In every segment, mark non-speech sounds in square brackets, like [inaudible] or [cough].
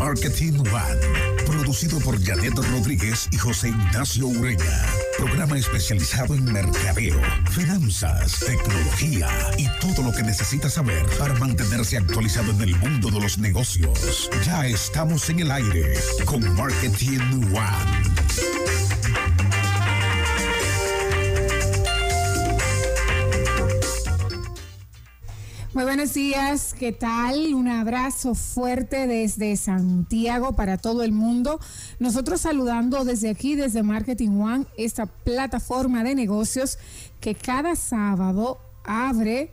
Marketing One, producido por Janet Rodríguez y José Ignacio Ureña. Programa especializado en mercadeo, finanzas, tecnología y todo lo que necesita saber para mantenerse actualizado en el mundo de los negocios. Ya estamos en el aire con Marketing One. Muy buenos días, ¿qué tal? Un abrazo fuerte desde Santiago para todo el mundo. Nosotros saludando desde aquí, desde Marketing One, esta plataforma de negocios que cada sábado abre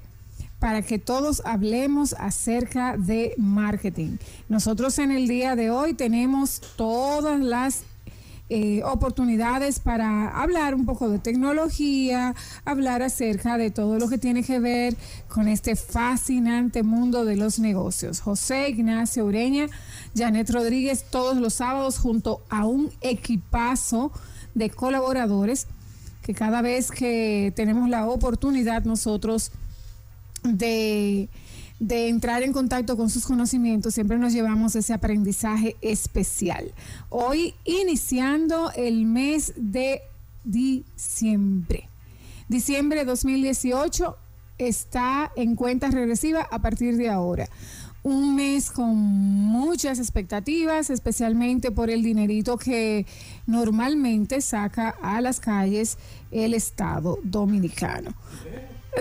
para que todos hablemos acerca de marketing. Nosotros en el día de hoy tenemos todas las eh, oportunidades para hablar un poco de tecnología, hablar acerca de todo lo que tiene que ver con este fascinante mundo de los negocios. José Ignacio Ureña, Janet Rodríguez, todos los sábados junto a un equipazo de colaboradores que cada vez que tenemos la oportunidad nosotros de de entrar en contacto con sus conocimientos, siempre nos llevamos ese aprendizaje especial. Hoy iniciando el mes de diciembre. Diciembre 2018 está en cuenta regresiva a partir de ahora. Un mes con muchas expectativas, especialmente por el dinerito que normalmente saca a las calles el Estado dominicano.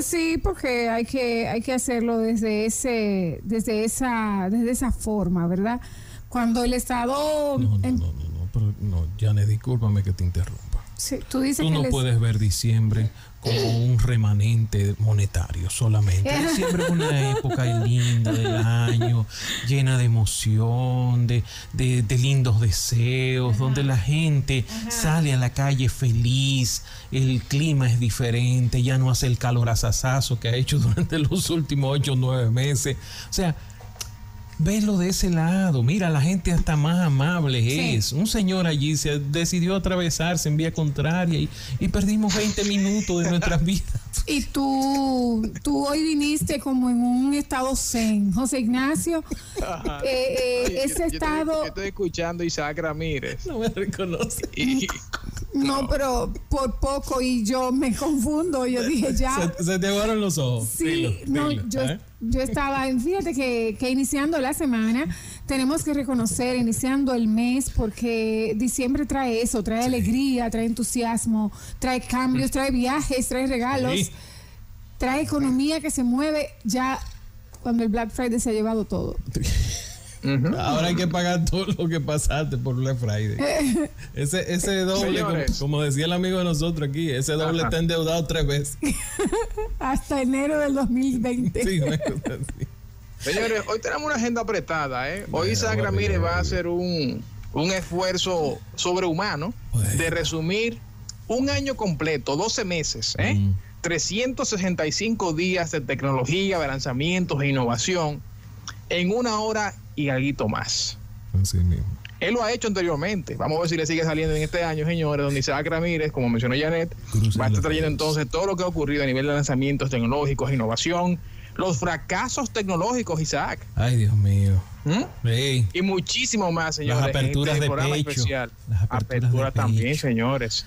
Sí, porque hay que, hay que hacerlo desde ese, desde esa, desde esa forma, ¿verdad? Cuando el Estado. No, no, no, no, pero no, Janet, discúlpame que te interrumpa. Sí, tú dices tú no puedes ver diciembre como [laughs] un remanente monetario solamente. [laughs] Siempre es una época linda del año, llena de emoción, de, de, lindos deseos, donde la gente sale a la calle feliz, el clima es diferente, ya no hace el calor asasazo que ha hecho [laughs] durante los últimos ocho o nueve meses. O sea, Velo de ese lado. Mira, la gente hasta más amable es. Un señor allí se decidió atravesarse en vía contraria y, perdimos 20 minutos de nuestras [laughs] vidas. Y tú, tú hoy viniste como en un estado zen, José Ignacio. Eh, eh, ese estado. estoy escuchando Isaac Ramírez. No me reconoce. [laughs] No, pero por poco y yo me confundo. Yo [laughs] dije ya. Se, te aguaron los ojos. Sí, no, yo, ¿eh? yo estaba, fíjate que, que iniciando la semana tenemos que reconocer, iniciando el mes, porque diciembre trae eso, trae alegría, trae entusiasmo, trae cambios, trae viajes, trae regalos, trae economía que se mueve ya cuando el Black Friday se ha llevado todo. Ahora hay que pagar todo lo que pasaste por Black Friday. [laughs] Ese, ese doble, como, decía el amigo de nosotros aquí, ese doble está endeudado tres veces. [laughs] Hasta enero del 2020. Sí, [laughs] Señores, hoy tenemos una agenda apretada. ¿eh? Hoy Isaac Ramírez va a hacer un, un esfuerzo sobrehumano de resumir un año completo, 12 meses, ¿eh? 365 días de tecnología, de lanzamientos e innovación en una hora y algo más. Así mismo. Él lo ha hecho anteriormente. Vamos a ver si le sigue saliendo en este año, señores, donde Isaac Ramírez, como mencionó Janet, va a estar trayendo entonces todo lo que ha ocurrido a nivel de lanzamientos tecnológicos, innovación, los fracasos tecnológicos, Isaac. Ay, Dios mío. ¿Mm? Y muchísimo más, señores. Las aperturas de pecho. Especial. Las aperturas también, señores.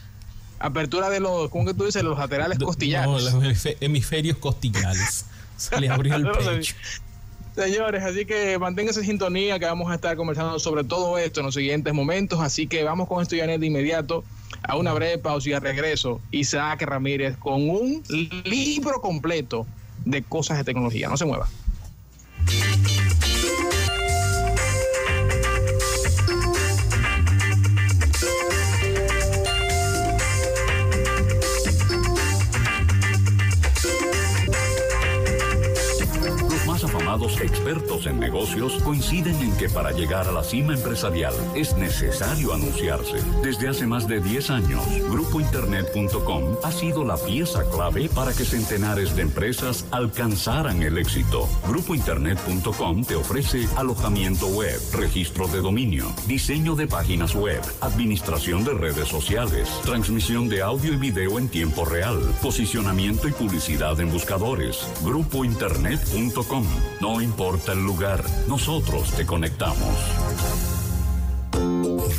Apertura de los, ¿cómo que tú dices? Los laterales costillares. No, los hemisferios costillares. [laughs] Se le abrió el pecho. Señores, así que manténganse en sintonía que vamos a estar conversando sobre todo esto en los siguientes momentos. Así que vamos con esto ya de inmediato a una breve pausa y a regreso. Isaac Ramírez con un libro completo de cosas de tecnología. No se mueva. expertos en negocios coinciden en que para llegar a la cima empresarial es necesario anunciarse. Desde hace más de 10 años, grupointernet.com ha sido la pieza clave para que centenares de empresas alcanzaran el éxito. Grupointernet.com te ofrece alojamiento web, registro de dominio, diseño de páginas web, administración de redes sociales, transmisión de audio y video en tiempo real, posicionamiento y publicidad en buscadores. Grupointernet.com No importa el lugar, nosotros te conectamos.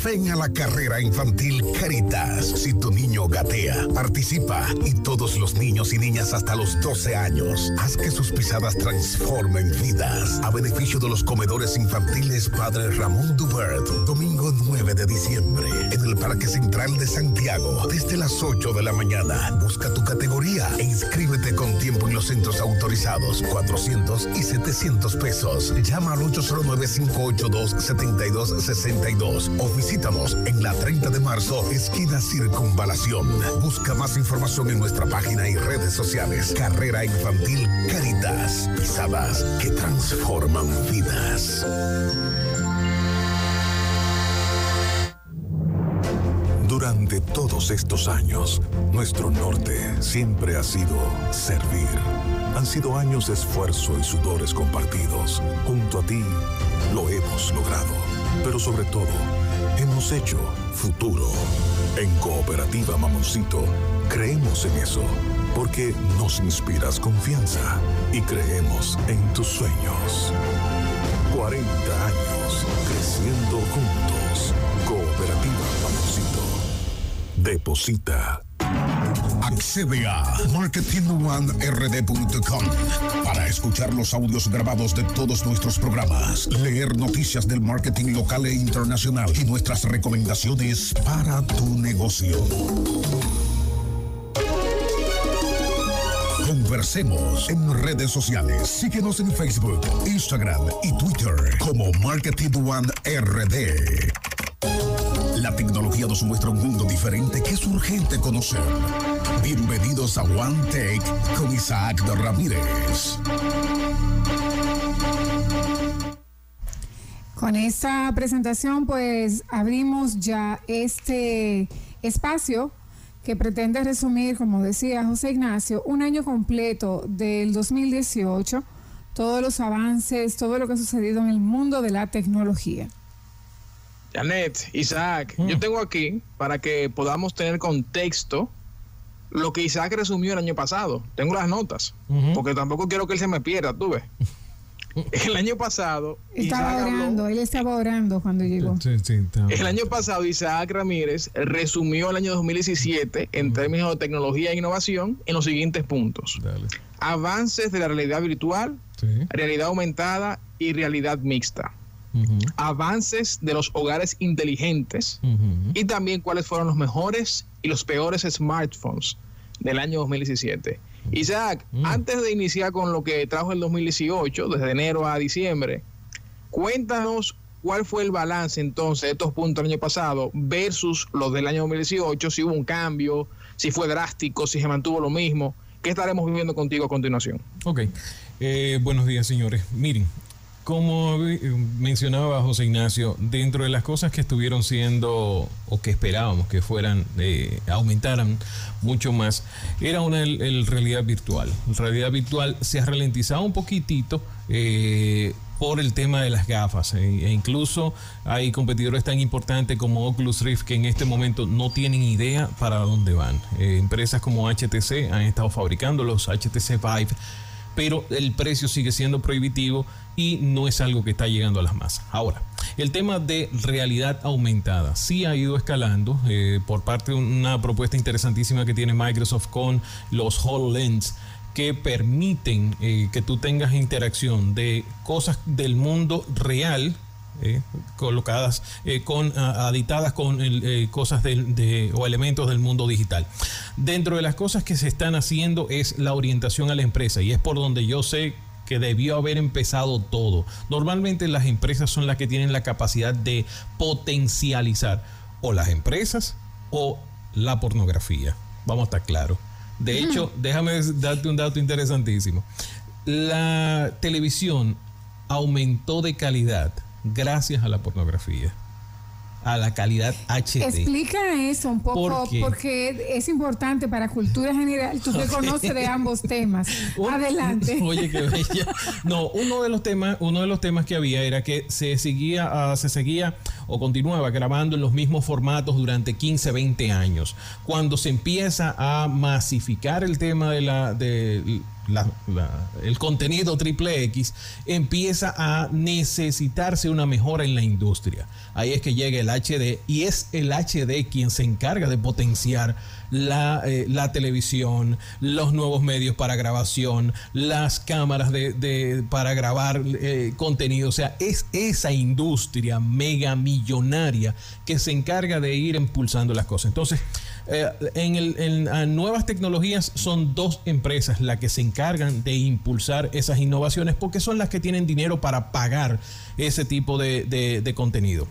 Ven a la carrera infantil Caritas. Si tu niño gatea, participa y todos los niños y niñas hasta los 12 años, haz que sus pisadas transformen vidas. A beneficio de los comedores infantiles Padre Ramón Dubert, domingo 9 de diciembre, en el Parque Central de Santiago, desde las 8 de la mañana. Busca tu categoría e inscríbete con tiempo en los centros autorizados, 400 y 700 pesos. Llama al 809-582-7262 o visítanos en la 30 de marzo, esquina Circunvalación. Busca más información en nuestra página y redes sociales. Carrera Infantil Caritas. Pisadas que transforman vidas. Durante todos estos años, nuestro norte siempre ha sido servir. Han sido años de esfuerzo y sudores compartidos. Junto a ti, lo hemos logrado. Pero sobre todo, hemos hecho futuro. En Cooperativa Mamoncito, creemos en eso. Porque nos inspiras confianza y creemos en tus sueños. 40 años creciendo juntos. Cooperativa Mamoncito. Deposita. Accede a marketingonerd.com para escuchar los audios grabados de todos nuestros programas, leer noticias del marketing local e internacional y nuestras recomendaciones para tu negocio. Conversemos en redes sociales. Síguenos en Facebook, Instagram y Twitter como Marketing One RD. La tecnología nos muestra un mundo diferente que es urgente conocer. Bienvenidos a One Take con Isaac de Ramírez. Con esta presentación, pues abrimos ya este espacio que pretende resumir, como decía José Ignacio, un año completo del 2018, todos los avances, todo lo que ha sucedido en el mundo de la tecnología. Janet, Isaac, yo tengo aquí para que podamos tener contexto lo que Isaac resumió el año pasado. Tengo las notas, porque tampoco quiero que él se me pierda, tú ves. [laughs] El año pasado. Estaba Isaac habló- orando, él estaba orando cuando llegó. Sí, sí, está. el año pasado Isaac Ramírez resumió el año 2017 en términos de tecnología e innovación en los siguientes puntos. Dale. Avances de la realidad virtual, Sí. realidad aumentada y realidad mixta. Avances de los hogares inteligentes y también cuáles fueron los mejores y los peores smartphones del año 2017. Isaac, Mm. antes de iniciar con lo que trajo el 2018, desde enero a diciembre, cuéntanos cuál fue el balance entonces de estos puntos del año pasado versus los del año 2018, si hubo un cambio, si fue drástico, si se mantuvo lo mismo. ¿Qué estaremos viviendo contigo a continuación? Ok. Eh, buenos días, señores. Miren, como eh, mencionaba José Ignacio, dentro de las cosas que estuvieron siendo o que esperábamos que fueran, eh, aumentaran mucho más, era una el, el realidad virtual. La realidad virtual se ha ralentizado un poquitito. eh, por el tema de las gafas. e incluso hay competidores tan importantes como Oculus Rift que en este momento no tienen idea para dónde van. Empresas como HTC han estado fabricando los HTC Vive pero el precio sigue siendo prohibitivo y no es algo que está llegando a las masas. Ahora, el tema de realidad aumentada sí ha ido escalando eh, por parte de una propuesta interesantísima que tiene Microsoft con los HoloLens que permiten eh, que tú tengas interacción de cosas del mundo real eh, colocadas con aditadas con cosas de, o elementos del mundo digital. Dentro de las cosas que se están haciendo es la orientación a la empresa y es por donde yo sé que debió haber empezado todo. Normalmente las empresas son las que tienen la capacidad de potencializar o las empresas o la pornografía. Vamos a estar claros. De hecho, déjame darte un dato interesantísimo. La televisión aumentó de calidad gracias a la pornografía, a la calidad HD. Explica eso un poco, porque es importante para cultura general, tú que conoces de ambos temas. [laughs] Adelante. [laughs] Oye, qué bella. No, uno de los temas, uno de los temas que había era que se seguía, ah, se seguía o continuaba grabando en los mismos formatos durante 15, 20 años. Cuando se empieza a masificar el tema de la de el contenido triple X, empieza a necesitarse una mejora en la industria. Ahí es que llega el HD y es el HD quien se encarga de potenciar la, eh, televisión, los nuevos medios para grabación, las cámaras de, para grabar eh, contenido. O sea, es esa industria mega millonaria que se encarga de ir impulsando las cosas. Entonces, eh, en, el, nuevas tecnologías son dos empresas las que se encargan de impulsar esas innovaciones porque son las que tienen dinero para pagar ese tipo de, contenido.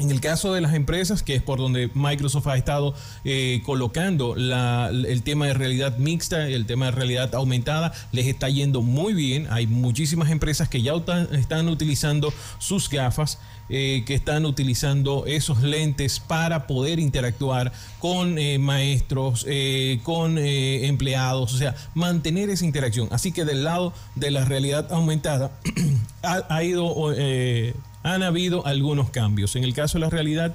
En el caso de las empresas, que es por donde Microsoft ha estado eh, colocando el tema de realidad mixta, el tema de realidad aumentada, les está yendo muy bien. Hay muchísimas empresas que ya están utilizando sus gafas eh, que están utilizando esos lentes para poder interactuar con eh, maestros, eh, con empleados, o sea, mantener esa interacción. Así que del lado de la realidad aumentada [clears throat] ha, ido han habido algunos cambios. En el caso de la realidad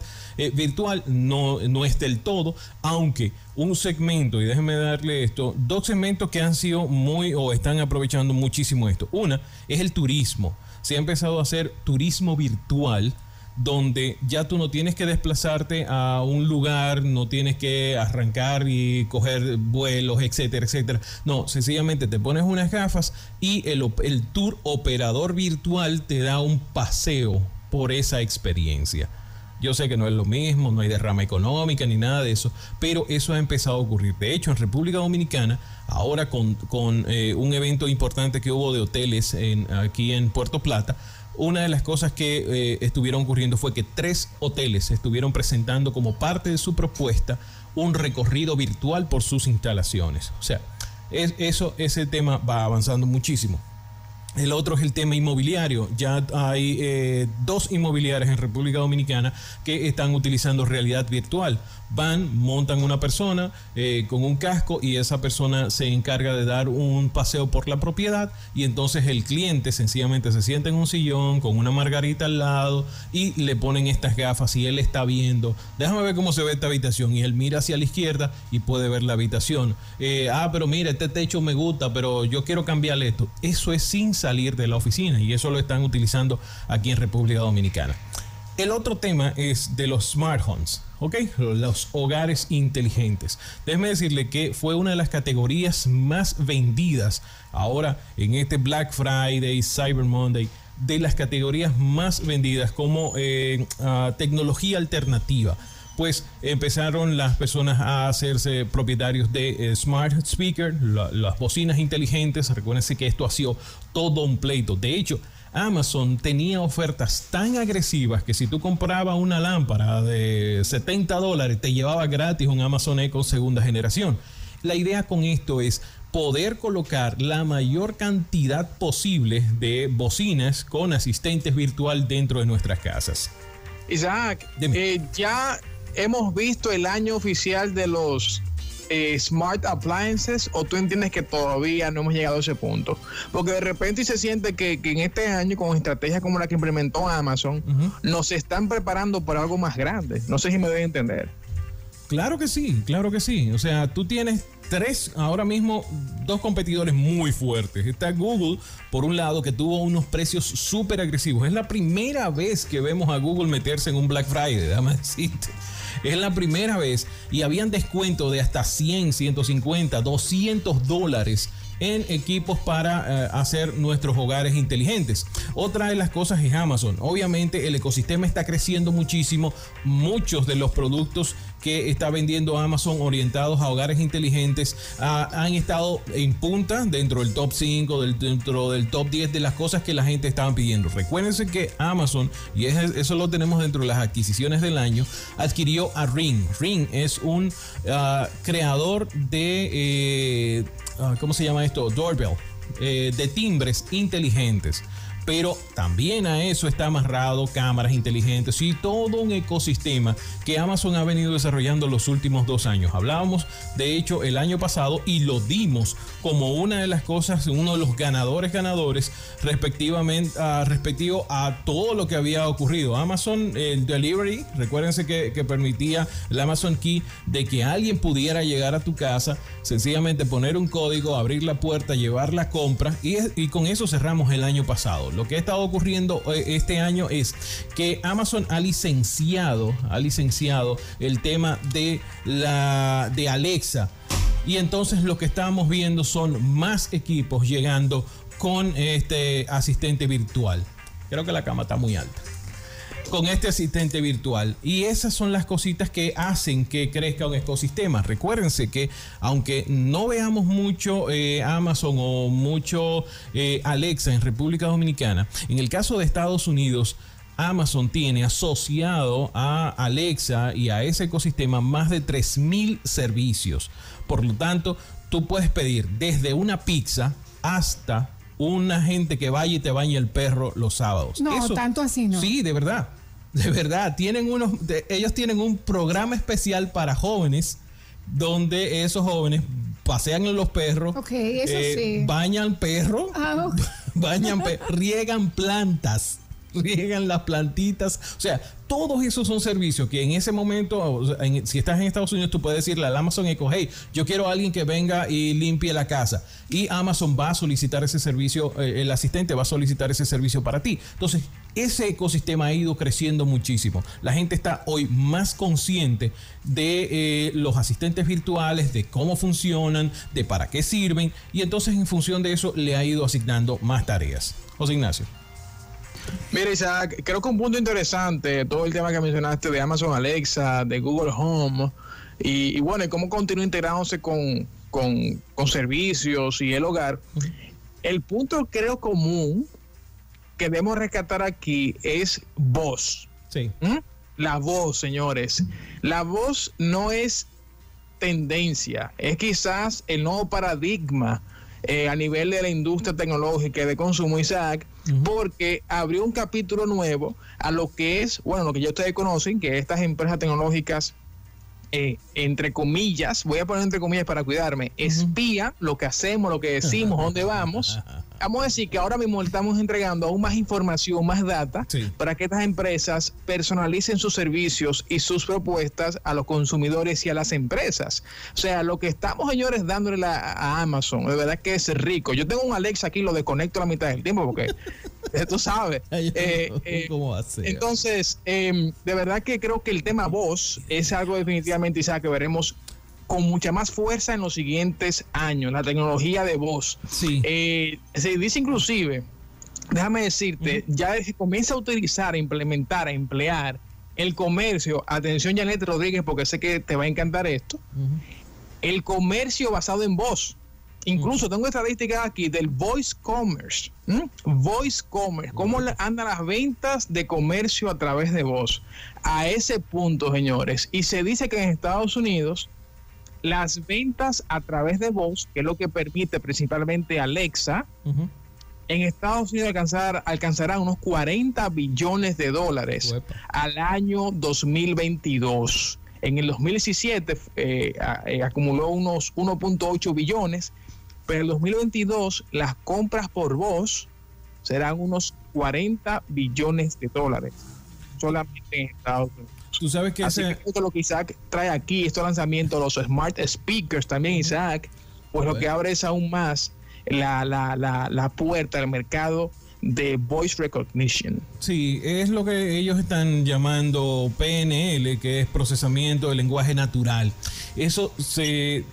virtual no, no es del todo, aunque un segmento, y déjenme darle esto, dos segmentos que han sido muy o están aprovechando muchísimo esto. Una es el turismo se ha empezado a hacer turismo virtual donde ya tú no tienes que desplazarte a un lugar, no tienes que arrancar y coger vuelos, etcétera, etcétera. No, sencillamente te pones unas gafas y el, el tour operador virtual te da un paseo por esa experiencia. Yo sé que no es lo mismo, no hay derrama económica ni nada de eso, pero eso ha empezado a ocurrir. De hecho, en República Dominicana, ahora con, eh, un evento importante que hubo de hoteles en, aquí en Puerto Plata, una de las cosas que eh, estuvieron ocurriendo fue que tres hoteles estuvieron presentando como parte de su propuesta un recorrido virtual por sus instalaciones. O sea, eso, ese tema va avanzando muchísimo. El otro es el tema inmobiliario. Ya hay eh, dos inmobiliarias en República Dominicana que están utilizando realidad virtual van, montan una persona eh, con un casco y esa persona se encarga de dar un paseo por la propiedad y entonces el cliente sencillamente se sienta en un sillón con una margarita al lado y le ponen estas gafas y él está viendo, déjame ver cómo se ve esta habitación y él mira hacia la izquierda y puede ver la habitación. Eh, ah, pero mira, este techo me gusta, pero yo quiero cambiarle esto. Eso es sin salir de la oficina y eso lo están utilizando aquí en República Dominicana. El otro tema es de los smart homes, ¿ok? Los hogares inteligentes. Déjeme decirle que fue una de las categorías más vendidas ahora en este Black Friday, Cyber Monday, de las categorías más vendidas como eh, tecnología alternativa pues empezaron las personas a hacerse propietarios de eh, smart speaker, las bocinas inteligentes. Recuérdense que esto ha sido todo un pleito. De hecho, Amazon tenía ofertas tan agresivas que si tú comprabas una lámpara de 70 dólares te llevaba gratis un Amazon Echo segunda generación. La idea con esto es poder colocar la mayor cantidad posible de bocinas con asistentes virtual dentro de nuestras casas. Isaac, eh, ya hemos visto el año oficial de los eh, smart appliances o tú entiendes que todavía no hemos llegado a ese punto? Porque de repente se siente que, en este año con estrategias como la que implementó Amazon, nos están preparando para algo más grande. No sé si me deben entender. Claro que sí, claro que sí. O sea, tú tienes tres, ahora mismo, dos competidores muy fuertes. Está Google, por un lado, que tuvo unos precios súper agresivos. Es la primera vez que vemos a Google meterse en un Black Friday, déjame decirte. Es la primera vez y habían descuento de hasta 100, 150, 200 dólares en equipos para eh, hacer nuestros hogares inteligentes. Otra de las cosas es Amazon. Obviamente el ecosistema está creciendo muchísimo. Muchos de los productos que está vendiendo Amazon orientados a hogares inteligentes han estado en punta dentro del top 5, dentro del top 10 de las cosas que la gente estaba pidiendo. Recuérdense que Amazon, y eso lo tenemos dentro de las adquisiciones del año, adquirió a Ring. Ring es un ah, creador de, eh, ah, ¿cómo se llama esto? Doorbell, eh, de timbres inteligentes. Pero también a eso está amarrado cámaras inteligentes y todo un ecosistema que Amazon ha venido desarrollando los últimos dos años. Hablábamos, de hecho, el año pasado y lo dimos como una de las cosas, uno de los ganadores ganadores respectivamente uh, respectivo a todo lo que había ocurrido. Amazon el Delivery, recuérdense que, permitía el Amazon Key de que alguien pudiera llegar a tu casa, sencillamente poner un código, abrir la puerta, llevar la compra y con eso cerramos el año pasado. Lo que ha estado ocurriendo eh, este año es que Amazon ha licenciado, ha licenciado el tema de la de Alexa. Y entonces lo que estamos viendo son más equipos llegando con este asistente virtual. Creo que la cama está muy alta con este asistente virtual. Y esas son las cositas que hacen que crezca un ecosistema. Recuérdense que aunque no veamos mucho eh, Amazon o mucho eh, Alexa en República Dominicana, en el caso de Estados Unidos, Amazon tiene asociado a Alexa y a ese ecosistema más de 3.000 servicios. Por lo tanto, tú puedes pedir desde una pizza hasta una gente que vaya y te bañe el perro los sábados. No, tanto así no. Sí, de verdad. De verdad, tienen unos, ellos tienen un programa especial para jóvenes donde esos jóvenes pasean en los perros, eh, bañan perros, ah, [laughs] bañan, riegan plantas, riegan las plantitas, o sea, todos esos son servicios que en ese momento, si estás en Estados Unidos, tú puedes decirle al Amazon Echo, hey, yo quiero a alguien que venga y limpie la casa. Y Amazon va a solicitar ese servicio, eh, el asistente va a solicitar ese servicio para ti. Entonces, ese ecosistema ha ido creciendo muchísimo. La gente está hoy más consciente de eh, los asistentes virtuales, de cómo funcionan, de para qué sirven. Y entonces, en función de eso, le ha ido asignando más tareas. José Ignacio. Mira, Isaac, creo que un punto interesante, todo el tema que mencionaste de Amazon Alexa, de Google Home, y, bueno, y cómo continúa integrándose con, con, servicios y el hogar. El punto creo común que debemos rescatar aquí es voz. Sí. ¿Mm? La voz, señores. La voz no es tendencia, es quizás el nuevo paradigma eh, a nivel de la industria tecnológica y de consumo, Isaac, porque abrió un capítulo nuevo a lo que es, bueno, lo que ya ustedes conocen, que estas empresas tecnológicas eh, entre comillas, voy a poner entre comillas para cuidarme, espía lo que hacemos, lo que decimos, [laughs] dónde vamos. Vamos a decir que ahora mismo estamos entregando aún más información, más data, para que estas empresas personalicen sus servicios y sus propuestas a los consumidores y a las empresas. O sea, lo que estamos, señores, dándole a, Amazon, de verdad que es rico. Yo tengo un Alexa aquí, lo desconecto a la mitad del tiempo porque [laughs] tú sabes. Eh, eh, ¿Cómo Entonces, em, de verdad que creo que el tema voz es algo definitivamente, Isaac, que veremos con mucha más fuerza en los siguientes años, la tecnología de voz. Sí. Eh, se dice inclusive, déjame decirte, ya se comienza a utilizar, a implementar, a emplear el comercio, atención Janet Rodríguez, porque sé que te va a encantar esto, el comercio basado en voz. Incluso tengo estadísticas aquí del voice commerce. Voice commerce. ¿Cómo andan las ventas de comercio a través de voz? A ese punto, señores. Y se dice que en Estados Unidos las ventas a través de voz, que es lo que permite principalmente Alexa, en Estados Unidos alcanzar, alcanzarán unos 40 billones de dólares al año 2022. En el 2017 eh, eh, acumuló unos 1.8 billones, pero en el 2022 las compras por voz serán unos 40 billones de dólares solamente en Estados Unidos. Tú sabes que Así que lo que Isaac trae aquí, estos lanzamientos, los smart speakers también, Isaac, pues lo que abre es aún más la, la, la, la puerta al mercado de voice recognition. Sí, es lo que ellos están llamando PNL, que es procesamiento de lenguaje natural. Eso se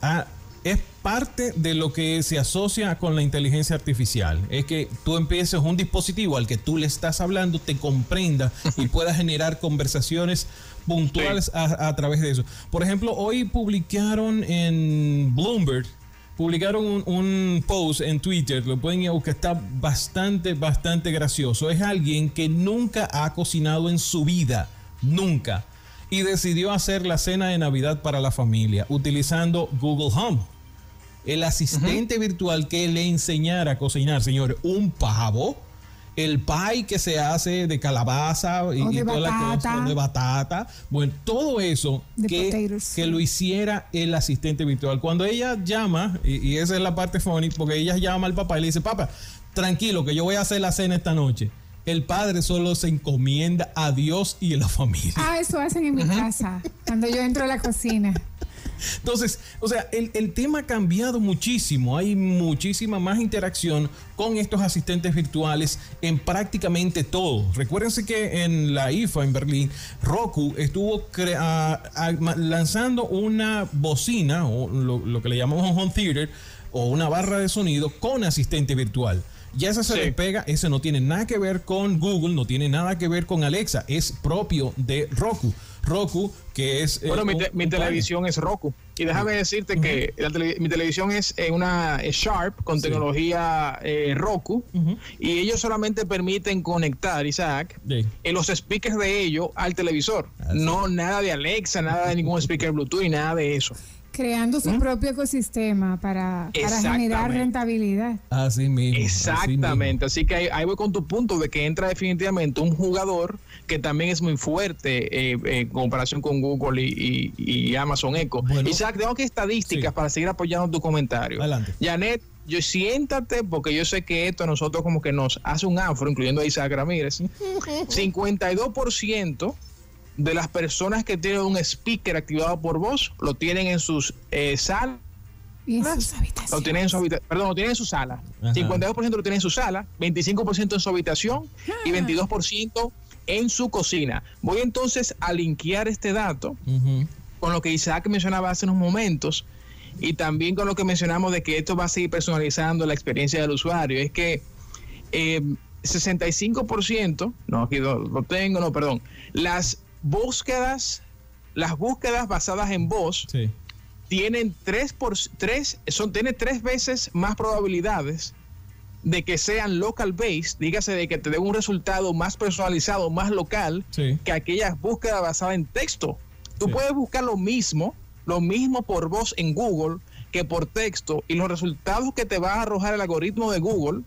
ha es parte de lo que se asocia con la inteligencia artificial. Es que tú empieces un dispositivo al que tú le estás hablando, te comprenda y [laughs] pueda generar conversaciones puntuales a, través de eso. Por ejemplo, hoy publicaron en Bloomberg, publicaron un, un, post en Twitter, lo pueden ir a buscar, está bastante, bastante gracioso. Es alguien que nunca ha cocinado en su vida, nunca. Y decidió hacer la cena de Navidad para la familia utilizando Google Home el asistente virtual que le enseñara a cocinar, señores, un pavo el pie que se hace de calabaza y, toda la batata. cosa, de batata. Bueno, todo eso que, que lo hiciera el asistente virtual. Cuando ella llama, y, y esa es la parte funny, porque ella llama al papá y le dice, papá, tranquilo, que yo voy a hacer la cena esta noche. El padre solo se encomienda a Dios y a la familia. Ah, eso hacen en mi casa, cuando yo entro a la cocina. Entonces, o sea, el, el tema ha cambiado muchísimo. Hay muchísima más interacción con estos asistentes virtuales en prácticamente todo. Recuérdense que en la IFA en Berlín, Roku estuvo crea- lanzando una bocina, o lo, lo que le llamamos un home theater, o una barra de sonido con asistente virtual. Ya esa se Sí. le pega, ese no tiene nada que ver con Google, no tiene nada que ver con Alexa, es propio de Roku. Roku, que es... eh, Bueno, mi, te- mi televisión es Roku. Y déjame decirte que la tele- mi televisión es eh, una eh, Sharp con Sí. tecnología eh, Roku. Y ellos solamente permiten conectar, Isaac, Sí. eh, los speakers de ellos al televisor. Así. No nada de Alexa, nada de ningún speaker Bluetooth y nada de eso. Creando su propio ecosistema para, para generar rentabilidad. Así mismo. así Exactamente, así que ahí, ahí voy con tu punto de que entra definitivamente un jugador que también es muy fuerte eh, en comparación con Google y, y- y Amazon Echo. Bueno. Isaac, tengo aquí estadísticas Sí. para seguir apoyando tu comentario. Adelante. Janet, yo siéntate porque yo sé que esto a nosotros como que nos hace un afro, incluyendo a Isaac Ramírez. 52% [laughs] de las personas que tienen un speaker activado por voz lo tienen en sus eh, salas Y en sus lo tienen en su habita- perdón, lo tienen en su sala. Ajá. 52% lo tienen en su sala, 25% en su habitación y 22% en su cocina. Voy entonces a linkear este dato con lo que Isaac mencionaba hace unos momentos y también con lo que mencionamos de que esto va a seguir personalizando la experiencia del usuario. Es que eh, 65%, no, aquí lo, lo tengo, no, perdón, las búsquedas, las búsquedas basadas en voz Sí. tienen tres por tres, son, tiene tres veces más probabilidades de que sean local based, dígase de que te dé un resultado más personalizado, más local, Sí. que aquellas búsquedas basadas en texto. Tú Sí. puedes buscar lo mismo, lo mismo por voz en Google que por texto, y los resultados que te va a arrojar el algoritmo de Google,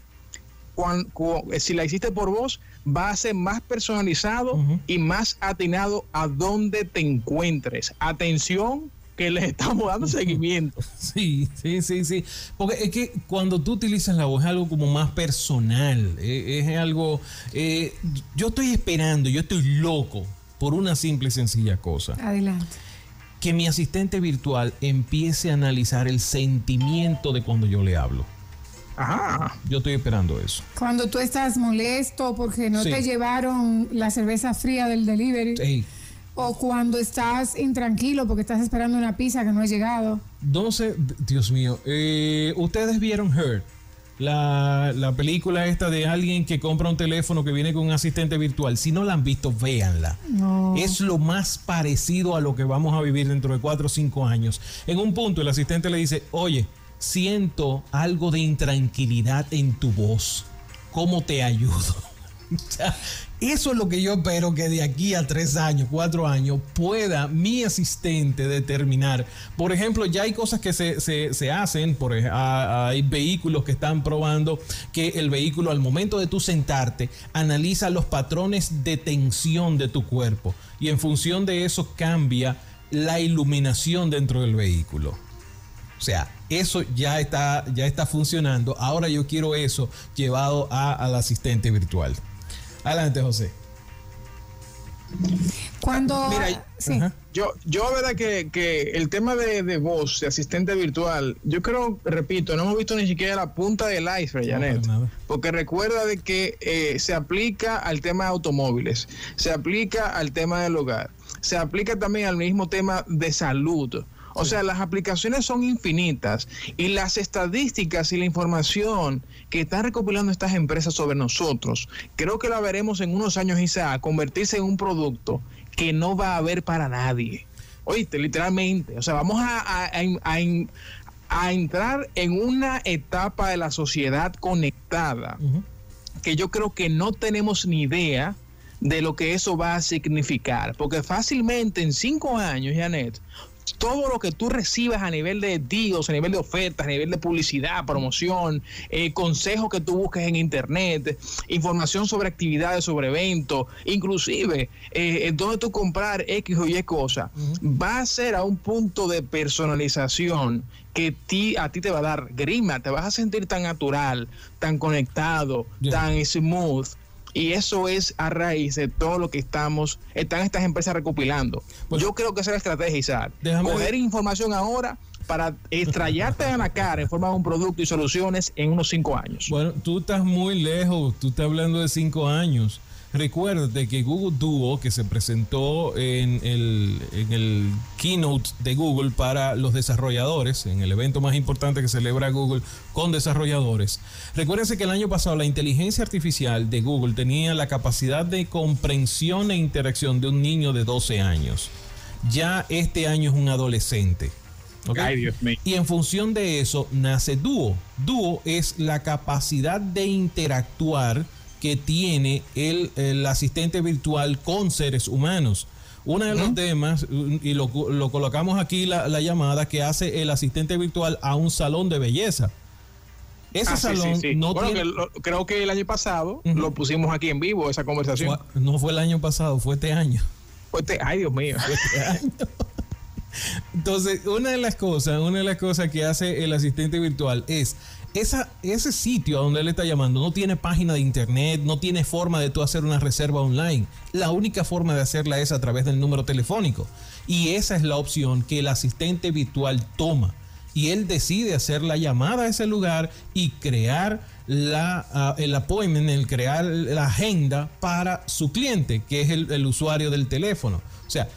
cuan- cu- eh, si la hiciste por voz, va a ser más personalizado y más atinado a donde te encuentres. Atención, que le [laughs] estamos dando seguimiento. [laughs] Sí, sí, sí, sí. Porque es que cuando tú utilizas la voz es algo como más personal. eh, Es, algo. eh, yo estoy esperando, yo estoy loco por una simple y sencilla cosa. Adelante. Que mi asistente virtual empiece a analizar el sentimiento de cuando yo le hablo. Ajá. Yo estoy esperando eso. Cuando tú estás molesto porque no Sí. te llevaron la cerveza fría del delivery. Ey, O cuando estás intranquilo porque estás esperando una pizza que no ha llegado. Entonces, Dios mío, eh, ustedes vieron Her, la, la película esta de alguien que compra un teléfono que viene con un asistente virtual. Si no la han visto, véanla. No. Es lo más parecido a lo que vamos a vivir dentro de cuatro o cinco años. En un punto, el asistente le dice: Oye, siento algo de intranquilidad en tu voz. ¿Cómo te ayudo? [laughs] Eso es lo que yo espero que de aquí a tres años, cuatro años, pueda mi asistente determinar. Por ejemplo, ya hay cosas que se, se- se hacen, por, hay vehículos que están probando que el vehículo al momento de tú sentarte analiza los patrones de tensión de tu cuerpo y en función de eso cambia la iluminación dentro del vehículo. O sea, eso ya está, ya está funcionando. Ahora yo quiero eso llevado a- al asistente virtual. Adelante, José. Cuando. Mira, sí. Yo, yo verdad que, que el tema de, de voz, de asistente virtual, yo creo, repito, no hemos visto ni siquiera la punta del iceberg, No, Janet. Porque recuerda de que eh, se aplica al tema de automóviles, se aplica al tema del hogar, se aplica también al mismo tema de salud. O sea, las aplicaciones son infinitas y las estadísticas y la información que están recopilando estas empresas sobre nosotros, creo que la veremos en unos años, Isa, convertirse en un producto que no va a haber para nadie. Oíste, literalmente. O sea, vamos a, a- a- a- entrar en una etapa de la sociedad conectada que yo creo que no tenemos ni idea de lo que eso va a significar. Porque fácilmente en cinco años, Janet, todo lo que tú recibas a nivel de deals, a nivel de ofertas, a nivel de publicidad, promoción, eh, consejos que tú busques en internet, información sobre actividades, sobre eventos, inclusive eh, donde tú comprar X o Y cosas, va a ser a un punto de personalización que ti, a ti te va a dar grima, te vas a sentir tan natural, tan conectado, tan smooth y eso es a raíz de todo lo que estamos, están estas empresas recopilando. Pues Yo creo que esa es la estrategia, Isaac. Coger información ahora para extrayarte en la cara en forma de un producto y soluciones en unos cinco años. Bueno, tú estás muy lejos, tú estás hablando de cinco años. Recuerde que Google Duo, que se presentó en el, en el keynote de Google para los desarrolladores, en el evento más importante que celebra Google con desarrolladores. Recuérdense que el año pasado la inteligencia artificial de Google tenía la capacidad de comprensión e interacción de un niño de 12 años. Ya este año es un adolescente. Y en función de eso nace Duo. Duo es la capacidad de interactuar que tiene el, asistente virtual con seres humanos. Uno de los temas, y lo, colocamos aquí la, llamada que hace el asistente virtual a un salón de belleza. Ese ah, salón no tiene... creo que el año pasado lo pusimos aquí en vivo, esa conversación. no fue el año pasado, fue este año. Fue este, ay Dios mío. Este Entonces, una de las cosas, una de las cosas que hace el asistente virtual es ese sitio a donde él está llamando no tiene página de internet, no tiene forma de tú hacer una reserva online. La única forma de hacerla es a través del número telefónico. Y esa es la opción que el asistente virtual toma. Y él decide hacer la llamada a ese lugar y crear la, uh, el appointment, el crear la agenda para su cliente, que es el, el usuario del teléfono. O sea,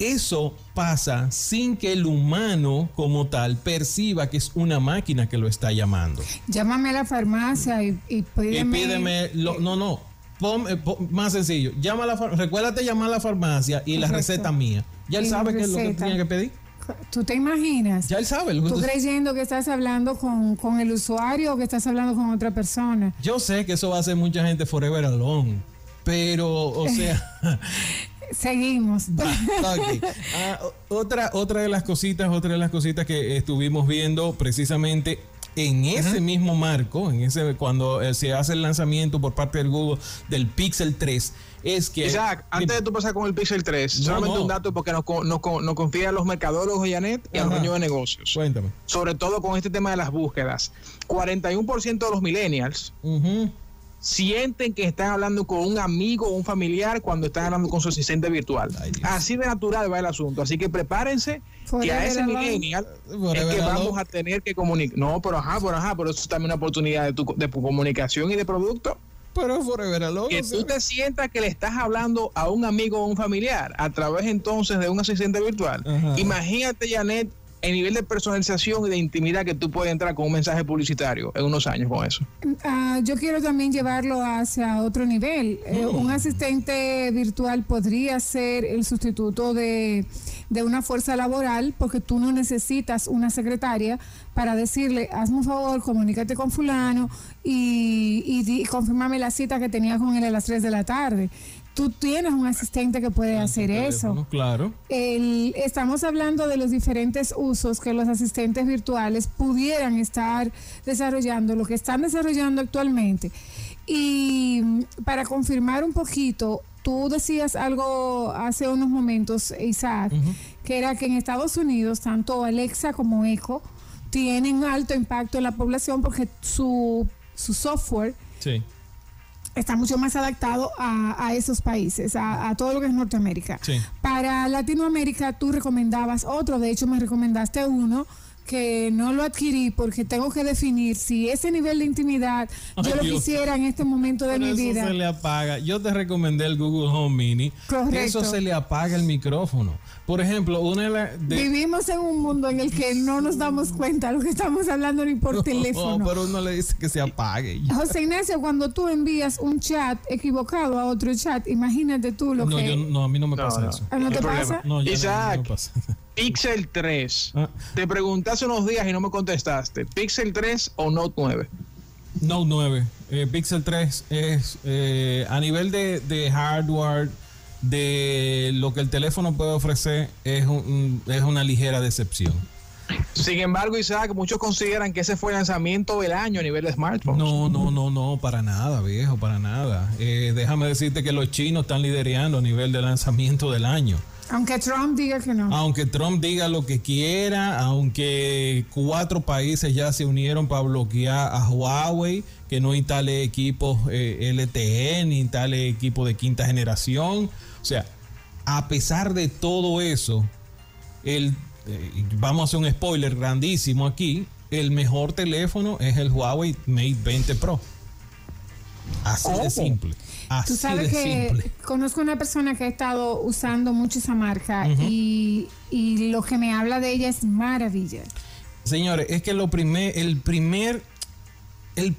eso pasa sin que el humano como tal perciba que es una máquina que lo está llamando. Llámame a la farmacia y, pídeme. no, no. Eh, más sencillo. Llama a la recuérdate llamar a la farmacia y la receta mía. Ya él sabe qué es lo que tenía que pedir. ¿Tú te imaginas? Ya él sabe. Lo ¿Tú creyendo que estás hablando con, con, el usuario o que estás hablando con otra persona? Yo sé que eso va a hacer mucha gente forever alone. Pero, o [laughs] sea, Seguimos. [laughs] Ah, otra, otra de las cositas, otra de las cositas que estuvimos viendo precisamente en ese mismo marco, en ese cuando eh, se hace el lanzamiento por parte del Google del Pixel 3, es que... Isaac, antes de tú pasar con el Pixel 3, solamente un dato porque nos, nos, nos confían los mercadólogos, Janet, y a los dueños de negocios. Cuéntame. Sobre todo con este tema de las búsquedas. 41% de los millennials sienten que están hablando con un amigo o un familiar cuando están hablando con su asistente virtual. Así de natural va el asunto. Así que prepárense que a ese millennial es que vamos a tener que comunicar. No, pero ajá, pero ajá, pero eso es también una oportunidad de, tu, de comunicación y de producto. Pero forever alone, Que tú te sientas que le estás hablando a un amigo o un familiar a través entonces de un asistente virtual. Imagínate, Janet, el nivel de personalización y de intimidad que tú puedes entrar con un mensaje publicitario en unos años con eso. Ah, yo quiero también llevarlo hacia otro nivel. Eh, mm. un asistente virtual podría ser el sustituto de, una fuerza laboral porque tú no necesitas una secretaria para decirle, hazme un favor, comunícate con fulano y, y, y confirmame la cita que tenía con él a las 3 de la tarde tú tienes un asistente que puede hacer eso. Claro. estamos hablando de los diferentes usos que los asistentes virtuales pudieran estar desarrollando, lo que están desarrollando actualmente. Y para confirmar un poquito, tú decías algo hace unos momentos, Isaac, que era que en Estados Unidos tanto Alexa como Echo tienen alto impacto en la población porque su, su software sí está mucho más adaptado a, esos países, a, todo lo que es Norteamérica. Para Latinoamérica tú recomendabas otro, de hecho me recomendaste uno que no lo adquirí porque tengo que definir si ese nivel de intimidad yo lo quisiera en este momento de mi vida. Eso se le apaga. Yo te recomendé el Google Home Mini. Correcto. Eso se le apaga el micrófono. Por ejemplo, una de Vivimos en un mundo en el que no nos damos cuenta de lo que estamos hablando ni por [laughs] teléfono. No, pero uno le dice que se apague. José Ignacio, cuando tú envías un chat equivocado a otro chat, imagínate tú lo que... No, no, a mí no me pasa eso. ¿Ah, ¿No te pasa? No, Isaac, no pasa. [laughs] Pixel 3. Ah. Te pregunté hace unos días y no me contestaste. ¿Pixel 3 o Note 9? Note 9. Eh, Pixel 3 es eh, a nivel de, de hardware de lo que el teléfono puede ofrecer es, es una ligera decepción. Sin embargo, Isaac, muchos consideran que ese fue el lanzamiento del año a nivel de smartphones. No, no, no, no, para nada, viejo, para nada. Eh, déjame decirte que los chinos están liderando a nivel de lanzamiento del año. Aunque Trump diga que no. Aunque Trump diga lo que quiera, aunque cuatro países ya se unieron para bloquear a Huawei, que no instale equipos eh, LTE ni instale equipos de quinta generación. O sea, a pesar de todo eso, el eh, vamos a hacer un spoiler grandísimo aquí, el mejor teléfono es el Huawei Mate 20 Pro. Así de simple. Así Tú sabes que conozco una persona que ha estado usando mucho esa marca y, lo que me habla de ella es maravilla. Señores, es que lo primer, el primer,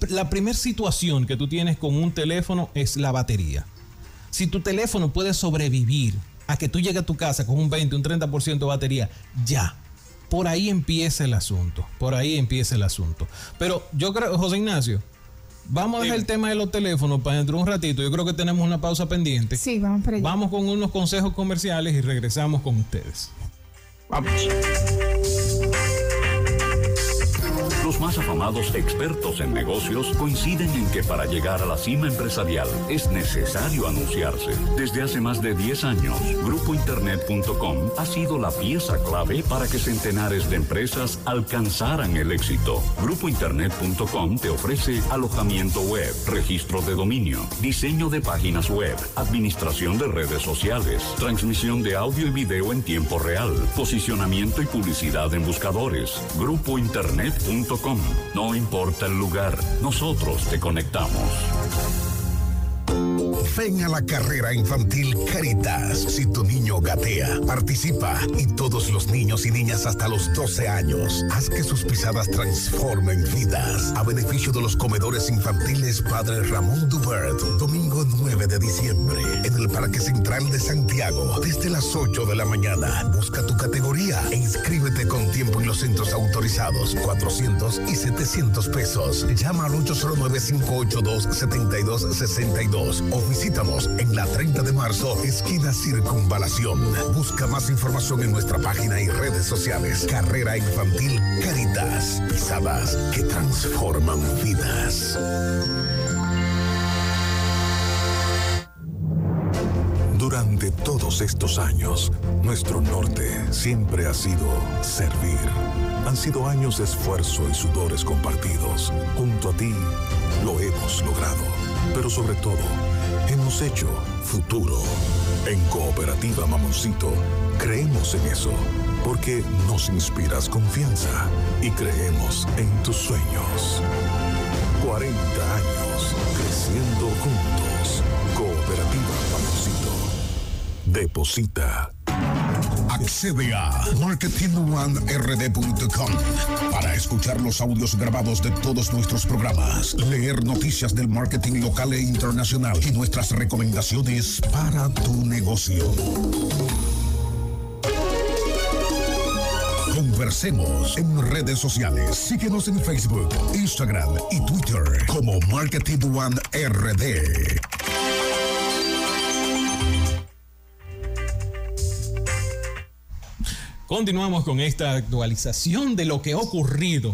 la primera situación que tú tienes con un teléfono es la batería. Si tu teléfono puede sobrevivir a que tú llegues a tu casa con un 20, un 30% de batería, ya. Por ahí empieza el asunto. Por ahí empieza el asunto. Pero yo creo, José Ignacio, vamos a dejar el tema de los teléfonos para dentro de un ratito. Yo creo que tenemos una pausa pendiente. Sí, vamos para allá. Vamos con unos consejos comerciales y regresamos con ustedes. Vamos. Los más afamados expertos en negocios coinciden en que para llegar a la cima empresarial es necesario anunciarse. Desde hace más de 10 años, grupointernet.com ha sido la pieza clave para que centenares de empresas alcanzaran el éxito. Grupointernet.com te ofrece alojamiento web, registro de dominio, diseño de páginas web, administración de redes sociales, transmisión de audio y video en tiempo real, posicionamiento y publicidad en buscadores. Grupointernet.com no importa el lugar, nosotros te conectamos. Ven a la carrera infantil Caritas. Si tu niño gatea, participa y todos los niños y niñas hasta los 12 años, haz que sus pisadas transformen vidas. A beneficio de los comedores infantiles Padre Ramón Dubert, domingo 9 de diciembre, en el Parque Central de Santiago, desde las 8 de la mañana. Busca tu categoría e inscríbete con tiempo en los centros autorizados, 400 y 700 pesos. Llama al 809-582-7262 o visítamos en la 30 de marzo, esquina Circunvalación. Busca más información en nuestra página y redes sociales. Carrera Infantil Caritas. Pisadas que transforman vidas. Durante todos estos años, nuestro norte siempre ha sido servir. Han sido años de esfuerzo y sudores compartidos. Junto a ti, lo hemos logrado. Pero sobre todo, hemos hecho futuro. En Cooperativa Mamoncito creemos en eso, porque nos inspiras confianza y creemos en tus sueños. 40 años creciendo juntos. Cooperativa Mamoncito. Deposita. Accede a marketingonerd.com para escuchar los audios grabados de todos nuestros programas, leer noticias del marketing local e internacional y nuestras recomendaciones para tu negocio. Conversemos en redes sociales. Síguenos en Facebook, Instagram y Twitter como Marketing One RD. Continuamos con esta actualización de lo que ha ocurrido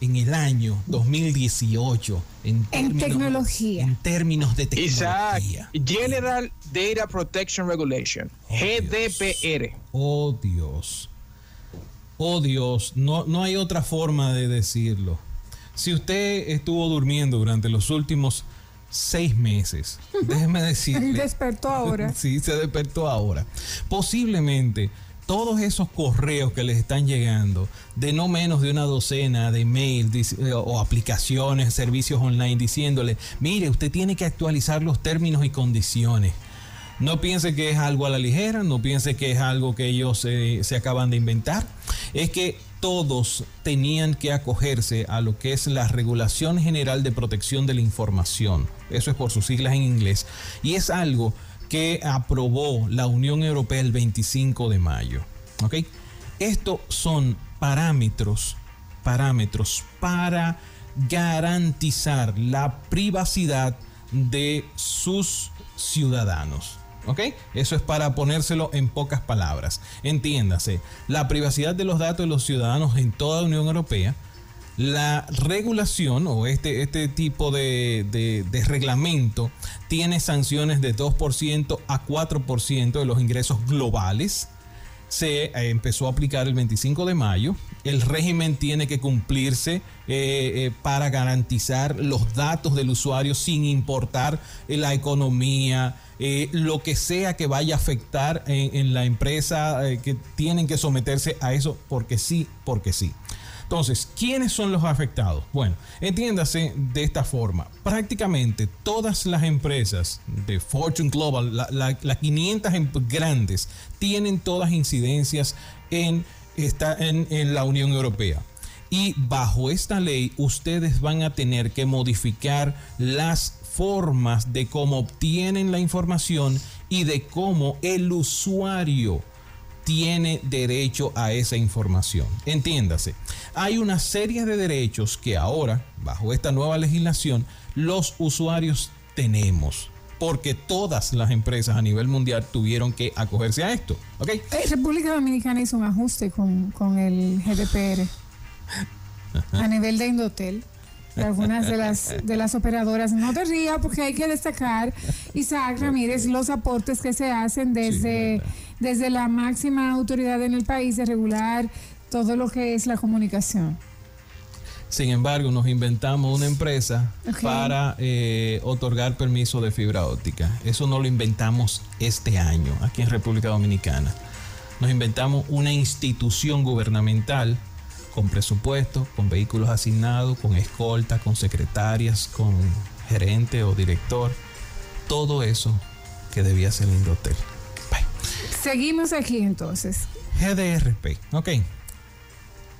en el año 2018 en, tecnología. En términos de tecnología. Isaac, General Data Protection Regulation, oh, GDPR. Oh Dios. Oh Dios, no, no hay otra forma de decirlo. Si usted estuvo durmiendo durante los últimos seis meses, [laughs] déjeme decirle. despertó ahora. [laughs] sí, se despertó ahora. Posiblemente todos esos correos que les están llegando de no menos de una docena de mails eh, o aplicaciones, servicios online diciéndole, mire, usted tiene que actualizar los términos y condiciones. No piense que es algo a la ligera, no piense que es algo que ellos eh, se acaban de inventar. Es que todos tenían que acogerse a lo que es la Regulación General de Protección de la Información. Eso es por sus siglas en inglés. Y es algo que aprobó la Unión Europea el 25 de mayo. ¿ok? Estos son parámetros, parámetros para garantizar la privacidad de sus ciudadanos. ¿Ok? Eso es para ponérselo en pocas palabras. Entiéndase, la privacidad de los datos de los ciudadanos en toda la Unión Europea, la regulación o este, este tipo de, de reglamento tiene sanciones de 2% a 4% de los ingresos globales se eh, empezó a aplicar el 25 de mayo. El régimen tiene que cumplirse eh, eh, para garantizar los datos del usuario sin importar la economía, lo que sea que vaya a afectar en la empresa, que tienen que someterse a eso porque sí, porque sí. Entonces, ¿quiénes son los afectados? Bueno, entiéndase de esta forma. Prácticamente todas las empresas de Fortune Global, las 500 em, grandes, tienen todas incidencias en, esta, en la Unión Europea. Y bajo esta ley ustedes van a tener que modificar las formas de cómo obtienen la información y de cómo el usuario tiene derecho a esa información. Entiéndase, hay una serie de derechos que ahora, bajo esta nueva legislación, los usuarios tenemos. Porque todas las empresas a nivel mundial tuvieron que acogerse a esto. Eh, República Dominicana hizo un ajuste con, con el GDPR a nivel de Indotel de algunas de las de las operadoras. No te rías porque hay que destacar, Isaac Ramírez, los aportes que se hacen desde, desde la máxima autoridad en el país de regular todo lo que es la comunicación. Sin embargo, nos inventamos una empresa para eh, otorgar permiso de fibra óptica. Eso no lo inventamos este año aquí en República Dominicana. Nos inventamos una institución gubernamental con presupuesto, con vehículos asignados, con escolta, con secretarias, con gerente o director. Todo eso que debía ser el Indotel. Seguimos aquí entonces. GDRP, ok.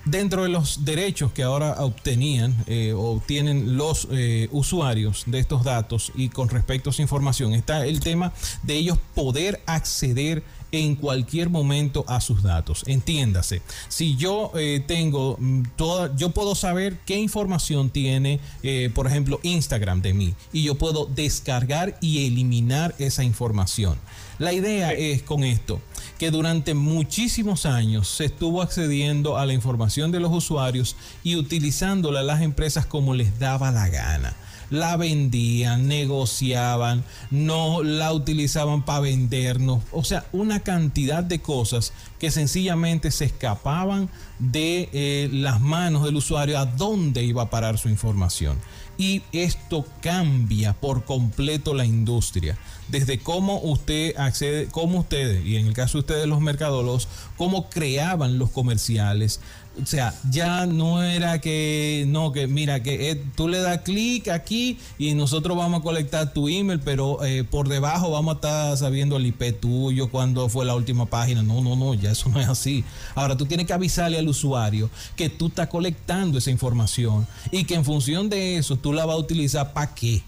Dentro de los derechos que ahora obtenían eh, o obtienen los eh, usuarios de estos datos y con respecto a esa información está el tema de ellos poder acceder en cualquier momento a sus datos. Entiéndase, si yo eh, tengo mm, toda, yo puedo saber qué información tiene, eh, por ejemplo, Instagram de mí y yo puedo descargar y eliminar esa información. La idea es con esto que durante muchísimos años se estuvo accediendo a la información de los usuarios y utilizándola las empresas como les daba la gana la vendían, negociaban, no la utilizaban para vendernos. O sea, una cantidad de cosas que sencillamente se escapaban de eh, las manos del usuario a dónde iba a parar su información. Y esto cambia por completo la industria. Desde cómo usted accede, cómo ustedes, y en el caso de ustedes los mercadólogos, cómo creaban los comerciales, o sea, ya no era que, no, que mira, que eh, tú le das clic aquí y nosotros vamos a colectar tu email, pero eh, por debajo vamos a estar sabiendo el IP tuyo, cuando fue la última página. No, no, no, ya eso no es así. Ahora tú tienes que avisarle al usuario que tú estás colectando esa información y que en función de eso tú la vas a utilizar para qué.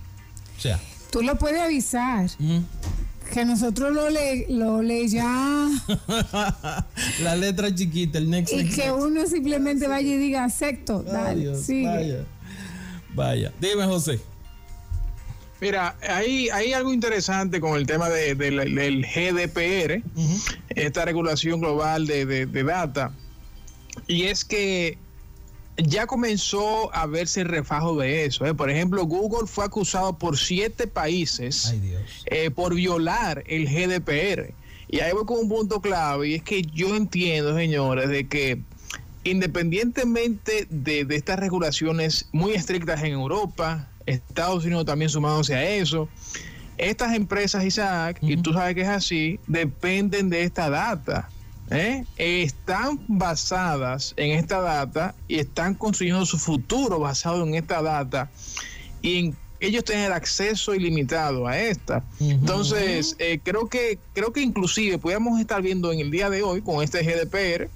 O sea. Tú lo puedes avisar que nosotros lo le, lo le ya [laughs] la letra chiquita, el next. Y que uno simplemente vaya y diga acepto. Dale, Vaya. vaya. Dime, José. Mira, hay, hay algo interesante con el tema de, del GDPR, esta regulación global de, de data, y es que ya comenzó a verse el refajo de eso. ¿eh? Por ejemplo, Google fue acusado por siete países eh, por violar el GDPR. Y ahí voy con un punto clave, y es que yo entiendo, señores, de que independientemente de, estas regulaciones muy estrictas en Europa, Estados Unidos también sumándose a eso, estas empresas, Isaac, y tú sabes que es así, dependen de esta data. ¿Eh? están basadas en esta data y están construyendo su futuro basado en esta data y ellos tienen acceso ilimitado a esta. Entonces, eh, creo que creo que inclusive podríamos estar viendo en el día de hoy con este GDPR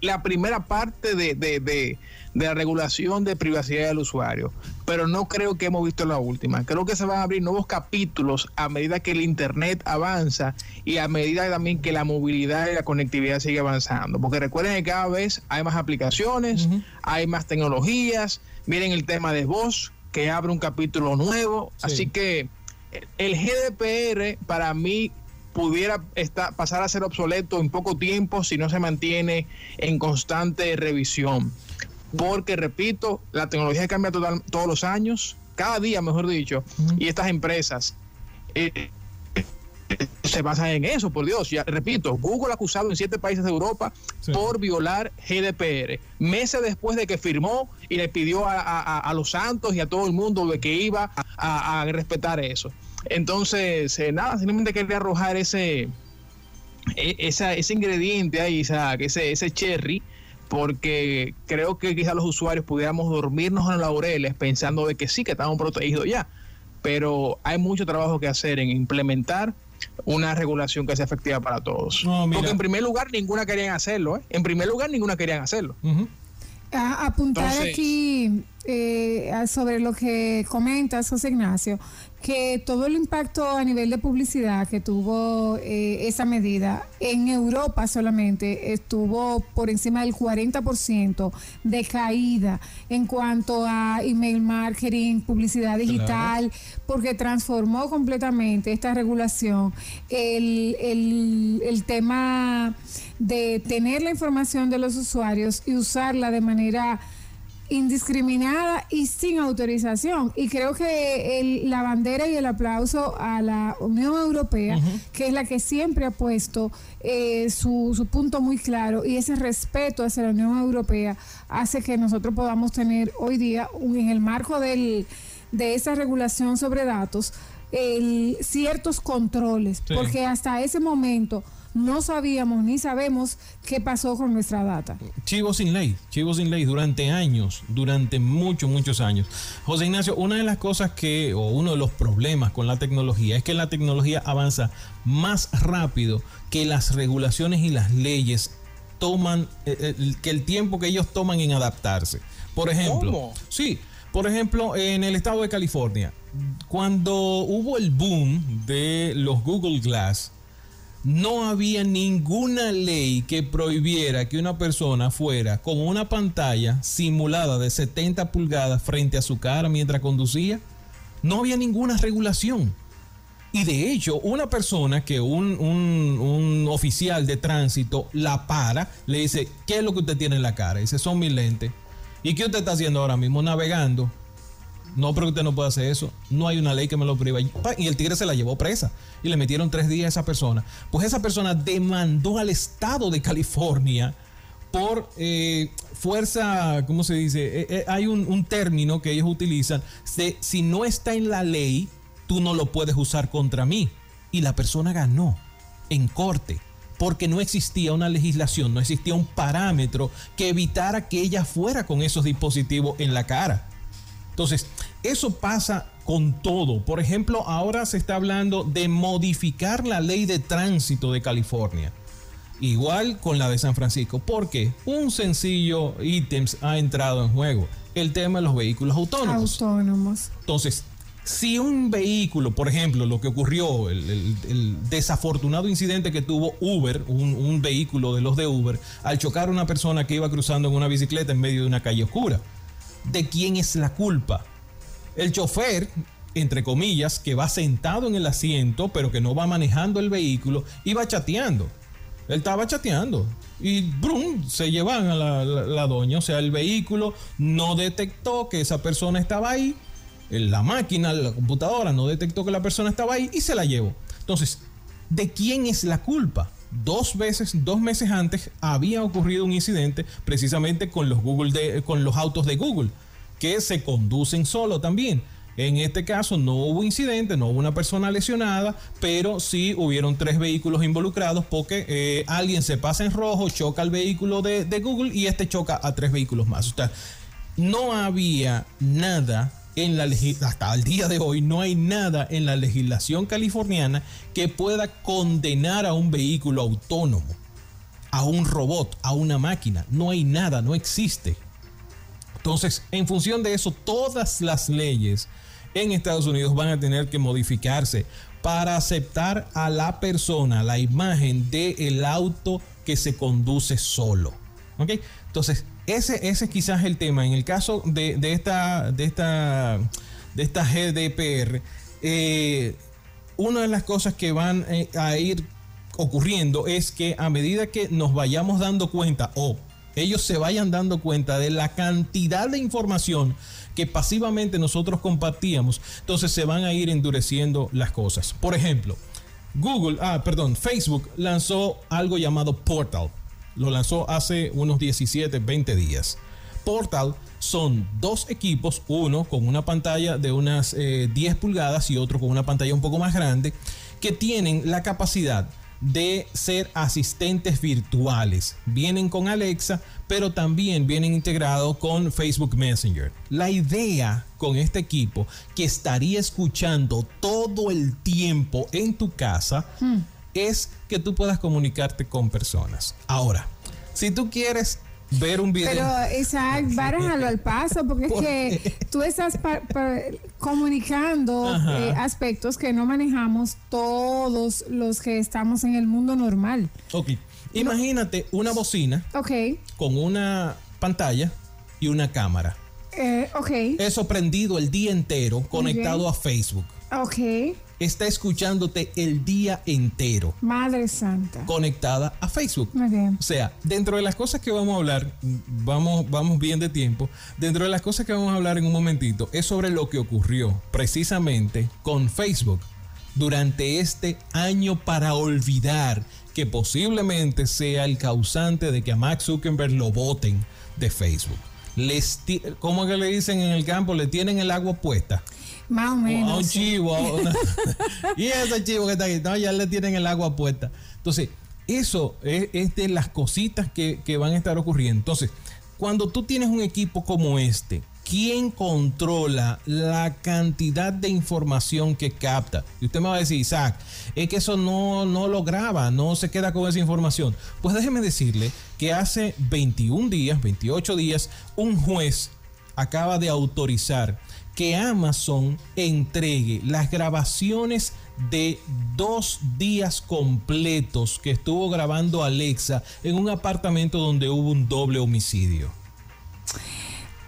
la primera parte de, de, la regulación de privacidad del usuario, pero no creo que hemos visto la última. Creo que se van a abrir nuevos capítulos a medida que el Internet avanza y a medida también que la movilidad y la conectividad sigue avanzando. Porque recuerden que cada vez hay más aplicaciones, hay más tecnologías. Miren el tema de voz, que abre un capítulo nuevo. Así que el GDPR para mí pudiera estar, pasar a ser obsoleto en poco tiempo si no se mantiene en constante revisión. Porque, repito, la tecnología cambia todos los años, cada día, mejor dicho, y estas empresas eh, se basan en eso, por Dios. Ya, repito, Google acusado en siete países de Europa por violar GDPR. Meses después de que firmó y le pidió a, los santos y a todo el mundo de que iba a, respetar eso. Entonces, eh, nada, simplemente quería arrojar ese, e, ese ingrediente ahí, ese, ese cherry porque creo que quizás los usuarios pudiéramos dormirnos en los laureles pensando de que sí, que estamos protegidos ya, pero hay mucho trabajo que hacer en implementar una regulación que sea efectiva para todos. Porque en primer lugar ninguna querían hacerlo, ¿eh? En primer lugar ninguna querían hacerlo. apuntar aquí eh, sobre lo que comentas, José Ignacio, que todo el impacto a nivel de publicidad que tuvo eh, esa medida en Europa solamente estuvo por encima del 40% de caída en cuanto a email marketing, publicidad digital, porque transformó completamente esta regulación. El, el, el tema de tener la información de los usuarios y usarla de manera indiscriminada y sin autorización. Y creo que la bandera y el aplauso a la Unión Europea, que es la que siempre ha puesto eh, su, su, punto muy claro y ese respeto hacia la Unión Europea hace que nosotros podamos tener hoy día, en el marco del, de esa regulación sobre datos, el, ciertos controles, porque hasta ese momento no sabíamos ni sabemos qué pasó con nuestra data. Chivo sin ley, chivo sin ley durante años, durante muchos, muchos años. José Ignacio, una de las cosas que, o uno de los problemas con la tecnología es que la tecnología avanza más rápido que las regulaciones y las leyes toman, eh, eh, que el tiempo que ellos toman en adaptarse. Por ejemplo, sí, por ejemplo, en el estado de California, cuando hubo el boom de los Google Glass, no había ninguna ley que prohibiera que una persona fuera con una pantalla simulada de 70 pulgadas frente a su cara mientras conducía. No había ninguna regulación. Y de hecho, una persona que un, un, oficial de tránsito la para, le dice, ¿qué es lo que usted tiene en la cara? dice, son mis lentes. ¿Y qué usted está haciendo ahora mismo? Navegando. No, pero usted no puede hacer eso. No hay una ley que me lo priva. Y el tigre se la llevó presa. Y le metieron tres días a esa persona. Pues esa persona demandó al estado de California por eh, fuerza, ¿cómo se dice? Eh, eh, hay un, término que ellos utilizan. si no está en la ley, tú no lo puedes usar contra mí. Y la persona ganó en corte porque no existía una legislación, no existía un parámetro que evitara que ella fuera con esos dispositivos en la cara. Entonces, eso pasa con todo. Por ejemplo, ahora se está hablando de modificar la ley de tránsito de California. Igual con la de San Francisco. Porque un sencillo ítem ha entrado en juego. El tema de los vehículos autónomos. Autónomos. Entonces, si un vehículo, por ejemplo, lo que ocurrió, el, desafortunado incidente que tuvo Uber, un, un, vehículo de los de Uber, al chocar a una persona que iba cruzando en una bicicleta en medio de una calle oscura de quién es la culpa. El chofer, entre comillas, que va sentado en el asiento, pero que no va manejando el vehículo, iba chateando. Él estaba chateando y brum, se llevan a la, doña. O sea, el vehículo no detectó que esa persona estaba ahí. La máquina, la computadora no detectó que la persona estaba ahí y se la llevó. Entonces, ¿de quién es la culpa? Dos veces, dos meses antes, había ocurrido un incidente precisamente con los Google con los autos de Google, que se conducen solo también. En este caso no hubo incidente, no hubo una persona lesionada, pero sí hubieron tres vehículos involucrados porque eh, alguien se pasa en rojo, choca el vehículo de, de Google y este choca a tres vehículos más. O sea, no había nada en la hasta el día de hoy no hay nada en la legislación californiana que pueda condenar a un vehículo autónomo, a un robot, a una máquina. No hay nada, no existe. Entonces, en función de eso, todas las leyes en Estados Unidos van a tener que modificarse para aceptar a la persona, la imagen del el auto que se conduce solo. ¿Ok? Entonces, ese, es quizás el tema. En el caso de, esta, de, esta, de esta GDPR, eh, una de las cosas que van eh, a ir ocurriendo es que a medida que nos vayamos dando cuenta o ellos se vayan dando cuenta de la cantidad de información que pasivamente nosotros compartíamos, entonces se van a ir endureciendo las cosas. Por ejemplo, Google, ah, perdón, Facebook lanzó algo llamado Portal. Lo lanzó hace unos 17, 20 días. Portal son dos equipos, uno con una pantalla de unas 10 eh, pulgadas y otro con una pantalla un poco más grande, que tienen la capacidad de ser asistentes virtuales. Vienen con Alexa, pero también vienen integrados con Facebook Messenger. La idea con este equipo que estaría escuchando todo el tiempo en tu casa hmm. Es que tú puedas comunicarte con personas. Ahora, si tú quieres ver un video. Pero Isaac, [laughs] bárajalo al paso, porque es que tú estás comunicando eh, aspectos que no manejamos todos los que estamos en el mundo normal. Ok. Imagínate una bocina con una pantalla y una cámara. Eh, ok. Eso prendido el día entero, conectado a Facebook. Ok está escuchándote el día entero. Madre Santa. Conectada a Facebook. O sea, dentro de las cosas que vamos a hablar, vamos, vamos bien de tiempo, dentro de las cosas que vamos a hablar en un momentito, es sobre lo que ocurrió precisamente con Facebook durante este año para olvidar que posiblemente sea el causante de que a Max Zuckerberg lo voten de Facebook. Les ¿Cómo que le dicen en el campo? Le tienen el agua puesta. Más o menos. A un chivo. [laughs] [laughs] y ese chivo que está aquí, no, ya le tienen el agua puesta. Entonces, eso es, de las cositas que, que van a estar ocurriendo. Entonces, cuando tú tienes un equipo como este, ¿quién controla la cantidad de información que capta? Y usted me va a decir, Isaac, es que eso no, no lo graba, no se queda con esa información. Pues déjeme decirle que hace 21 días, 28 días, un juez acaba de autorizar que Amazon entregue las grabaciones de dos días completos que estuvo grabando Alexa en un apartamento donde hubo un doble homicidio.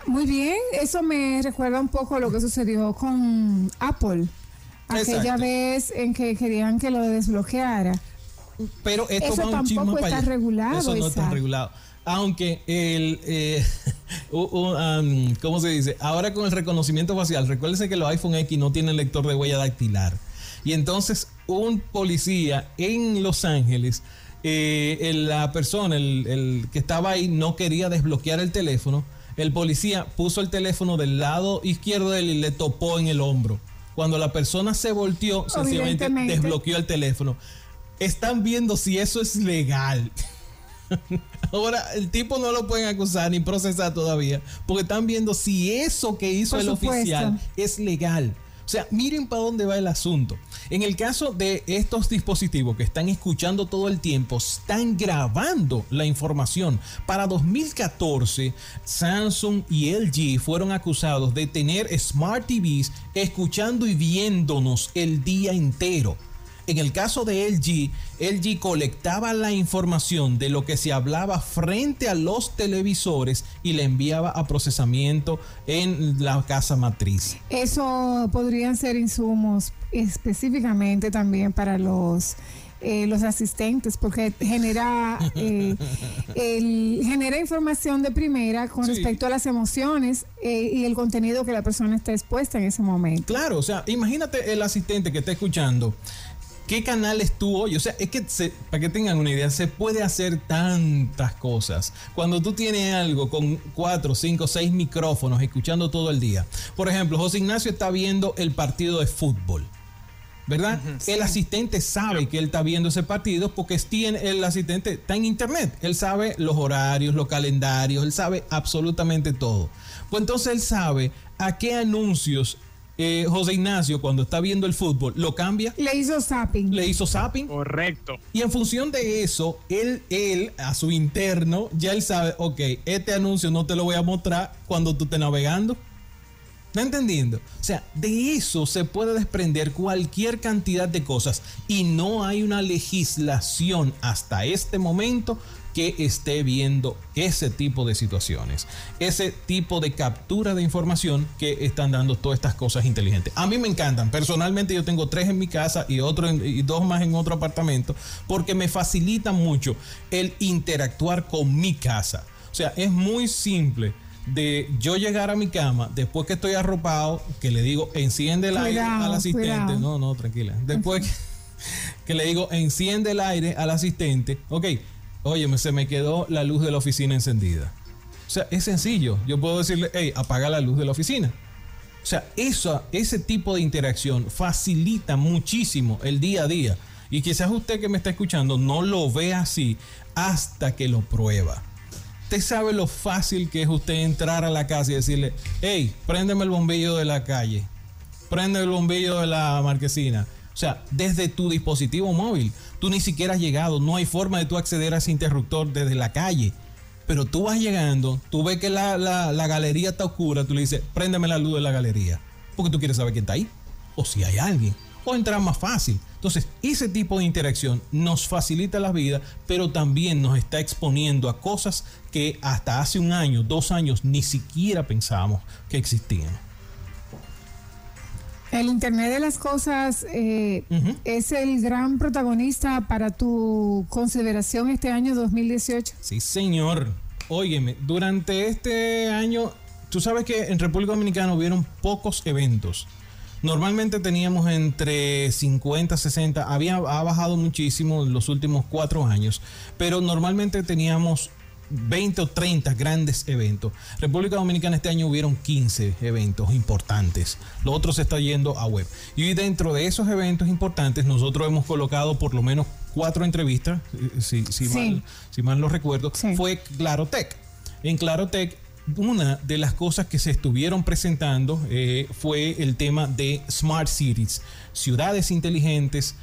Muy bien, eso me recuerda un poco lo que sucedió con Apple. Aquella vez en que querían que lo desbloqueara. Pero esto eso tampoco está regulado. Eso no está regulado. Aunque el, eh, [laughs] um, ¿cómo se dice? Ahora con el reconocimiento facial, recuérdense que los iPhone X no tienen lector de huella dactilar. Y entonces un policía en Los Ángeles, eh, la persona, el, que estaba ahí, no quería desbloquear el teléfono. El policía puso el teléfono del lado izquierdo de él y le topó en el hombro. Cuando la persona se volteó, sencillamente desbloqueó el teléfono. Están viendo si eso es legal. [laughs] Ahora, el tipo no lo pueden acusar ni procesar todavía, porque están viendo si eso que hizo el oficial es legal. O sea, miren para dónde va el asunto. En el caso de estos dispositivos que están escuchando todo el tiempo, están grabando la información. Para 2014, Samsung y LG fueron acusados de tener Smart TVs escuchando y viéndonos el día entero. En el caso de LG, LG colectaba la información de lo que se hablaba frente a los televisores y le enviaba a procesamiento en la casa matriz. Eso podrían ser insumos específicamente también para los eh, los asistentes porque genera eh, [laughs] genera información de primera con respecto a las emociones eh, y el contenido que la persona está expuesta en ese momento. Claro, o sea, imagínate el asistente que está escuchando ¿Qué canales tú oyes? O sea, es que para que tengan una idea, se puede hacer tantas cosas. Cuando tú tienes algo con cuatro, cinco, seis micrófonos escuchando todo el día. Por ejemplo, José Ignacio está viendo el partido de fútbol. ¿Verdad? El asistente sabe que él está viendo ese partido porque tiene, el asistente está en internet. Él sabe los horarios, los calendarios, él sabe absolutamente todo. Pues entonces él sabe a qué anuncios eh, José Ignacio, cuando está viendo el fútbol, lo cambia. Le hizo zapping. Le hizo zapping. Correcto. Y en función de eso, él, él, a su interno, ya él sabe, ok, este anuncio no te lo voy a mostrar cuando tú estés navegando. ¿Está entendiendo? O sea, de eso se puede desprender cualquier cantidad de cosas y no hay una legislación hasta este momento que esté viendo ese tipo de situaciones, ese tipo de captura de información que están dando todas estas cosas inteligentes. A mí me encantan. Personalmente yo tengo tres en mi casa y otro y dos más en otro apartamento porque me facilita mucho el interactuar con mi casa. O sea, es muy simple de yo llegar a mi cama después que estoy arropado, que le digo enciende el aire al asistente. No, no, tranquila. Después [laughs] que, le digo enciende el aire al asistente. Ok, oye, se me quedó la luz de la oficina encendida. O sea, es sencillo. Yo puedo decirle, hey, apaga la luz de la oficina. O sea, eso, ese tipo de interacción facilita muchísimo el día a día. Y quizás usted que me está escuchando no lo ve así hasta que lo prueba. Usted sabe lo fácil que es usted entrar a la casa y decirle, hey, préndeme el bombillo de la calle, prende el bombillo de la marquesina. O sea, desde tu dispositivo móvil. Tú ni siquiera has llegado, no hay forma de tú acceder a ese interruptor desde la calle. Pero tú vas llegando, tú ves que la, la galería está oscura, tú le dices, préndeme la luz de la galería. Porque tú quieres saber quién está ahí. O si hay alguien. O entrar más fácil. Entonces, ese tipo de interacción nos facilita la vida, pero también nos está exponiendo a cosas que hasta hace un año, dos años, ni siquiera pensábamos que existían. El Internet de las Cosas eh, es el gran protagonista para tu consideración este año 2018. Sí, señor. Óyeme, durante este año, tú sabes que en República Dominicana hubieron pocos eventos Normalmente teníamos entre 50, 60, había, ha bajado muchísimo en los últimos cuatro años, pero normalmente teníamos 20 o 30 grandes eventos. República Dominicana este año hubieron 15 eventos importantes. Lo otro se está yendo a web. Y dentro de esos eventos importantes nosotros hemos colocado por lo menos cuatro entrevistas, eh, si, si, mal, si mal, lo recuerdo, fue Clarotech. En Clarotech una de las cosas que se estuvieron presentando eh, fue el tema de Smart Cities, ciudades inteligentes,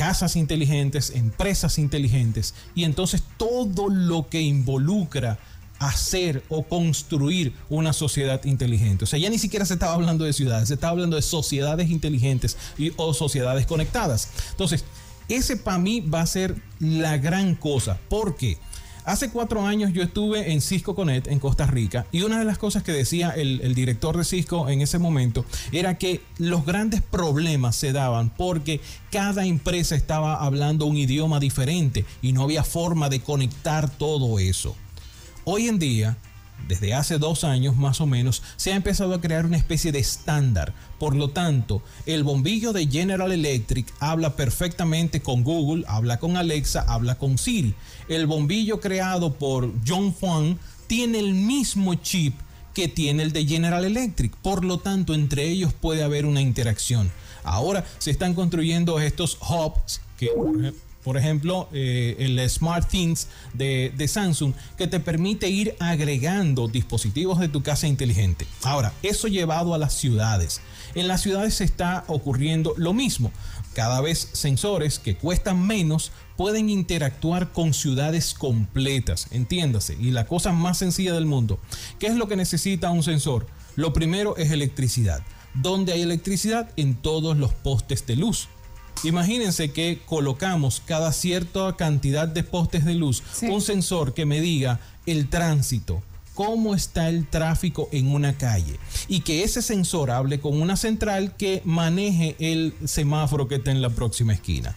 casas inteligentes, empresas inteligentes, y entonces todo lo que involucra hacer o construir una sociedad inteligente. O sea, ya ni siquiera se estaba hablando de ciudades, se estaba hablando de sociedades inteligentes y, o sociedades conectadas. Entonces, ese para mí va a ser la gran cosa. ¿Por qué? Hace cuatro años yo estuve en Cisco Connect en Costa Rica y una de las cosas que decía el, director de Cisco en ese momento era que los grandes problemas se daban porque cada empresa estaba hablando un idioma diferente y no había forma de conectar todo eso. Hoy en día desde hace dos años más o menos, se ha empezado a crear una especie de estándar. Por lo tanto, el bombillo de General Electric habla perfectamente con Google, habla con Alexa, habla con Siri. El bombillo creado por John Fung tiene el mismo chip que tiene el de General Electric. Por lo tanto, entre ellos puede haber una interacción. Ahora se están construyendo estos hubs que, por ejemplo, eh, el Smart Things de, Samsung, que te permite ir agregando dispositivos de tu casa inteligente. Ahora, eso llevado a las ciudades. En las ciudades está ocurriendo lo mismo. Cada vez sensores que cuestan menos pueden interactuar con ciudades completas, entiéndase. Y la cosa más sencilla del mundo. ¿Qué es lo que necesita un sensor? Lo primero es electricidad. ¿Dónde hay electricidad? En todos los postes de luz. Imagínense que colocamos cada cierta cantidad de postes de luz un sensor que me diga el tránsito, cómo está el tráfico en una calle y que ese sensor hable con una central que maneje el semáforo que está en la próxima esquina.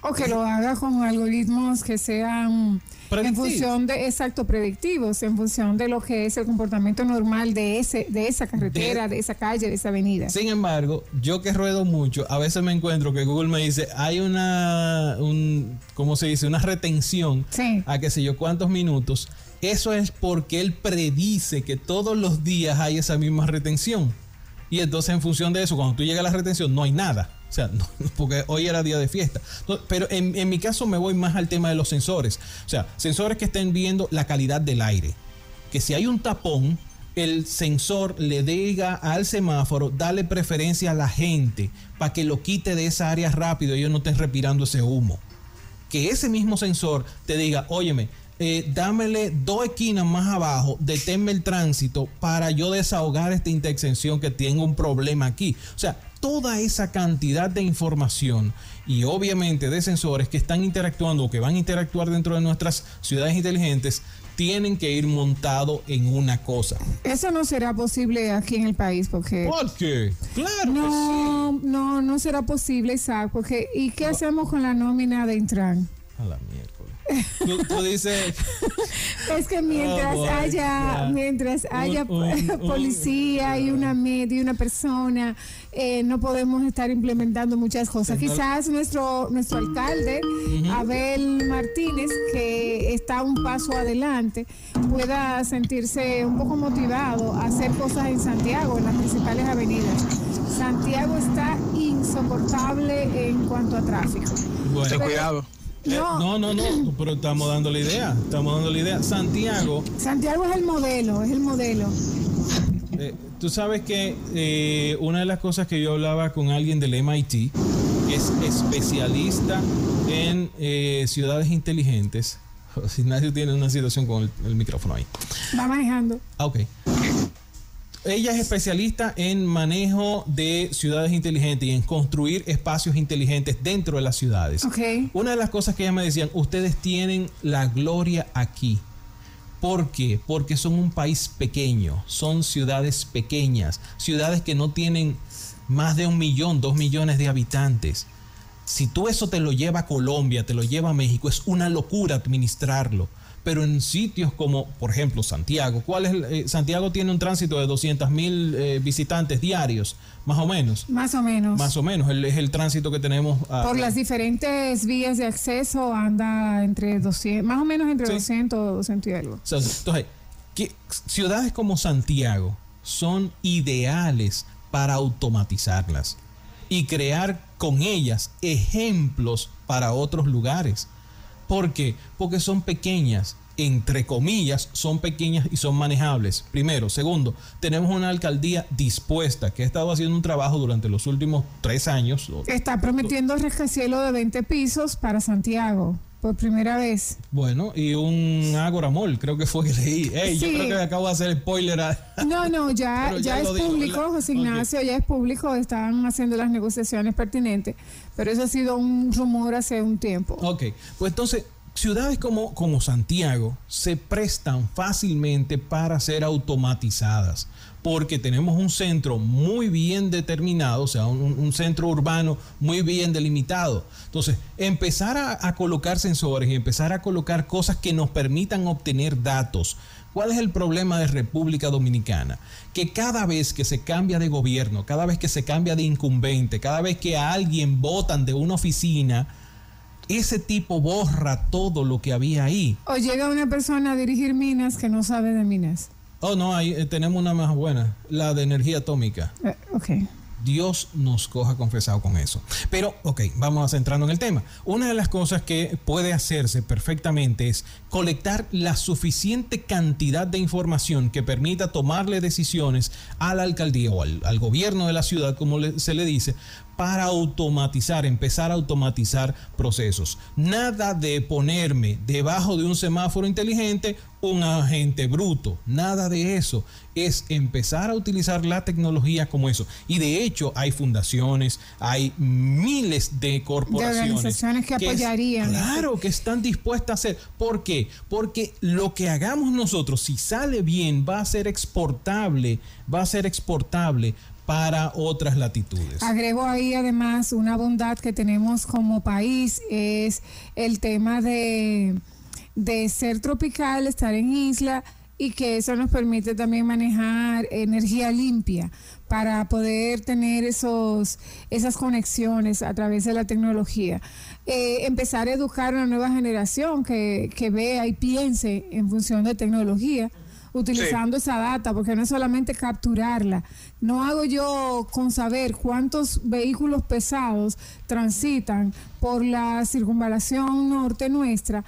O que lo haga con algoritmos que sean en función de, exacto, predictivos, en función de lo que es el comportamiento normal de ese, de esa carretera, de, esa calle, de esa avenida. Sin embargo, yo que ruedo mucho, a veces me encuentro que Google me dice, hay una, un, ¿cómo se dice? Una retención a qué sé yo cuántos minutos. Eso es porque él predice que todos los días hay esa misma retención. Y entonces en función de eso, cuando tú llegas a la retención, no hay nada. O sea, [laughs] porque hoy era día de fiesta. Pero en, mi caso me voy más al tema de los sensores. O sea, sensores que estén viendo la calidad del aire. Que si hay un tapón, el sensor le diga al semáforo, dale preferencia a la gente para que lo quite de esa área rápido y ellos no estén respirando ese humo. Que ese mismo sensor te diga, óyeme, eh, dámele dos esquinas más abajo, deténme el tránsito para yo desahogar esta intersección que tengo un problema aquí. O sea, toda esa cantidad de información y obviamente de sensores que están interactuando o que van a interactuar dentro de nuestras ciudades inteligentes tienen que ir montado en una cosa. Eso no será posible aquí en el país porque... ¿Por qué? Claro no, que sí. No, no será posible, Isaac, porque ¿y qué hacemos con la nómina de Intran? A la mierda. Tú, dices. Es que mientras oh, haya mientras haya [laughs] policía y una media y una persona eh, no podemos estar implementando muchas cosas. Quizás nuestro nuestro alcalde Abel Martínez que está un paso adelante pueda sentirse un poco motivado a hacer cosas en Santiago en las principales avenidas. Santiago está insoportable en cuanto a tráfico. Bueno, cuidado eh, no. no, no, pero estamos dando la idea, estamos dando la idea. Santiago. Santiago es el modelo, es el modelo. Eh, tú sabes que eh, una de las cosas que yo hablaba con alguien del MIT, que es especialista en ciudades inteligentes, [laughs] si nadie tiene una situación con el, el micrófono ahí. Va manejando. Ah, ok ella es especialista en manejo de ciudades inteligentes y en construir espacios inteligentes dentro de las ciudades. Okay. Una de las cosas que ella me decían, ustedes tienen la gloria aquí. ¿Por qué? Porque son un país pequeño, son ciudades pequeñas, ciudades que no tienen más de un millón, dos millones de habitantes. Si tú eso te lo lleva a Colombia, te lo lleva a México, es una locura administrarlo pero en sitios como, por ejemplo, Santiago. ¿Cuál es? Eh, Santiago tiene un tránsito de 200 mil eh, visitantes diarios, más o menos. Más o menos. Más o menos, es el tránsito que tenemos. por las diferentes vías de acceso anda entre 200, más o menos entre 200 o 200 y algo. Entonces, ciudades como Santiago son ideales para automatizarlas y crear con ellas ejemplos para otros lugares. ¿Por qué? Porque son pequeñas, entre comillas, son pequeñas y son manejables. Primero. Segundo, tenemos una alcaldía dispuesta que ha estado haciendo un trabajo durante los últimos tres años. Está prometiendo rascacielos de 20 pisos para Santiago. Por primera vez. Bueno, y un Agora Mall, creo que fue que leí. Ey, Yo creo que acabo de hacer spoiler. No, no, ya, [laughs] ya, es público, José Ignacio, ya es público, están haciendo las negociaciones pertinentes, pero eso ha sido un rumor hace un tiempo. Ok, pues entonces, ciudades como, como Santiago se prestan fácilmente para ser automatizadas porque tenemos un centro muy bien determinado, o sea, un, centro urbano muy bien delimitado. Entonces, empezar a, colocar sensores y empezar a colocar cosas que nos permitan obtener datos. ¿Cuál es el problema de República Dominicana? Que cada vez que se cambia de gobierno, cada vez que se cambia de incumbente, cada vez que a alguien votan de una oficina, ese tipo borra todo lo que había ahí. O llega una persona a dirigir minas que no sabe de minas. Oh, no, ahí eh, tenemos una más buena, la de energía atómica. Ok. Dios nos coja confesado con eso. Pero, ok, vamos a centrarnos en el tema. Una de las cosas que puede hacerse perfectamente es colectar la suficiente cantidad de información que permita tomarle decisiones a la alcaldía o al, gobierno de la ciudad, como se le dice, para automatizar, empezar a automatizar procesos. Nada de ponerme debajo de un semáforo inteligente un agente bruto, nada de eso. Es empezar a utilizar la tecnología como eso. Y de hecho hay fundaciones, hay miles de corporaciones. De organizaciones que, apoyarían. claro, que están dispuestas a hacer. ¿Por qué? Porque lo que hagamos nosotros, si sale bien, va a ser exportable, va a ser exportable para otras latitudes. Agrego ahí además una bondad que tenemos como país, es el tema de, de ser tropical, estar en isla y que eso nos permite también manejar energía limpia para poder tener esos, esas conexiones a través de la tecnología. Eh, empezar a educar a una nueva generación que, que vea y piense en función de tecnología utilizando esa data, porque no es solamente capturarla. No hago yo con saber cuántos vehículos pesados transitan por la circunvalación norte nuestra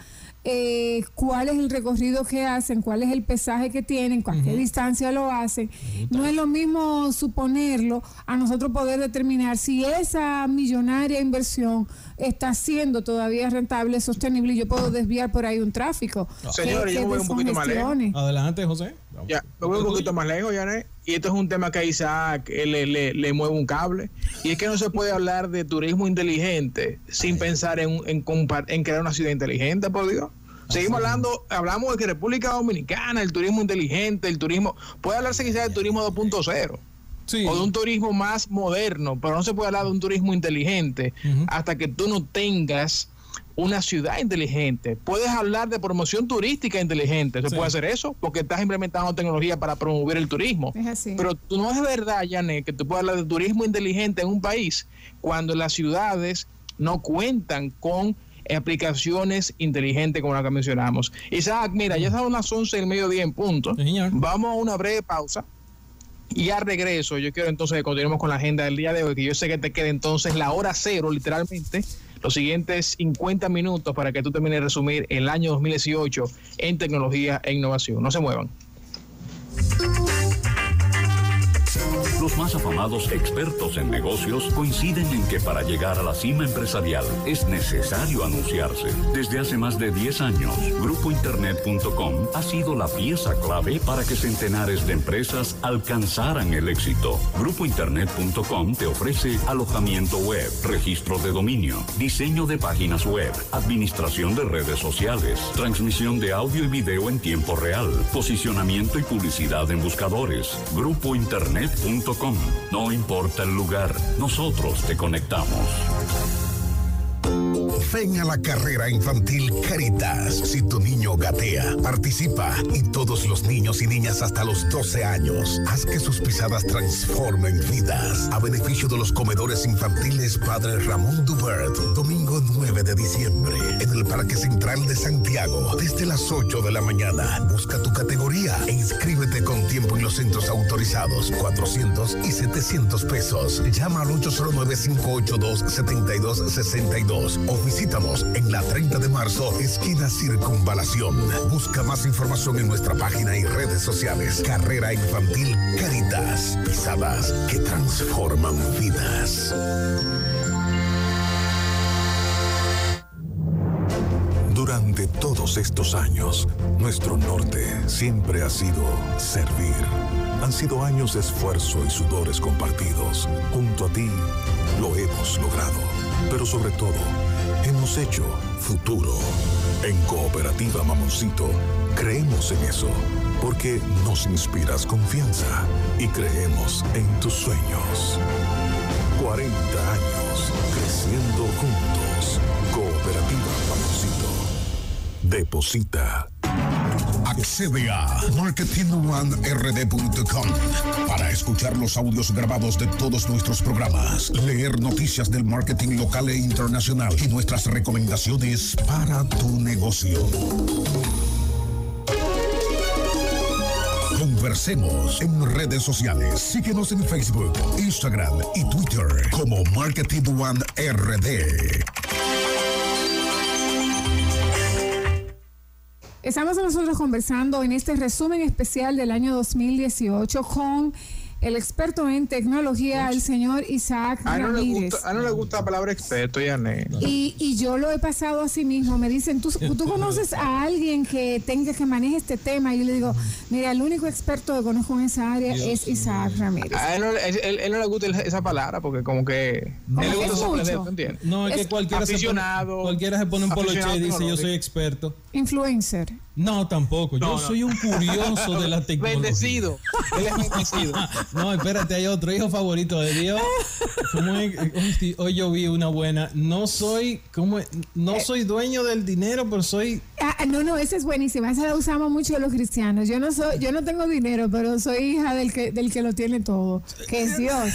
eh, cuál es el recorrido que hacen, cuál es el pesaje que tienen, a qué distancia lo hacen. No es lo mismo suponerlo a nosotros poder determinar si esa millonaria inversión está siendo todavía rentable, sostenible y yo puedo desviar por ahí un tráfico. Señores, yo voy un poquito más lejos. Adelante, José. Ya, me voy un poquito más lejos, Yané. Y esto es un tema que a Isaac le, le, le, mueve un cable. Y es que no se puede hablar de turismo inteligente sin pensar en, en, en crear una ciudad inteligente, por Dios. Seguimos hablando, hablamos de que República Dominicana, el turismo inteligente, el turismo, puede hablarse quizás del turismo 2.0. O de un turismo más moderno, pero no se puede hablar de un turismo inteligente hasta que tú no tengas una ciudad inteligente. Puedes hablar de promoción turística inteligente. ¿Se puede hacer eso? Porque estás implementando tecnología para promover el turismo. Pero no es verdad, Janet, que tú puedes hablar de turismo inteligente en un país cuando las ciudades no cuentan con aplicaciones inteligentes como la que mencionamos. Isaac, mira, ya son las 11 del mediodía en punto. Vamos a una breve pausa. Y al regreso, yo quiero entonces que continuemos con la agenda del día de hoy, que yo sé que te queda entonces la hora cero, literalmente, los siguientes 50 minutos para que tú termines de resumir el año 2018 en tecnología e innovación. No se muevan. Los más afamados expertos en negocios coinciden en que para llegar a la cima empresarial es necesario anunciarse. Desde hace más de 10 años, GrupoInternet.com ha sido la pieza clave para que centenares de empresas alcanzaran el éxito. GrupoInternet.com te ofrece alojamiento web, registro de dominio, diseño de páginas web, administración de redes sociales, transmisión de audio y video en tiempo real, posicionamiento y publicidad en buscadores. GrupoInternet.com no importa el lugar, nosotros te conectamos. Ven a la carrera infantil Caritas. Si tu niño gatea, participa y todos los niños y niñas hasta los 12 años, haz que sus pisadas transformen vidas. A beneficio de los comedores infantiles Padre Ramón Dubert, domingo 9 de diciembre, en el Parque Central de Santiago, desde las 8 de la mañana. Busca tu categoría e inscríbete con tiempo en los centros autorizados, 400 y 700 pesos. Llama al 809-582-7262 o visítanos en la 30 de marzo, esquina Circunvalación. Busca más información en nuestra página y redes sociales. Carrera Infantil Caritas. Pisadas que transforman vidas. Durante todos estos años, nuestro norte siempre ha sido servir. Han sido años de esfuerzo y sudores compartidos. Junto a ti, lo hemos logrado. Pero sobre todo, hemos hecho futuro. En Cooperativa Mamoncito, creemos en eso, porque nos inspiras confianza y creemos en tus sueños. 40 años creciendo juntos. Cooperativa Mamoncito. Deposita. Accede a marketingonerd.com para escuchar los audios grabados de todos nuestros programas, leer noticias del marketing local e internacional y nuestras recomendaciones para tu negocio. Conversemos en redes sociales. Síguenos en Facebook, Instagram y Twitter como Marketing One RD. Estamos nosotros conversando en este resumen especial del año 2018 con el experto en tecnología, el señor Isaac a no Ramírez. Gusta, a no le gusta la palabra experto, Yané. Y, y yo lo he pasado a sí mismo. Me dicen, ¿Tú, ¿tú conoces a alguien que tenga que maneje este tema? Y yo le digo, mira, el único experto que conozco en esa área es Isaac Ramírez. A él no, él, él no, le gusta esa palabra porque como que... No, él le gusta es sorprender, mucho. ¿entiendes? No, es, que cualquiera se, pone, cualquiera se pone un poloche y dice yo soy experto. Influencer. No, tampoco. Yo No, soy un curioso de la [laughs] tecnología. Bendecido. Él es bendecido. [laughs] No, espérate, hay otro hijo favorito de Dios. ¿Cómo es? Hoy- Hoy yo vi una buena. No soy, ¿cómo es? No soy dueño del dinero, pero soy. Ah, no, no, esa es buenísima. Esa la usamos mucho los cristianos. Yo no soy, yo no tengo dinero, pero soy hija del que, del que lo tiene todo, que es Dios.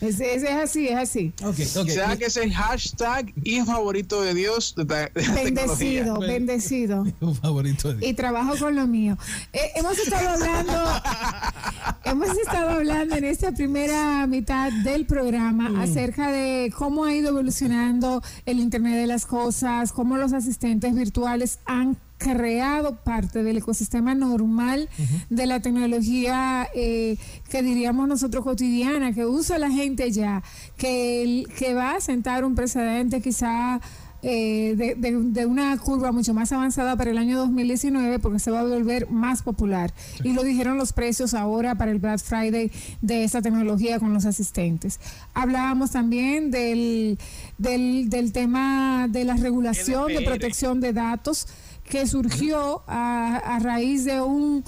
Ese, ese es así, es así. Ok, ok. O sea que es el hashtag hijo favorito de Dios de, ta- de la tecnología. Bendecido, [laughs] bendecido. Hijo favorito de Dios. Y trabajo con lo mío. Eh, hemos estado hablando, [laughs] hemos estado hablando en esta primera mitad del programa acerca de cómo ha ido evolucionando el Internet de las cosas, cómo los asistentes virtuales han creado parte del ecosistema normal de la tecnología eh, que diríamos nosotros cotidiana, que usa la gente ya, que, que va a sentar un precedente quizá eh, de, una curva mucho más avanzada para el año 2019 porque se va a volver más popular. Y lo dijeron los precios ahora para el Black Friday de esta tecnología con los asistentes. Hablábamos también del, del, tema de la regulación de protección de datos que surgió a, a raíz de un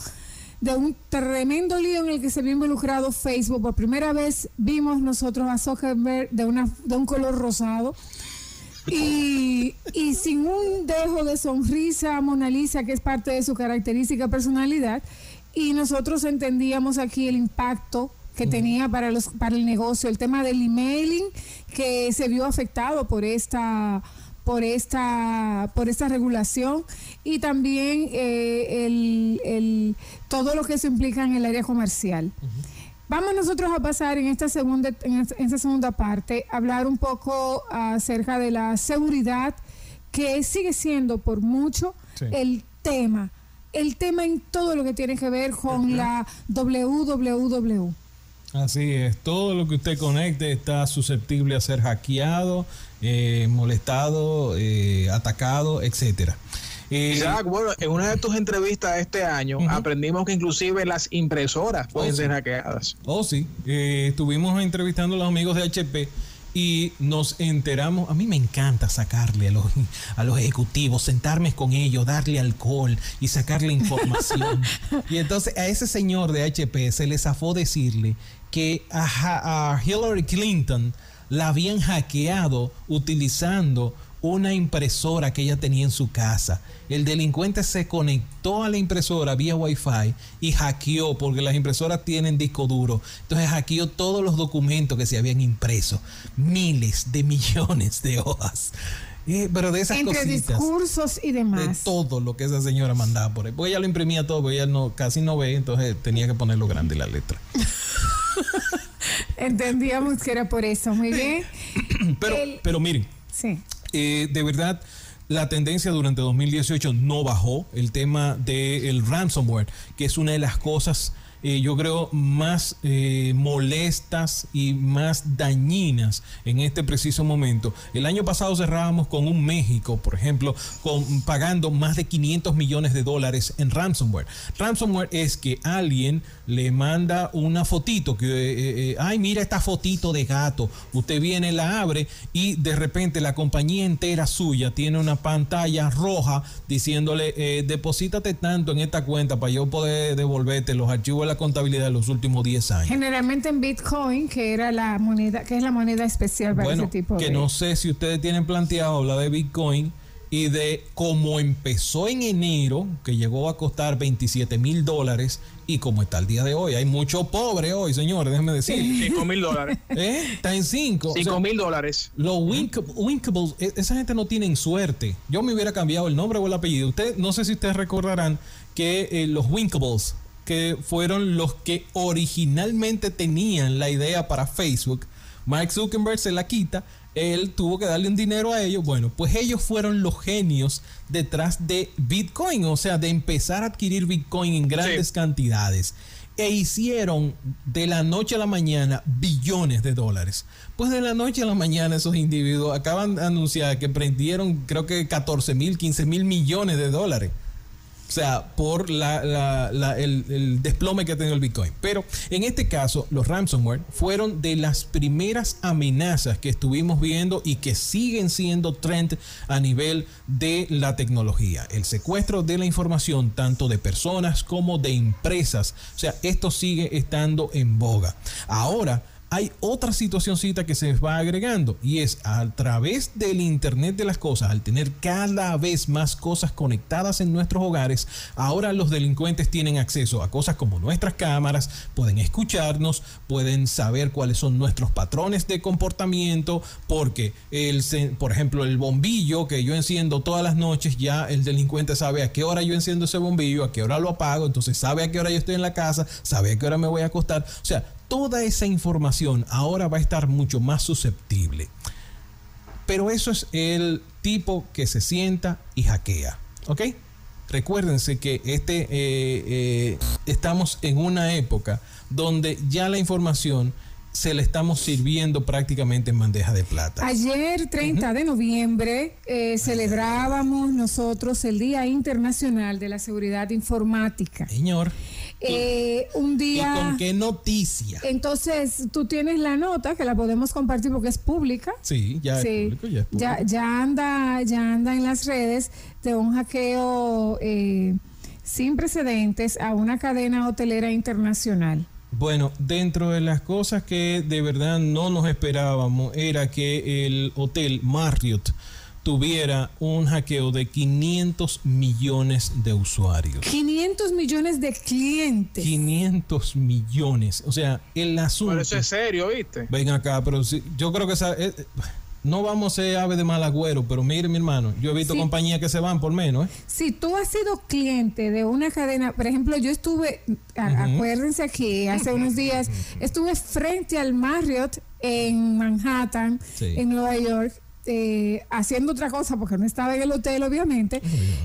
de un tremendo lío en el que se vio involucrado Facebook. Por primera vez vimos nosotros a Zuckerberg de, una, de un color rosado y, y sin un dejo de sonrisa a Mona Lisa, que es parte de su característica personalidad, y nosotros entendíamos aquí el impacto que tenía para los para el negocio, el tema del emailing que se vio afectado por esta por esta por esta regulación y también eh, el, el, todo lo que eso implica en el área comercial. Vamos nosotros a pasar en esta segunda, en esta segunda parte, a hablar un poco acerca de la seguridad, que sigue siendo por mucho el tema, el tema en todo lo que tiene que ver con la WWW. Así es, todo lo que usted conecte está susceptible a ser hackeado, eh, molestado, eh, atacado, etcétera. Isaac, bueno, en una de tus entrevistas este año aprendimos que inclusive las impresoras pueden oh, ser hackeadas. Oh, sí. Eh, estuvimos entrevistando a los amigos de HP y nos enteramos, a mí me encanta sacarle a los, a los ejecutivos, sentarme con ellos, darle alcohol y sacarle información. [laughs] y entonces a ese señor de HP se le zafó decirle que a Hillary Clinton la habían hackeado utilizando una impresora que ella tenía en su casa. El delincuente se conectó a la impresora vía Wi-Fi y hackeó, porque las impresoras tienen disco duro. Entonces hackeó todos los documentos que se habían impreso. Miles de millones de hojas. Eh, pero de esas Entre discursos y demás. De todo lo que esa señora mandaba por ahí. Porque ella lo imprimía todo, porque ella no, casi no ve, entonces tenía que ponerlo grande la letra. [laughs] Entendíamos que era por eso, muy bien. [clears throat] pero, pero miren. Sí. Eh, de verdad, la tendencia durante 2018 no bajó. El tema del ransomware, que es una de las cosas eh, yo creo, más eh, molestas y más dañinas en este preciso momento. El año pasado cerrábamos con un México, por ejemplo, pagando más de 500 millones de dólares en ransomware. Ransomware es que alguien le manda una fotito que, eh, ay, mira esta fotito de gato. Usted viene, la abre y de repente la compañía entera suya tiene una pantalla roja diciéndole, deposítate tanto en esta cuenta para yo poder devolverte los archivos la contabilidad de los últimos 10 años. Generalmente en Bitcoin, que era la moneda, que es la moneda especial para ese tipo que no sé si ustedes tienen planteado hablar de Bitcoin y de cómo empezó en enero, que llegó a costar 27 mil dólares, y como está el día de hoy. Hay mucho pobre hoy, señores, déjenme decir. 5 mil dólares. [laughs] ¿Eh? Está en 5. 5 mil dólares. Los Winkables, e, esa gente no tienen suerte. Yo me hubiera cambiado el nombre o el apellido. Usted, no sé si ustedes recordarán que eh, los Winkables que fueron los que originalmente tenían la idea para Facebook. Mark Zuckerberg se la quita, él tuvo que darle un dinero a ellos. Bueno, pues ellos fueron los genios detrás de Bitcoin, o sea, de empezar a adquirir Bitcoin en grandes cantidades. E hicieron de la noche a la mañana billones de dólares. Pues de la noche a la mañana esos individuos acaban de anunciar que prendieron creo que 14 mil, 15 mil millones de dólares. O sea, por el, desplome que ha tenido el Bitcoin. Pero en este caso, los ransomware fueron de las primeras amenazas que estuvimos viendo y que siguen siendo trend a nivel de la tecnología. El secuestro de la información, tanto de personas como de empresas. O sea, esto sigue estando en boga. Ahora, hay otra situacióncita que se va agregando y es a través del Internet de las Cosas, al tener cada vez más cosas conectadas en nuestros hogares, ahora los delincuentes tienen acceso a cosas como nuestras cámaras, pueden escucharnos, pueden saber cuáles son nuestros patrones de comportamiento, porque el, por ejemplo el bombillo que yo enciendo todas las noches, ya el delincuente sabe a qué hora yo enciendo ese bombillo, a qué hora lo apago, entonces sabe a qué hora yo estoy en la casa, sabe a qué hora me voy a acostar, o sea, toda esa información ahora va a estar mucho más susceptible. Pero eso es el tipo que se sienta y hackea. ¿Ok? recuérdense que este eh, eh, estamos en una época donde ya la información se le estamos sirviendo prácticamente en bandeja de plata. Ayer, 30 de noviembre, eh, celebrábamos nosotros el Día Internacional de la Seguridad Informática. Señor. Eh, un día. ¿Y con qué noticia? Entonces, tú tienes la nota que la podemos compartir porque es pública. Sí, ya es público, ya es público. Ya, ya, anda, ya anda en las redes de un hackeo eh, sin precedentes a una cadena hotelera internacional. Bueno, dentro de las cosas que de verdad no nos esperábamos era que el hotel Marriott tuviera un hackeo de 500 millones de usuarios. 500 millones de clientes. 500 millones. O sea, el asunto... Pero eso es serio, ¿viste? Ven acá, pero yo creo que esa, eh, no vamos a ser ave de mal agüero, pero mire, mi hermano, yo he visto compañías que se van por menos. ¿eh? Si tú has sido cliente de una cadena, por ejemplo, yo estuve, acuérdense que hace unos días estuve frente al Marriott en Manhattan, en Nueva York, eh, haciendo otra cosa porque no estaba en el hotel, obviamente.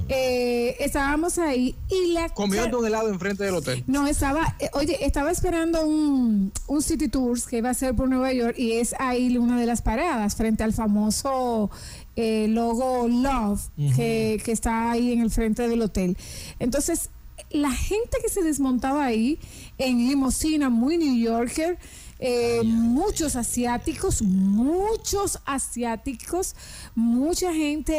Eh, estábamos ahí y la. Comiendo un helado enfrente del hotel. No, estaba. Eh, oye, estaba esperando un, un City Tours que iba a ser por Nueva York y es ahí una de las paradas frente al famoso logo Love que, que está ahí en el frente del hotel. Entonces, la gente que se desmontaba ahí en limosina muy New Yorker eh, muchos asiáticos, muchos asiáticos, mucha gente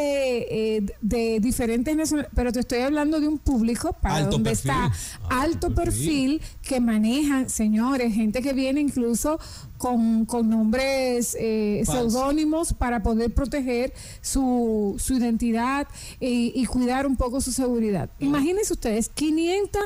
eh, de diferentes nacionalidades, pero te estoy hablando de un público para donde está alto, perfil, que manejan, señores, gente que viene incluso con, nombres eh, seudónimos para poder proteger su, su identidad y, cuidar un poco su seguridad. Imagínense ustedes, 500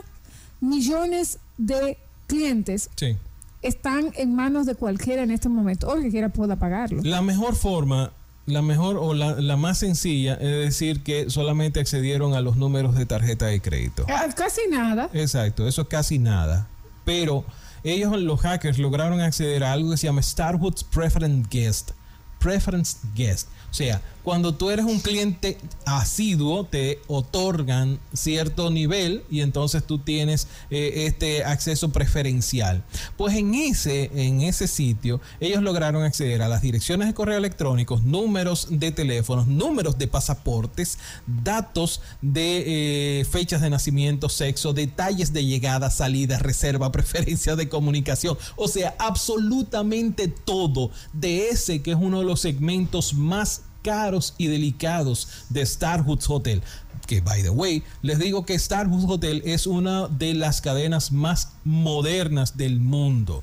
millones de clientes. Sí están en manos de cualquiera en este momento, o el que quiera pueda pagarlo. La mejor forma, la mejor o la, más sencilla es decir que solamente accedieron a los números de tarjeta de crédito. Ah, casi nada. Exacto, eso es casi nada. Pero ellos, los hackers, lograron acceder a algo que se llama Starwood's Preference Guest. Preference Guest. O sea, cuando tú eres un cliente asiduo, te otorgan cierto nivel y entonces tú tienes eh, este acceso preferencial. Pues en ese, en ese sitio, ellos lograron acceder a las direcciones de correo electrónicos, números de teléfonos, números de pasaportes, datos de eh, fechas de nacimiento, sexo, detalles de llegada, salida, reserva, [laughs] preferencia de comunicación. O sea, absolutamente todo de ese que es uno de los segmentos más caros y delicados de Starwoods Hotel. Que, by the way, les digo que Starwoods Hotel es una de las cadenas más modernas del mundo.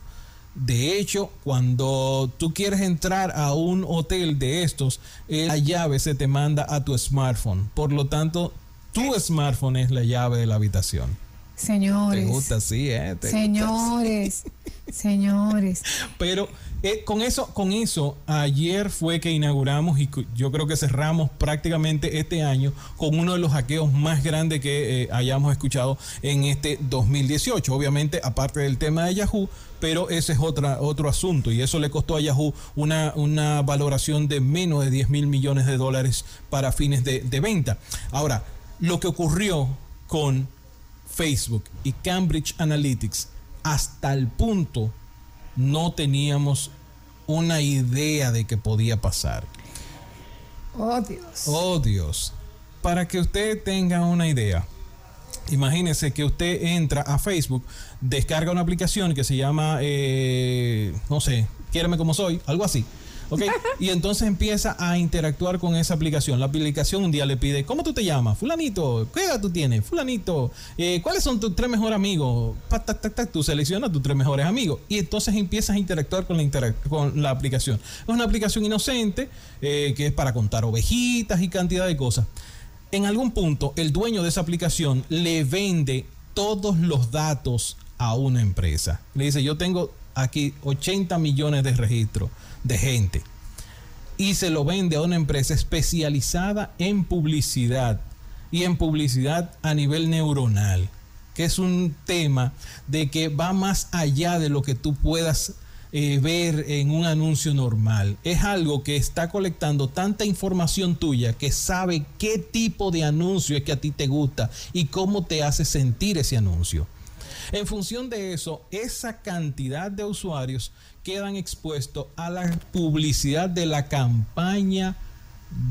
De hecho, cuando tú quieres entrar a un hotel de estos, eh, la llave se te manda a tu smartphone. Por lo tanto, tu smartphone es la llave de la habitación. Señores. Te gusta así, ¿eh? señores. [laughs] señores. Pero con eso, con eso, ayer fue que inauguramos y yo creo que cerramos prácticamente este año con uno de los hackeos más grandes que eh, hayamos escuchado en este 2018. Obviamente, aparte del tema de Yahoo, pero ese es otra, otro asunto y eso le costó a Yahoo una, una valoración de menos de 10 mil millones de dólares para fines de venta. Ahora, lo que ocurrió con Facebook y Cambridge Analytics hasta el punto no teníamos una idea de que podía pasar. Oh Dios. Oh Dios. Para que usted tenga una idea, imagínese que usted entra a Facebook, descarga una aplicación que se llama, eh, no sé, quiéreme como soy, algo así Y entonces empieza a interactuar con esa aplicación. La aplicación un día le pide, ¿cómo tú te llamas? Fulanito, ¿qué edad tú tienes? Fulanito, eh, ¿cuáles son tus tres mejores amigos? tú seleccionas tus tres mejores amigos. Y entonces empiezas a interactuar con la, con la aplicación. Es una aplicación inocente eh, que es para contar ovejitas y cantidad de cosas. En algún punto, el dueño de esa aplicación le vende todos los datos a una empresa. Le dice, yo tengo aquí 80 millones de registros de gente y se lo vende a una empresa especializada en publicidad y en publicidad a nivel neuronal, que es un tema de que va más allá de lo que tú puedas eh, ver en un anuncio normal. Es algo que está colectando tanta información tuya que sabe qué tipo de anuncio es que a ti te gusta y cómo te hace sentir ese anuncio. En función de eso, esa cantidad de usuarios quedan expuestos a la publicidad de la campaña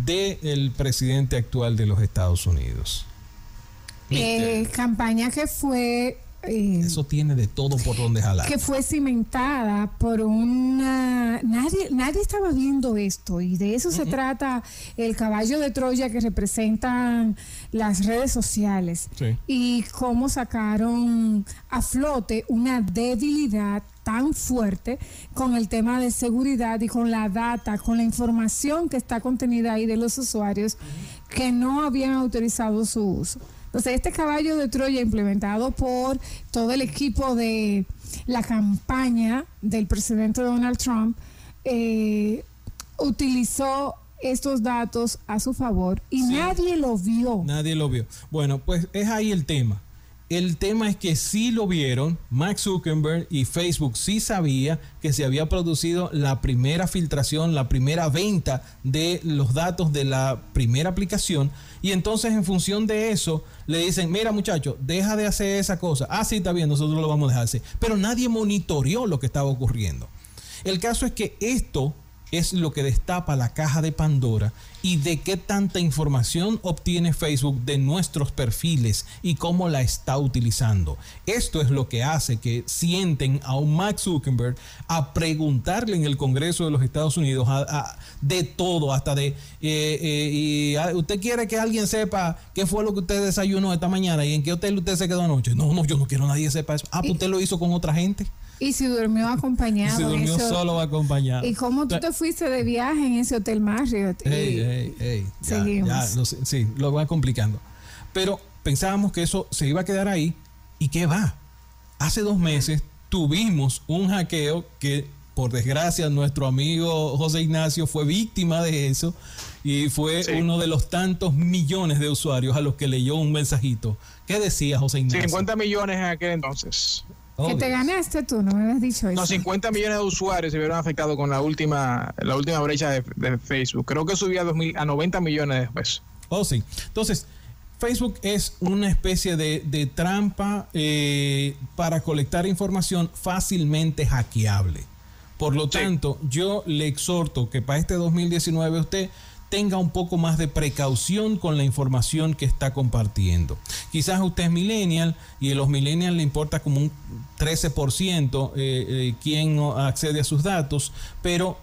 del presidente actual de los Estados Unidos. Eh, campaña que fue eh, Eso tiene de todo por donde jalar. Que fue cimentada por una... Nadie, nadie estaba viendo esto y de eso se trata el caballo de Troya que representan las redes sociales y cómo sacaron a flote una debilidad tan fuerte con el tema de seguridad y con la data, con la información que está contenida ahí de los usuarios que no habían autorizado su uso. Entonces, este caballo de Troya implementado por todo el equipo de la campaña del presidente Donald Trump, eh, utilizó estos datos a su favor y nadie lo vio. Nadie lo vio. Bueno, pues es ahí el tema. El tema es que sí lo vieron, Max Zuckerberg y Facebook sí sabía que se había producido la primera filtración, la primera venta de los datos de la primera aplicación y entonces en función de eso le dicen, mira muchacho, deja de hacer esa cosa. Ah, sí, está bien, nosotros lo vamos a dejar hacer. Pero nadie monitoreó lo que estaba ocurriendo. El caso es que esto es lo que destapa la caja de Pandora y de qué tanta información obtiene Facebook de nuestros perfiles y cómo la está utilizando. Esto es lo que hace que sienten a un Max Zuckerberg a preguntarle en el Congreso de los Estados Unidos de todo, hasta de, eh, eh, y, ah, ¿usted quiere que alguien sepa qué fue lo que usted desayunó esta mañana y en qué hotel usted se quedó anoche? No, no, yo no quiero que nadie sepa eso. Ah, pues usted lo hizo con otra gente. Y si durmió acompañado. Y si durmió solo acompañado. ¿Y cómo tú te fuiste de viaje en ese hotel Marriott? Ey, ey, Seguimos. lo, sí, lo va complicando. Pero pensábamos que eso se iba a quedar ahí. ¿Y qué va? Hace dos meses tuvimos un hackeo que, por desgracia, nuestro amigo José Ignacio fue víctima de eso y fue uno de los tantos millones de usuarios a los que leyó un mensajito. ¿Qué decía José Ignacio? 50 millones en aquel entonces. Que te ganaste tú, no me habías dicho eso. No, 50 millones de usuarios se vieron afectados con la última la última brecha de, Facebook. Creo que subía a, a 90 millones después. Oh, sí. Entonces, Facebook es una especie de, trampa eh, para colectar información fácilmente hackeable. Por lo tanto, yo le exhorto que para este 2019 usted tenga un poco más de precaución con la información que está compartiendo. Quizás usted es millennial y a los millennials le importa como un 13% eh, eh, quien accede a sus datos, pero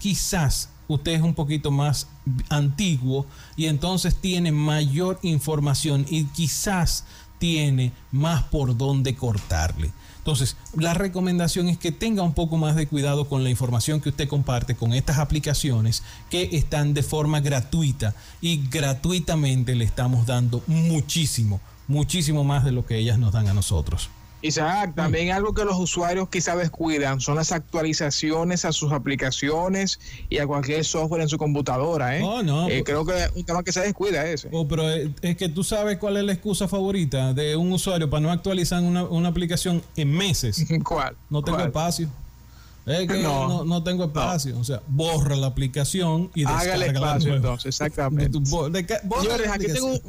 quizás usted es un poquito más antiguo y entonces tiene mayor información y quizás tiene más por dónde cortarle. Entonces, la recomendación es que tenga un poco más de cuidado con la información que usted comparte con estas aplicaciones que están de forma gratuita y gratuitamente le estamos dando muchísimo, muchísimo más de lo que ellas nos dan a nosotros. Isaac, también algo que los usuarios quizá descuidan son las actualizaciones a sus aplicaciones y a cualquier software en su computadora. ¿eh? Oh, no, eh, creo que un tema que se descuida ese. Oh, pero es que tú sabes cuál es la excusa favorita de un usuario para no actualizar una, una aplicación en meses. [laughs] ¿Cuál? No tengo espacio. Es que no, no, tengo espacio. O sea, borra la aplicación y Hágale espacio entonces, exactamente. Señores, aquí tengo,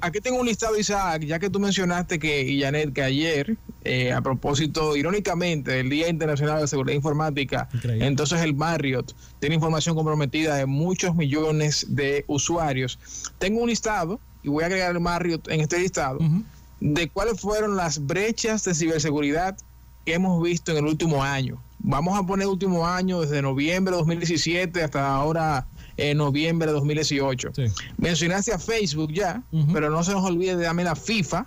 aquí tengo un listado, Isaac, ya que tú mencionaste que, y Janet, que ayer, eh, a propósito, irónicamente, del Día Internacional de Seguridad Informática, entonces el Marriott tiene información comprometida de muchos millones de usuarios. Tengo un listado, y voy a agregar el Marriott en este listado, de cuáles fueron las brechas de ciberseguridad que hemos visto en el último año vamos a poner último año, desde noviembre de 2017 hasta ahora en noviembre de 2018. Mencionaste a Facebook ya, pero no se nos olvide de darme la FIFA.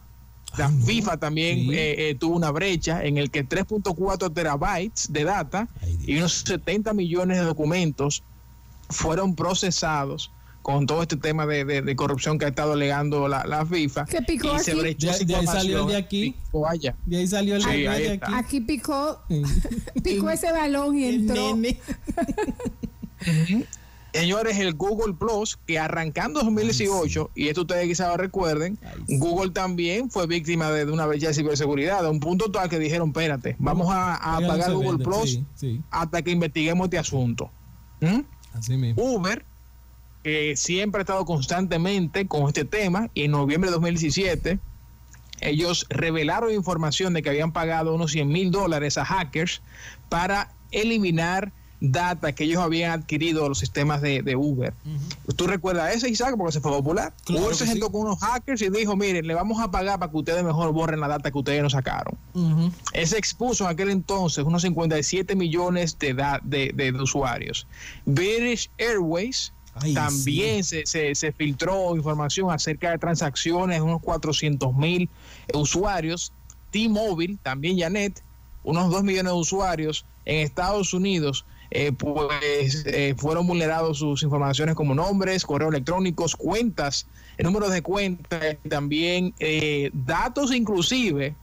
La FIFA también eh, eh, tuvo una brecha en el que 3.4 terabytes de data y unos 70 millones de documentos fueron procesados con todo este tema de, de, corrupción que ha estado alegando la, la FIFA. Que picó y Se brechó de, ahí salió el de aquí. Picó allá. De ahí salió el, de aquí. Aquí picó, [laughs] picó ese balón y entró. [laughs] Señores, el Google Plus, que arrancando 2018, y esto ustedes quizás recuerden, Google también fue víctima de, una brecha de ciberseguridad, a un punto tal que dijeron, espérate, vamos a, apagar Google Plus hasta que investiguemos este asunto. ¿Mm? Así mismo. Uber, que siempre ha estado constantemente con este tema, y en noviembre de 2017, ellos revelaron información de que habían pagado unos 100 mil dólares a hackers para eliminar data que ellos habían adquirido los sistemas de, Uber. ¿Tú recuerdas ese, Isaac? Porque se fue popular. Uber se sentó con unos hackers y dijo, miren, le vamos a pagar para que ustedes mejor borren la data que ustedes nos sacaron. Ese expuso en aquel entonces unos 57 millones de, de, usuarios. British Airways también se, se, filtró información acerca de transacciones, unos 400 mil usuarios. T-Mobile, también Janet, unos 2 millones de usuarios en Estados Unidos eh, pues eh, fueron vulnerados sus informaciones como nombres, correos electrónicos, cuentas, números de cuentas, también eh, datos inclusive,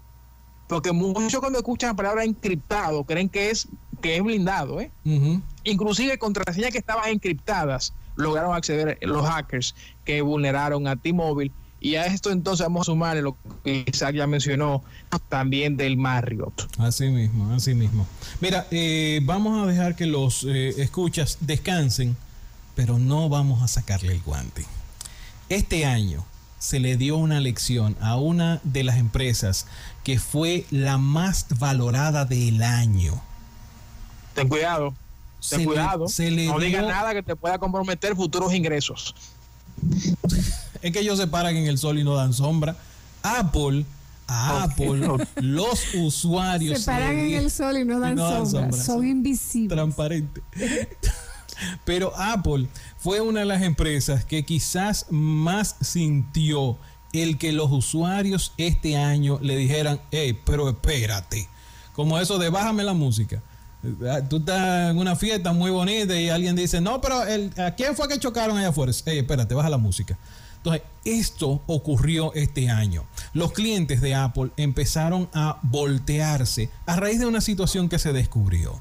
porque muchos cuando escuchan la palabra encriptado creen que es que es blindado, ¿eh? Inclusive contraseñas que estaban encriptadas lograron acceder los hackers que vulneraron a T-Mobile y a esto entonces vamos a sumarle lo que Isaac ya mencionó también del Marriott. Así mismo, así mismo. Mira, eh, vamos a dejar que los eh, escuchas descansen, pero no vamos a sacarle el guante. Este año se le dio una lección a una de las empresas que fue la más valorada del año. Ten cuidado, ten cuidado. no digas nada que te pueda comprometer futuros ingresos [laughs] es que ellos se paran en el sol y no dan sombra. Apple, a Apple, los usuarios se paran en el sol y no dan, sombra. Son invisibles. Transparente. [laughs] Pero Apple fue una de las empresas que quizás más sintió el que los usuarios este año le dijeran, hey, pero espérate, como eso de bájame la música. Ah, tú estás en una fiesta muy bonita y alguien dice, no, pero el, ¿a quién fue que chocaron allá afuera? Espérate, baja la música. Entonces, esto ocurrió este año. Los clientes de Apple empezaron a voltearse a raíz de una situación que se descubrió.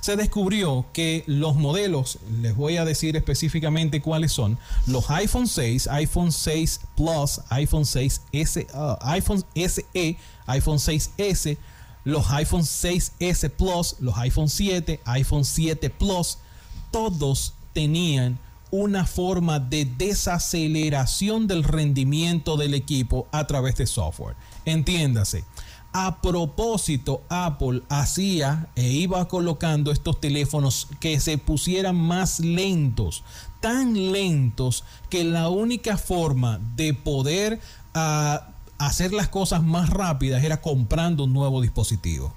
Se descubrió que los modelos, les voy a decir específicamente cuáles son, los iPhone 6, iPhone 6 Plus, iPhone 6S, uh, iPhone SE, iPhone 6S, los iPhone 6S Plus, los iPhone 7, iPhone 7 Plus, todos tenían una forma de desaceleración del rendimiento del equipo a través de software. Entiéndase. A propósito, Apple hacía e iba colocando estos teléfonos que se pusieran más lentos, tan lentos que la única forma de poder ah, hacer las cosas más rápidas era comprando un nuevo dispositivo.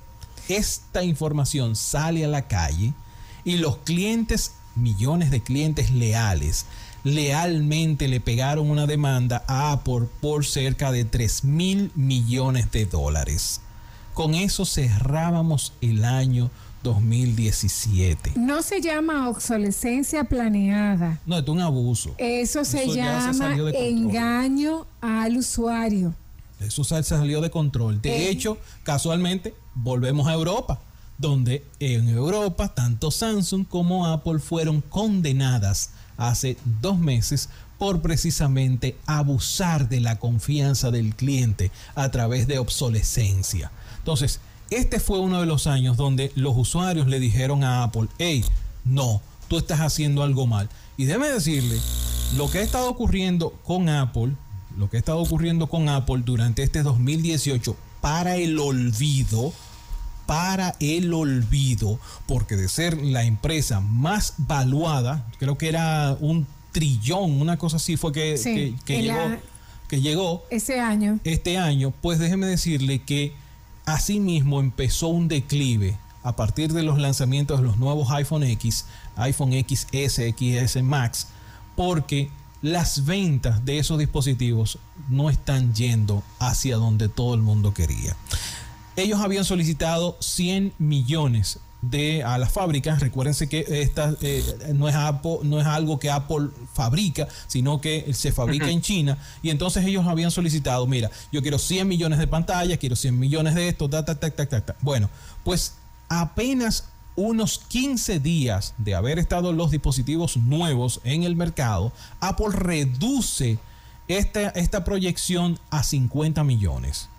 Esta información sale a la calle y los clientes millones de clientes leales lealmente le pegaron una demanda a Apple por cerca de 3 mil millones de dólares. Con eso cerrábamos el año 2017. No se llama obsolescencia planeada. No, es un abuso. Eso se llama engaño al usuario. Eso salió de control. De eh. hecho, casualmente, volvemos a Europa donde en Europa tanto Samsung como Apple fueron condenadas hace dos meses por precisamente abusar de la confianza del cliente a través de obsolescencia. Entonces, este fue uno de los años donde los usuarios le dijeron a Apple, hey, no, tú estás haciendo algo mal. Y déjeme decirle, lo que ha estado ocurriendo con Apple, lo que ha estado ocurriendo con Apple durante este 2018 para el olvido, para el olvido, porque de ser la empresa más valuada, creo que era un trillón, una cosa así fue que, llegó, que llegó ese año. Este año, pues déjeme decirle que asimismo empezó un declive a partir de los lanzamientos de los nuevos iPhone X, iPhone XS, XS Max, porque las ventas de esos dispositivos no están yendo hacia donde todo el mundo quería. Ellos habían solicitado 100 millones de a las fábricas. Recuérdense que esta eh, no, es no es algo que Apple fabrica, sino que se fabrica en China. Y entonces ellos habían solicitado, mira, yo quiero 100 millones de pantallas, quiero 100 millones de esto, ta, ta, ta, ta, ta. Bueno, pues apenas unos 15 días de haber estado los dispositivos nuevos en el mercado, Apple reduce esta, proyección a 50 millones.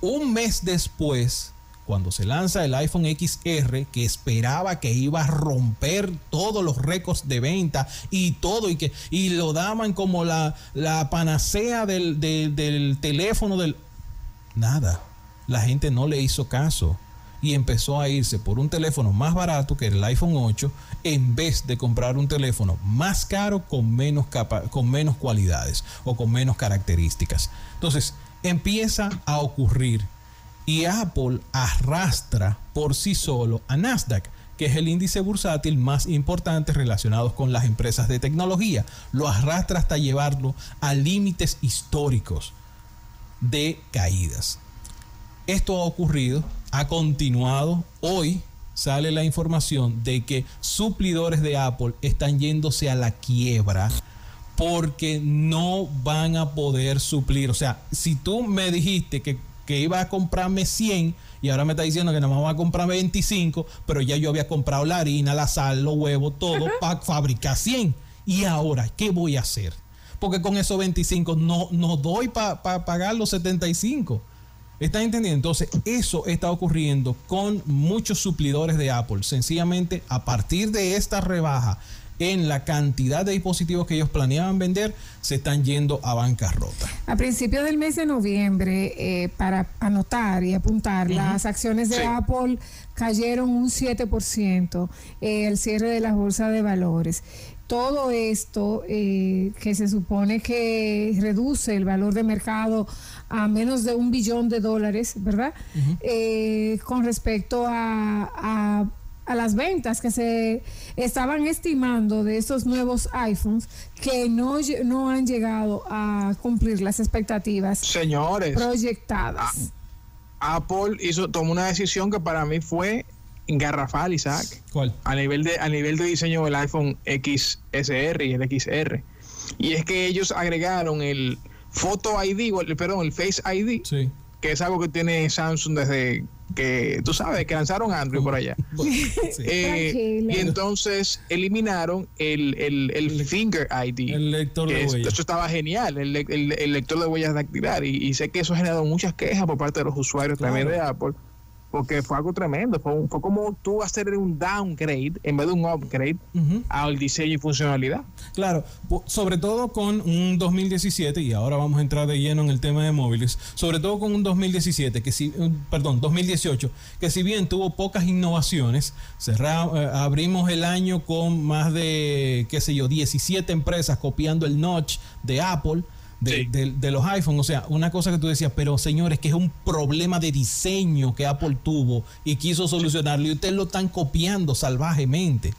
Un mes después, cuando se lanza el iPhone XR, que esperaba que iba a romper todos los récords de venta y todo, y que y lo daban como la, la panacea del, del teléfono del. Nada. La gente no le hizo caso y empezó a irse por un teléfono más barato que el iPhone 8 en vez de comprar un teléfono más caro con menos, con menos cualidades o con menos características. Entonces empieza a ocurrir y Apple arrastra por sí solo a Nasdaq que es el índice bursátil más importante relacionado con las empresas de tecnología. Lo arrastra hasta llevarlo a límites históricos de caídas. Esto ha ocurrido, ha continuado. Hoy sale la información de que suplidores de Apple están yéndose a la quiebra porque no van a poder suplir. O sea, si tú me dijiste que, que iba a comprarme 100 y ahora me está diciendo que nada más va a comprar 25, pero ya yo había comprado la harina, la sal, los huevos, todo para fabricar 100. Y ahora, ¿qué voy a hacer? Porque con esos 25 no, no doy para pagar los 75. ¿Están entendiendo? Entonces, eso está ocurriendo con muchos suplidores de Apple. Sencillamente, a partir de esta rebaja en la cantidad de dispositivos que ellos planeaban vender, se están yendo a bancarrota. A principios del mes de noviembre, eh, para anotar y apuntar, las acciones de Apple cayeron un 7%, eh, el cierre de las bolsas de valores todo esto eh, que se supone que reduce el valor de mercado a menos de un billón de dólares, ¿verdad? Eh, con respecto a, las ventas que se estaban estimando de estos nuevos iPhones que no, no han llegado a cumplir las expectativas Señores, proyectadas. Apple hizo, tomó una decisión que para mí fue garrafal, Isaac. ¿Cuál? A nivel de, a nivel de diseño del iPhone XSR y el XR. Y es que ellos agregaron el Photo ID, perdón, el Face ID, que es algo que tiene Samsung desde que, tú sabes, que lanzaron Android por allá. [laughs] Eh, y entonces eliminaron el, el, Finger ID. El lector de huellas. Eso estaba genial, el, lector de huellas dactilar. Y, y, sé que eso ha generado muchas quejas por parte de los usuarios también de Apple porque fue algo tremendo. Fue, fue como tú hacer un downgrade en vez de un upgrade al diseño y funcionalidad. Claro, sobre todo con un 2017, y ahora vamos a entrar de lleno en el tema de móviles, sobre todo con un 2017, que si, perdón, 2018, que si bien tuvo pocas innovaciones, cerramos, eh, abrimos el año con más de, qué sé yo, 17 empresas copiando el notch de Apple de, los iPhones. O sea, una cosa que tú decías, pero señores, que es un problema de diseño que Apple tuvo y quiso solucionarlo y ustedes lo están copiando salvajemente.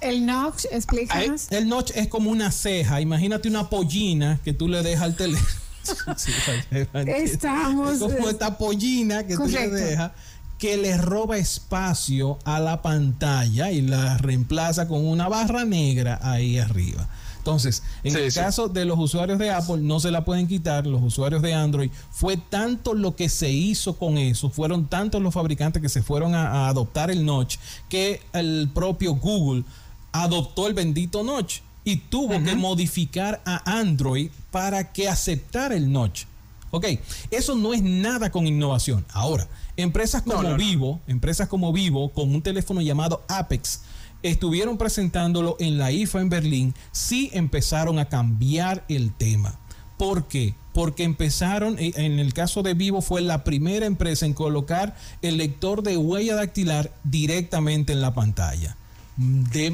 El notch, explícanos. El, notch es como una ceja. Imagínate una pollina que tú le dejas al teléfono. [laughs] Estamos. Es como esta pollina que tú le dejas que le roba espacio a la pantalla y la reemplaza con una barra negra ahí arriba. Entonces, en el caso de los usuarios de Apple, no se la pueden quitar, los usuarios de Android, fue tanto lo que se hizo con eso, fueron tantos los fabricantes que se fueron a, adoptar el notch, que el propio Google adoptó el bendito notch y tuvo que modificar a Android para que aceptara el notch. Ok, eso no es nada con innovación. Ahora, empresas como Vivo, empresas como Vivo, con un teléfono llamado Apex, estuvieron presentándolo en la IFA en Berlín, sí empezaron a cambiar el tema. ¿Por qué? Porque empezaron, eh, en el caso de Vivo fue la primera empresa en colocar el lector de huella dactilar directamente en la pantalla.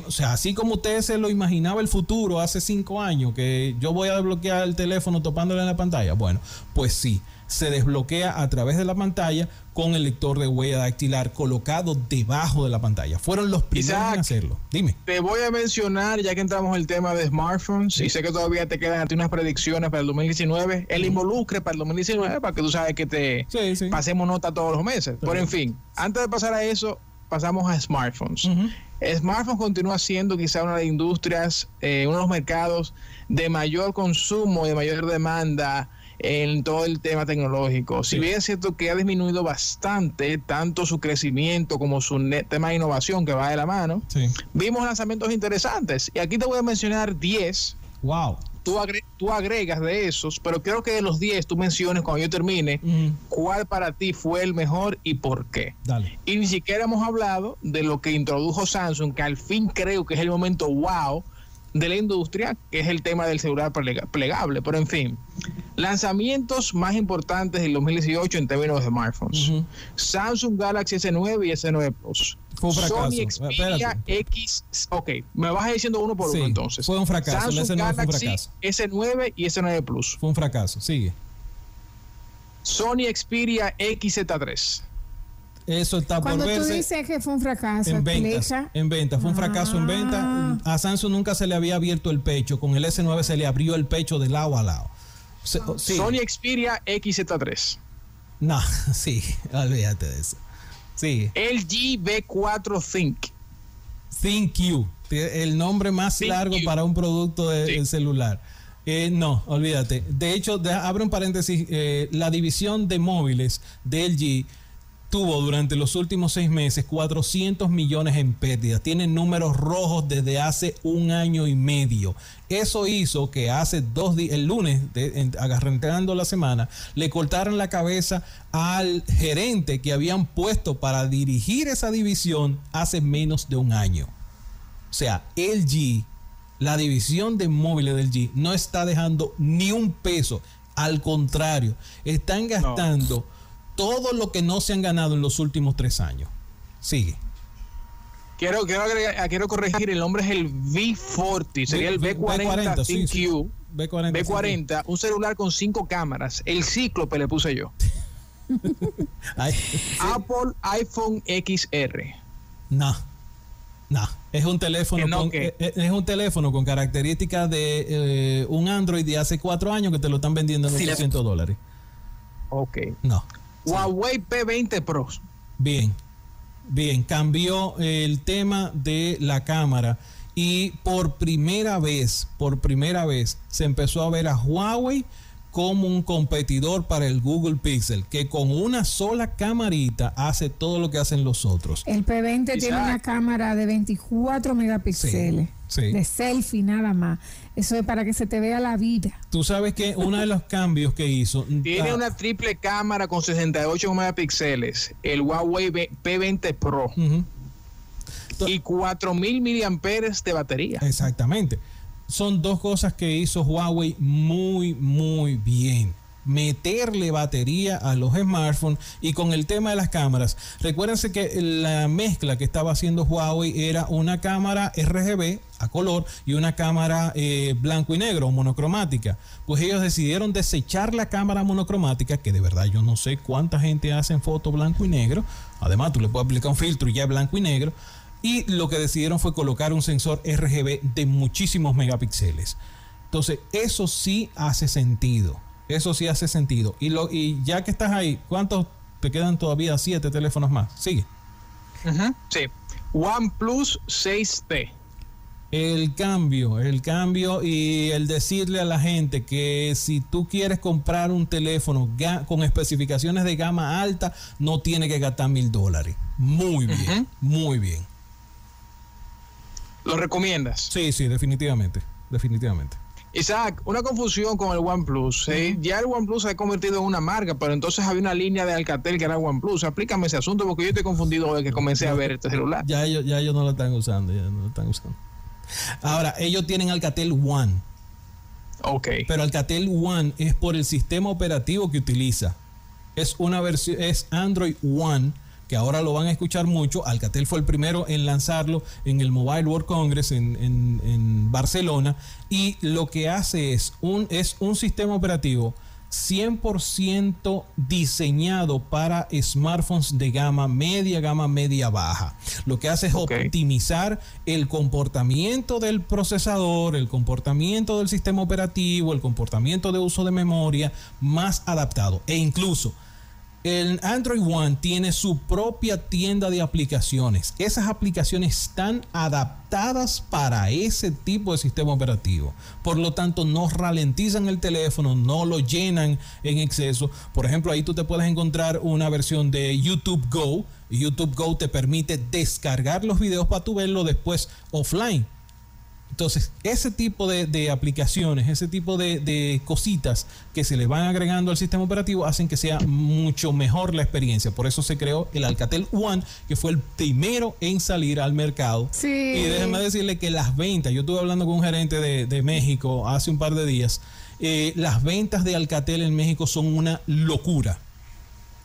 o sea, así como usted se lo imaginaba el futuro hace cinco años, que yo voy a desbloquear el teléfono topándole en la pantalla. Bueno, pues sí, se desbloquea a través de la pantalla con el lector de huella dactilar colocado debajo de la pantalla. Fueron los primeros en hacerlo. Dime. Te voy a mencionar, ya que entramos en el tema de smartphones, y sé que todavía te quedan a ti unas predicciones para el 2019, el involucre para el 2019, para que tú sabes que te pasemos nota todos los meses. Pero en fin, antes de pasar a eso, pasamos a smartphones. Smartphones continúa siendo quizá una de las industrias, eh, uno de los mercados de mayor consumo y de mayor demanda en todo el tema tecnológico. Si bien es cierto que ha disminuido bastante tanto su crecimiento como su tema de innovación que va de la mano, vimos lanzamientos interesantes. Y aquí te voy a mencionar 10. Wow tú, tú agregas de esos, pero creo que de los 10 tú menciones cuando yo termine cuál para ti fue el mejor y por qué. Dale. Y ni siquiera hemos hablado de lo que introdujo Samsung, que al fin creo que es el momento wow de la industria, que es el tema del celular plegable. Pero en fin, lanzamientos más importantes del 2018 en términos de smartphones. Samsung Galaxy S9 y S9 Plus. Fue un fracaso. Sony Xperia X. Ok, me vas diciendo uno por uno entonces. Fue un fracaso. Samsung Galaxy S9 y S9 Plus. Fue un fracaso. Sigue. Sony Xperia XZ3. Eso está por Cuando verse. tú dices que fue un fracaso, en venta, en venta, fue un fracaso en venta. Ah. A Samsung nunca se le había abierto el pecho, con el S9 se le abrió el pecho de lado a lado. Sony Xperia XZ3. No, [laughs] sí, olvídate de eso. Sí. LG B4 Think. ThinkQ, el nombre más largo para un producto de, celular. Eh, no, olvídate. De hecho, abre un paréntesis, eh, la división de móviles de LG tuvo durante los últimos seis meses 400 millones en pérdidas. Tiene números rojos desde hace un año y medio. Eso hizo que hace dos días, el lunes, agarrando la semana, le cortaran la cabeza al gerente que habían puesto para dirigir esa división hace menos de un año. O sea, LG, la división de móviles del G, no está dejando ni un peso. Al contrario, están gastando todo lo que no se han ganado en los últimos tres años. Sigue. Quiero, quiero, ah, quiero corregir, el nombre es el V40, sería el B40, ThinQ. B40, B40 un celular con cinco cámaras. El cíclope le puse yo. [laughs] Apple iPhone XR. No, no, es un teléfono con, eh, eh, es, un teléfono con características de eh, un Android de hace cuatro años que te lo están vendiendo en 800 dólares. Ok. No. Huawei P20 Pro. Bien, bien, cambió el tema de la cámara y por primera vez, por primera vez se empezó a ver a Huawei como un competidor para el Google Pixel, que con una sola camarita hace todo lo que hacen los otros. El P20 tiene una cámara de 24 megapíxeles. De selfie nada más. Eso es para que se te vea la vida. Tú sabes que uno de los cambios que hizo. [laughs] Tiene ah, una triple cámara con 68 megapíxeles. El Huawei P20 Pro. Y 4000 miliamperes de batería. Exactamente son dos cosas que hizo Huawei muy, muy bien meterle batería a los smartphones y con el tema de las cámaras. Recuérdense que la mezcla que estaba haciendo Huawei era una cámara RGB a color y una cámara eh, blanco y negro monocromática. Pues ellos decidieron desechar la cámara monocromática, que de verdad yo no sé cuánta gente hace en foto blanco y negro. Además, tú le puedes aplicar un filtro y ya blanco y negro y lo que decidieron fue colocar un sensor RGB de muchísimos megapíxeles. Entonces, eso sí hace sentido. Eso sí hace sentido. Y, lo, y ya que estás ahí, ¿cuántos te quedan todavía? Siete teléfonos más. Sigue. Sí. OnePlus 6T. El cambio, el cambio y el decirle a la gente que si tú quieres comprar un teléfono con especificaciones de gama alta, no tiene que gastar mil dólares. Muy bien, muy bien. ¿Lo recomiendas? Sí, sí, definitivamente. Definitivamente. Isaac, una confusión con el OnePlus. ¿eh? Ya el OnePlus se ha convertido en una marca, pero entonces había una línea de Alcatel que era OnePlus. Explícame ese asunto porque yo estoy confundido desde que comencé a ver este celular. Ya ellos, ya ellos no lo están usando, ya no lo están usando. Ahora, ellos tienen Alcatel One. Ok. Pero Alcatel One es por el sistema operativo que utiliza. Es una versión, es Android One que ahora lo van a escuchar mucho. Alcatel fue el primero en lanzarlo en el Mobile World Congress en, Barcelona. Y lo que hace es un, es un sistema operativo 100% diseñado para smartphones de gama media, gama media baja. Lo que hace es optimizar el comportamiento del procesador, el comportamiento del sistema operativo, el comportamiento de uso de memoria más adaptado. E incluso El Android One tiene su propia tienda de aplicaciones. Esas aplicaciones están adaptadas para ese tipo de sistema operativo. Por lo tanto, no ralentizan el teléfono, no lo llenan en exceso. Por ejemplo, ahí tú te puedes encontrar una versión de YouTube Go. YouTube Go te permite descargar los videos para tu verlo después offline. Entonces, ese tipo de, aplicaciones, ese tipo de, cositas que se le van agregando al sistema operativo hacen que sea mucho mejor la experiencia. Por eso se creó el Alcatel One, que fue el primero en salir al mercado. Sí. Y déjenme decirle que las ventas, yo estuve hablando con un gerente de, México hace un par de días, eh, las ventas de Alcatel en México son una locura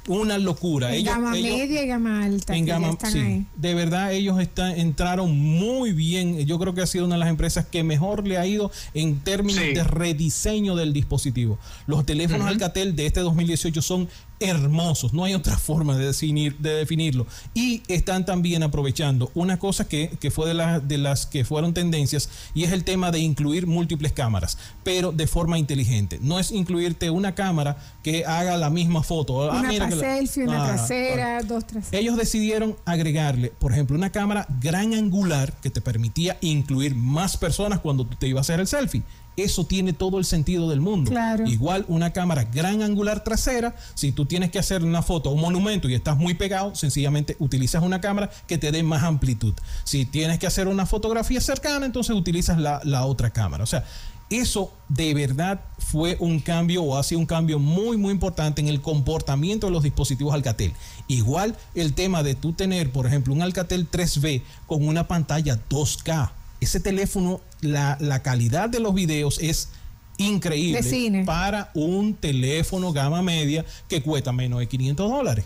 una locura. En gama media y gama alta. En gama, sí, de verdad ellos están, entraron muy bien. Yo creo que ha sido una de las empresas que mejor le ha ido en términos de rediseño del dispositivo. Los teléfonos Alcatel de este 2018 son hermosos, no hay otra [laughs] forma de, definir, de definirlo. Y están también aprovechando una cosa que, fue de, de las que fueron tendencias y es el tema de incluir múltiples cámaras, pero de forma inteligente. No es incluirte una cámara que haga la misma foto. Ah, una selfie, una ah, trasera, dos traseras. Ellos decidieron agregarle, por ejemplo, una cámara gran angular que te permitía incluir más personas cuando tú te ibas a hacer el selfie eso tiene todo el sentido del mundo. Igual una cámara gran angular trasera, si tú tienes que hacer una foto, un monumento y estás muy pegado, sencillamente utilizas una cámara que te dé más amplitud. Si tienes que hacer una fotografía cercana, entonces utilizas la, la otra cámara. O sea, eso de verdad fue un cambio o ha sido un cambio muy muy importante en el comportamiento de los dispositivos Alcatel. Igual el tema de tú tener, por ejemplo, un Alcatel 3B con una pantalla 2K ese teléfono, la, calidad de los videos es increíble para un teléfono gama media que cuesta menos de 500 dólares.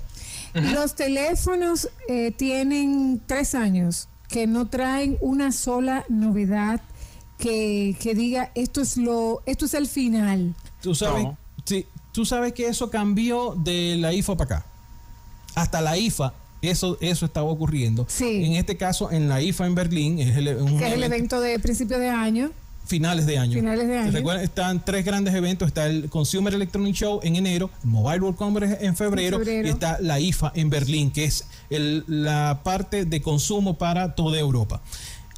Los teléfonos eh, tienen tres años que no traen una sola novedad que, diga esto es lo esto es el final. Tú sabes, sí, tú sabes que eso cambió de la IFA para acá. Hasta la IFA eso, eso estaba ocurriendo. En este caso, en la IFA en Berlín, es el, que es el evento de principio de año. Finales de año. Finales de año. están tres grandes eventos. Está el Consumer Electronic Show en enero, el Mobile World Congress en febrero, y está la IFA en Berlín, que es la parte de consumo para toda Europa.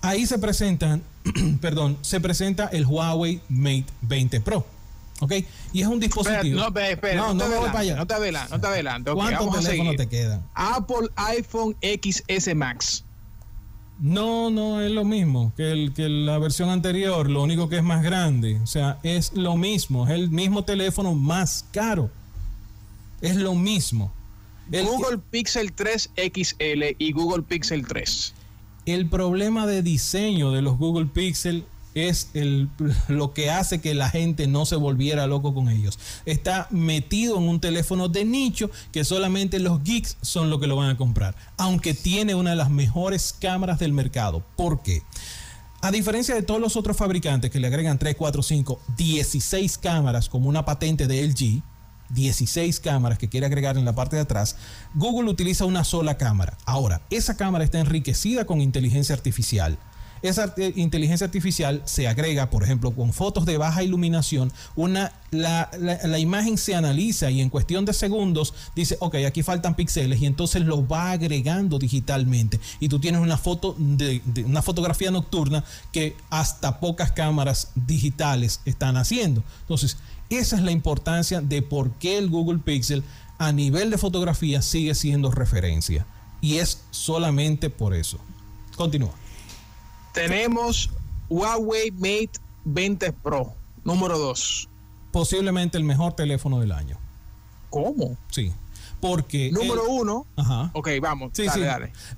Ahí se presentan, [clears throat] perdón, se presenta el Huawei Mate 20 Pro. ¿Ok? Y es un dispositivo. no, espera, no, no, me voy para allá. No te adelantes, no te adelantes. ¿Cuántos teléfonos te quedan? Apple iPhone XS Max. No, no es lo mismo que, el, que la versión anterior, lo único que es más grande. O sea, es lo mismo, es el mismo teléfono más caro. Es lo mismo. Google Pixel 3 XL y Google Pixel 3. El problema de diseño de los Google Pixel es el, [laughs] lo que hace que la gente no se volviera loco con ellos. Está metido en un teléfono de nicho que solamente los geeks son los que lo van a comprar, aunque tiene una de las mejores cámaras del mercado. ¿Por qué? A diferencia de todos los otros fabricantes que le agregan 3, 4, 5, 16 cámaras como una patente de LG, 16 cámaras que quiere agregar en la parte de atrás, Google utiliza una sola cámara. Ahora, esa cámara está enriquecida con inteligencia artificial esa inteligencia artificial se agrega, por ejemplo, con fotos de baja iluminación, una, la, imagen se analiza y en cuestión de segundos dice, ok, aquí faltan píxeles y entonces lo va agregando digitalmente. Y tú tienes una foto de, una fotografía nocturna que hasta pocas cámaras digitales están haciendo. Entonces, esa es la importancia de por qué el Google Pixel a nivel de fotografía sigue siendo referencia. Y es solamente por eso. Continúa. Tenemos Huawei Mate 20 Pro, número 2. Posiblemente el mejor teléfono del año. ¿Cómo? Sí. Porque. Número uno. Ajá. Ok, vamos. Sí, sí.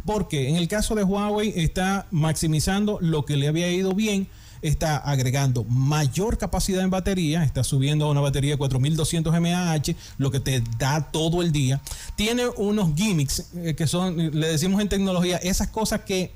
Porque en el caso de Huawei está maximizando lo que le había ido bien está agregando mayor capacidad en batería, está subiendo a una batería de 4200 mAh, lo que te da todo el día. Tiene unos gimmicks eh, que son, le decimos en tecnología, esas cosas que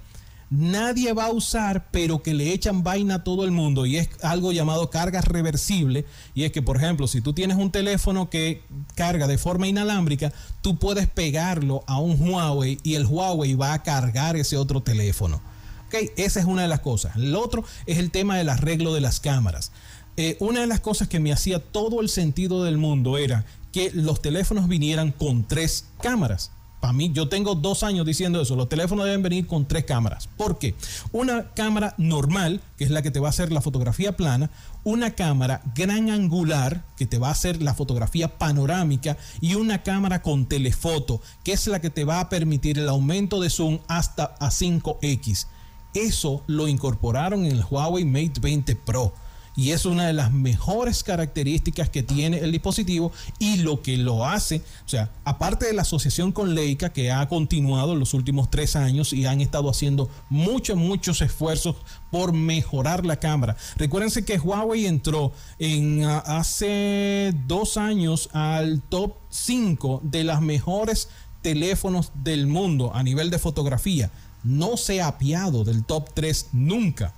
nadie va a usar, pero que le echan vaina a todo el mundo y es algo llamado carga reversible. Y es que, por ejemplo, si tú tienes un teléfono que carga de forma inalámbrica, tú puedes pegarlo a un Huawei y el Huawei va a cargar ese otro teléfono. Okay, esa es una de las cosas. El otro es el tema del arreglo de las cámaras. eh, una de las cosas que me hacía todo el sentido del mundo era que los teléfonos vinieran con tres cámaras. Para mí, yo tengo dos años diciendo eso. Los teléfonos deben venir con tres cámaras. ¿Por qué? Una cámara normal, que es la que te va a hacer la fotografía plana, una cámara gran angular, que te va a hacer la fotografía panorámica, y una cámara con telefoto, que es la que te va a permitir el aumento de zoom hasta a 5x. Eso lo incorporaron en el Huawei Mate 20 Pro y es una de las mejores características que tiene el dispositivo y lo que lo hace, o sea, aparte de la asociación con Leica que ha continuado en los últimos tres años y han estado haciendo muchos, muchos esfuerzos por mejorar la cámara. Recuérdense que Huawei entró en hace dos años al top 5 de las mejores teléfonos del mundo a nivel de fotografía. No se ha apiado del top 3 nunca.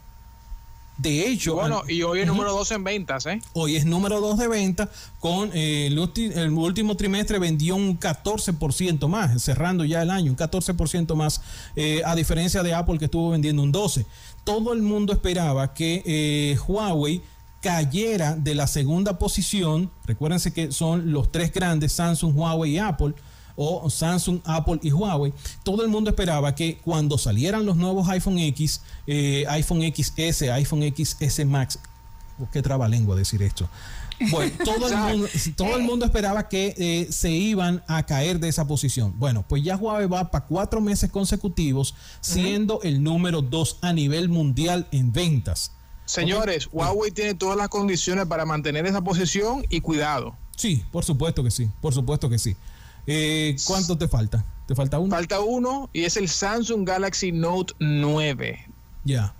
De hecho. Bueno, y hoy es número 2 en ventas, ¿eh? Hoy es número 2 de ventas. Con eh, el, último trimestre vendió un 14% más, cerrando ya el año, un 14% más, eh, a diferencia de Apple que estuvo vendiendo un 12%. Todo el mundo esperaba que eh, Huawei cayera de la segunda posición. Recuérdense que son los tres grandes, Samsung, Huawei y Apple o Samsung, Apple y Huawei, todo el mundo esperaba que cuando salieran los nuevos iPhone X, eh, iPhone XS, iPhone XS Max, oh, qué trabalengua decir esto. Bueno, [laughs] todo el mundo, todo el mundo esperaba que eh, se iban a caer de esa posición. Bueno, pues ya Huawei va para cuatro meses consecutivos siendo el número dos a nivel mundial en ventas. Señores, Huawei tiene todas las condiciones para mantener esa posición y cuidado. Sí, por supuesto que sí, por supuesto que sí. Eh, ¿Cuánto te falta? ¿Te falta uno? Falta uno y es el Samsung Galaxy Note 9. Ya.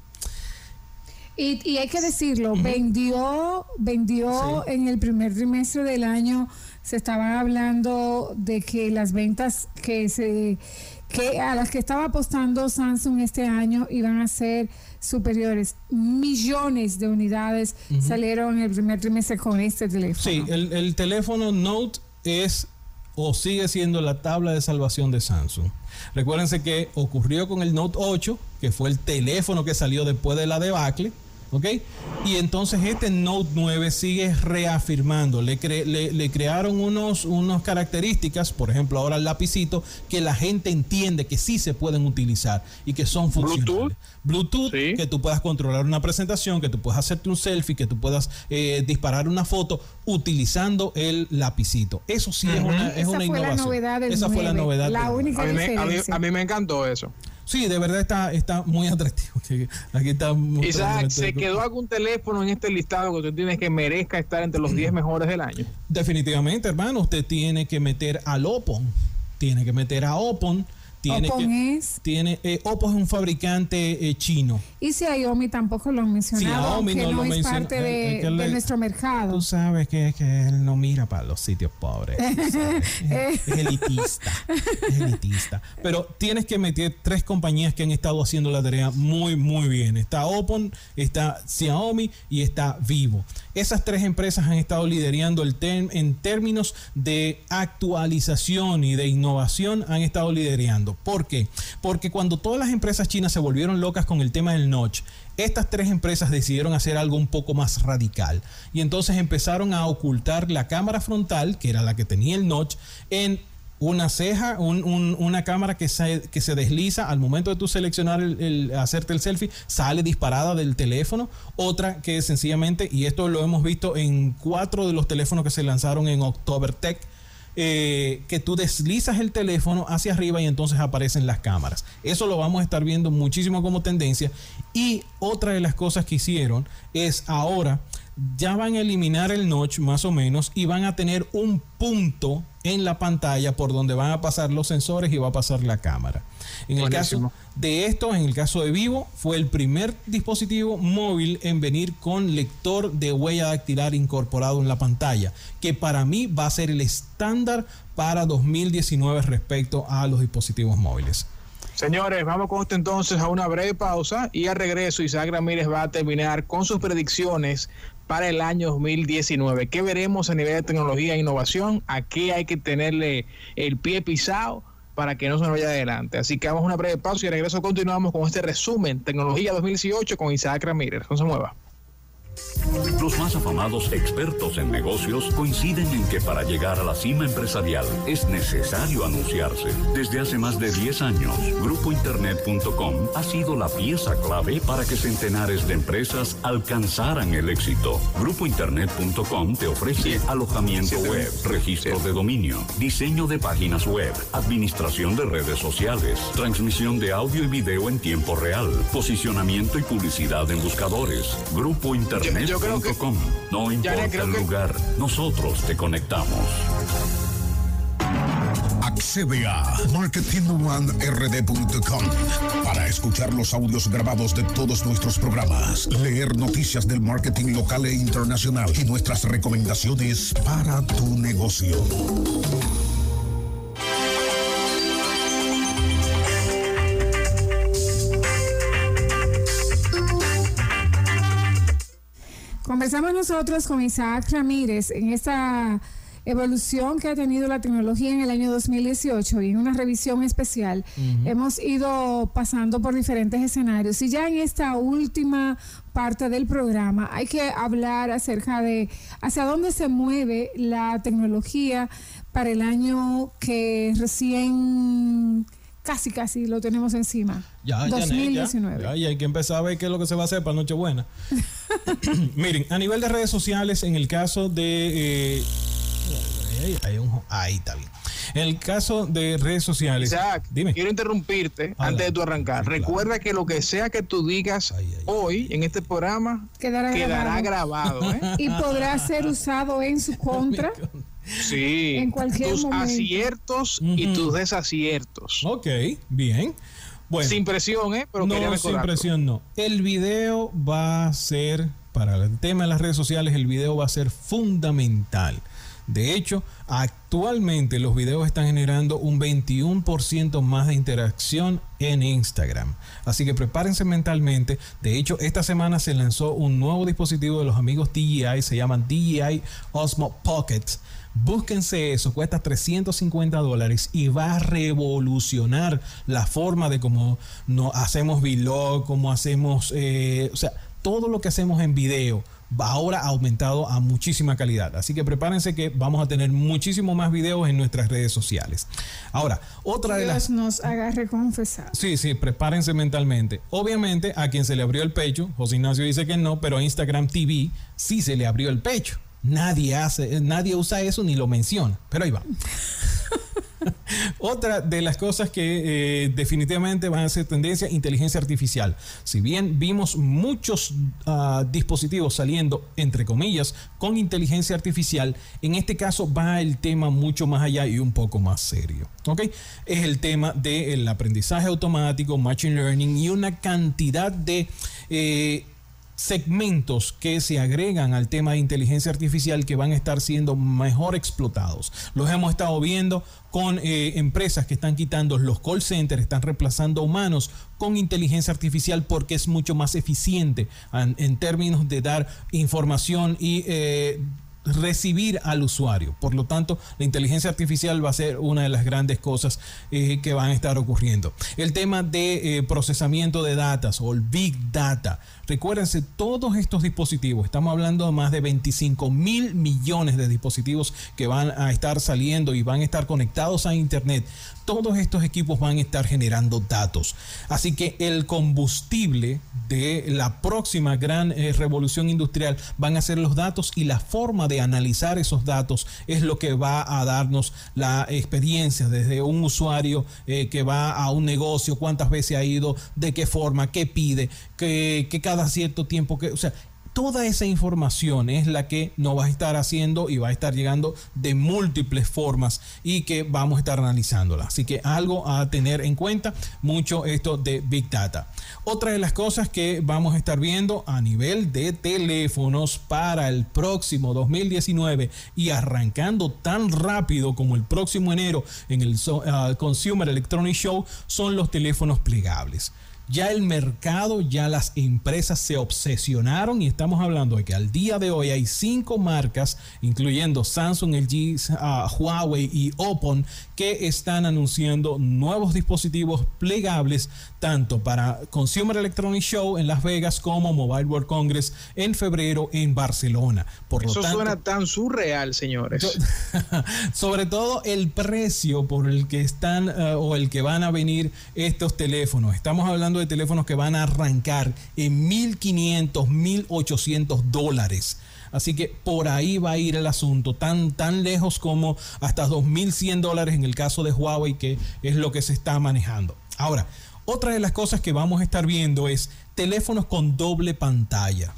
Y, hay que decirlo, vendió, vendió en el primer trimestre del año, se estaban hablando de que las ventas que se que a las que estaba apostando Samsung este año iban a ser superiores. Millones de unidades salieron en el primer trimestre con este teléfono. Sí, el, el teléfono Note es o sigue siendo la tabla de salvación de Samsung. Recuérdense que ocurrió con el Note 8, que fue el teléfono que salió después de la debacle ¿ok? Y entonces este Note 9 sigue reafirmando, le, le, crearon unos, unas características, por ejemplo ahora el lapicito, que la gente entiende que sí se pueden utilizar y que son funcionales. Bluetooth, que tú puedas controlar una presentación, que tú puedas hacerte un selfie, que tú puedas eh, disparar una foto utilizando el lapicito. Eso sí es una, es una innovación. Esa fue la novedad. La única a mí me encantó eso. Sí, de verdad está, está muy atractivo. Aquí está Isaac, ¿se quedó algún teléfono en este listado que tú tienes que merezca estar entre los 10 mejores del año? Definitivamente, hermano. Usted tiene que meter al Opon. Tiene que meter a Opon tiene es? Tiene, eh, Oppo es un fabricante eh, chino. Y Xiaomi tampoco lo han mencionado, que no, es parte de, nuestro mercado. Tú sabes que, que, él no mira para los sitios pobres. [laughs] es, elitista. es elitista. Pero tienes que meter tres compañías que han estado haciendo la tarea muy, muy bien. Está Oppo, está Xiaomi y está Vivo. Esas tres empresas han estado liderando el en términos de actualización y de innovación, han estado liderando. ¿Por qué? Porque cuando todas las empresas chinas se volvieron locas con el tema del notch, estas tres empresas decidieron hacer algo un poco más radical y entonces empezaron a ocultar la cámara frontal, que era la que tenía el notch, en una ceja, una cámara que se, que se desliza al momento de tú seleccionar el, hacerte el selfie, sale disparada del teléfono. Otra que sencillamente, y esto lo hemos visto en cuatro de los teléfonos que se lanzaron en October Tech, eh, que tú deslizas el teléfono hacia arriba y entonces aparecen las cámaras. Eso lo vamos a estar viendo muchísimo como tendencia. Y otra de las cosas que hicieron es ahora ya van a eliminar el notch más o menos y van a tener un punto en la pantalla por donde van a pasar los sensores y va a pasar la cámara. En el caso de esto, en el caso de Vivo, fue el primer dispositivo móvil en venir con lector de huella dactilar incorporado en la pantalla, que para mí va a ser el estándar para 2019 respecto a los dispositivos móviles. Señores, vamos con esto entonces a una breve pausa y al regreso Isaac Ramírez va a terminar con sus predicciones para el año 2019. ¿Qué veremos a nivel de tecnología e innovación? ¿A qué hay que tenerle el pie pisado? para que no se nos vaya adelante. Así que vamos a una breve pausa y regreso continuamos con este resumen Tecnología 2018 con Isaac Ramírez. No se mueva. Los más afamados expertos en negocios coinciden en que para llegar a la cima empresarial es necesario anunciarse. Desde hace más de 10 años, grupointernet.com ha sido la pieza clave para que centenares de empresas alcanzaran el éxito. Grupointernet.com te ofrece alojamiento web, registro de dominio, diseño de páginas web, administración de redes sociales, transmisión de audio y video en tiempo real, posicionamiento y publicidad en buscadores. Grupo Internet no importa el lugar, nosotros te conectamos. Accede a marketingonerd.com para escuchar los audios grabados de todos nuestros programas, leer noticias del marketing local e internacional y nuestras recomendaciones para tu negocio. Conversamos nosotros con Isaac Ramírez en esta evolución que ha tenido la tecnología en el año 2018 y en una revisión especial. Hemos ido pasando por diferentes escenarios y ya en esta última parte del programa hay que hablar acerca de hacia dónde se mueve la tecnología para el año que recién casi casi lo tenemos encima. Ya, 2019. Ya, y hay que empezar a ver qué es lo que se va a hacer para Nochebuena. [laughs] [coughs] Miren, a nivel de redes sociales, en el caso de... Eh, ahí está bien. En el caso de redes sociales. Isaac, dime. quiero interrumpirte antes de tu arrancar. Recuerda que lo que sea que tú digas hoy en este programa quedará, grabado. ¿eh? [laughs] Y podrá ser usado en su [laughs] contra. Sí, en cualquier tus aciertos y tus desaciertos. Ok, bien. sin presión, ¿eh? Pero no, sin presión no. El video va a ser, para el tema de las redes sociales, el video va a ser fundamental. De hecho, actualmente los videos están generando un 21% más de interacción en Instagram. Así que prepárense mentalmente. De hecho, esta semana se lanzó un nuevo dispositivo de los amigos DJI, se llaman DJI Osmo Pocket Búsquense eso, cuesta 350 dólares y va a revolucionar la forma de cómo no hacemos vlog, cómo hacemos, eh, o sea, todo lo que hacemos en video va ahora aumentado a muchísima calidad. Así que prepárense que vamos a tener muchísimo más videos en nuestras redes sociales. Ahora, otra de las... nos agarre confesar. Sí, sí, prepárense mentalmente. Obviamente, a quien se le abrió el pecho, José Ignacio dice que no, pero a Instagram TV sí se le abrió el pecho. Nadie hace, nadie usa eso ni lo menciona, pero ahí va. [laughs] Otra de las cosas que eh, definitivamente van a ser tendencia, inteligencia artificial. Si bien vimos muchos ah, dispositivos saliendo, entre comillas, con inteligencia artificial, en este caso va el tema mucho más allá y un poco más serio. ¿ok? Es el tema del aprendizaje automático, machine learning y una cantidad de... Eh, segmentos que se agregan al tema de inteligencia artificial que van a estar siendo mejor explotados. Los hemos estado viendo con eh, empresas que están quitando los call centers, están reemplazando humanos con inteligencia artificial porque es mucho más eficiente en, términos de dar información y eh, recibir al usuario. Por lo tanto, la inteligencia artificial va a ser una de las grandes cosas eh, que van a estar ocurriendo. El tema de procesamiento de datos o el Big Data. Recuérdense, todos estos dispositivos, estamos hablando de más de 25 mil millones de dispositivos que van a estar saliendo y van a estar conectados a Internet. Todos estos equipos van a estar generando datos. Así que el combustible de la próxima gran eh, revolución industrial van a ser los datos y la forma de analizar esos datos es lo que va a darnos la experiencia desde un usuario eh, que va a un negocio, cuántas veces ha ido, de qué forma, qué pide, que cada cierto tiempo, que, o sea, Toda esa información es la que nos va a estar haciendo y va a estar llegando de múltiples formas y que vamos a estar analizándola. Así que algo a tener en cuenta, mucho esto de Big Data. Otra de las cosas que vamos a estar viendo a nivel de teléfonos para el próximo 2019 y arrancando tan rápido como el próximo enero en el uh, Consumer Electronic Show son los teléfonos plegables. Ya el mercado, ya las empresas se obsesionaron y estamos hablando de que al día de hoy hay cinco marcas, incluyendo Samsung, LG, uh, Huawei y Oppo, que están anunciando nuevos dispositivos plegables tanto para Consumer Electronic Show en Las Vegas como Mobile World Congress en febrero en Barcelona. Por Eso suena tan surreal, señores. [laughs] sobre todo el precio por el que están uh, o el que van a venir estos teléfonos. Estamos hablando de teléfonos que van a arrancar en 1.500, 1.800 dólares. Así que por ahí va a ir el asunto, tan, tan lejos como hasta 2.100 dólares en el caso de Huawei, que es lo que se está manejando. Ahora, otra de las cosas que vamos a estar viendo es teléfonos con doble pantalla.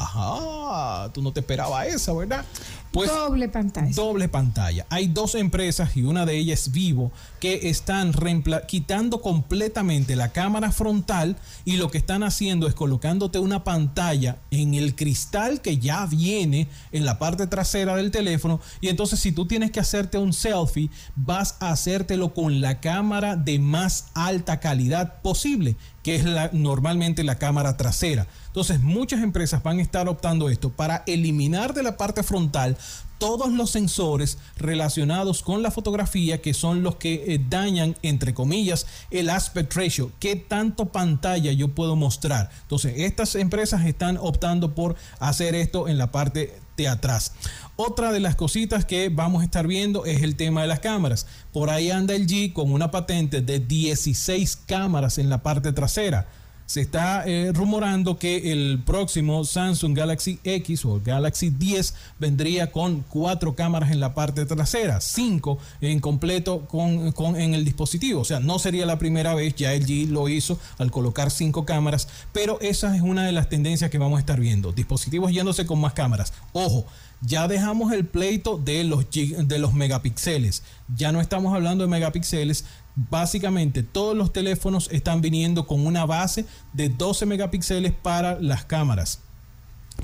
Ajá, tú no te esperabas esa, ¿verdad? Pues, doble pantalla. Doble pantalla. Hay dos empresas y una de ellas es Vivo que están quitando completamente la cámara frontal y lo que están haciendo es colocándote una pantalla en el cristal que ya viene en la parte trasera del teléfono y entonces si tú tienes que hacerte un selfie vas a hacértelo con la cámara de más alta calidad posible que es la, normalmente la cámara trasera. Entonces muchas empresas van a estar optando esto para eliminar de la parte frontal todos los sensores relacionados con la fotografía que son los que eh, dañan, entre comillas, el aspect ratio, qué tanto pantalla yo puedo mostrar. Entonces, estas empresas están optando por hacer esto en la parte de atrás. Otra de las cositas que vamos a estar viendo es el tema de las cámaras. Por ahí anda el G con una patente de 16 cámaras en la parte trasera se está eh, rumorando que el próximo Samsung Galaxy X o Galaxy 10 vendría con cuatro cámaras en la parte trasera, cinco en completo con, en el dispositivo. O sea, no sería la primera vez, ya LG lo hizo al colocar cinco cámaras, pero esa es una de las tendencias que vamos a estar viendo. Dispositivos yéndose con más cámaras. Ojo, ya dejamos el pleito de los, de los megapíxeles. Ya no estamos hablando de megapíxeles, básicamente todos los teléfonos están viniendo con una base de 12 megapíxeles para las cámaras.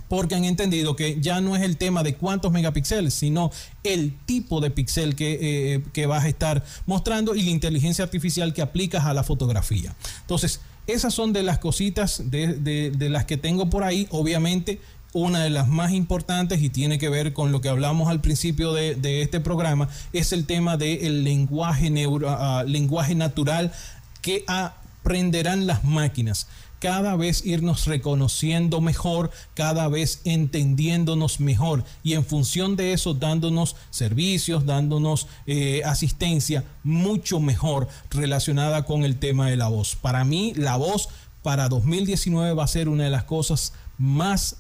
Porque han entendido que ya no es el tema de cuántos megapíxeles, sino el tipo de píxel que, eh, vas a estar mostrando y la inteligencia artificial que aplicas a la fotografía. Entonces, esas son de las cositas de, de las que tengo por ahí. Obviamente, una de las más importantes y tiene que ver con lo que hablamos al principio de, este programa, es el tema del lenguaje, ah, lenguaje natural que aprenderán las máquinas cada vez irnos reconociendo mejor, cada vez entendiéndonos mejor y en función de eso dándonos servicios, dándonos eh, asistencia mucho mejor relacionada con el tema de la voz. Para mí la voz para 2019 va a ser una de las cosas más,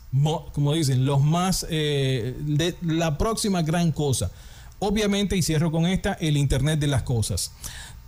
como dicen, los más, eh, de la próxima gran cosa. Obviamente, y cierro con esta, el Internet de las Cosas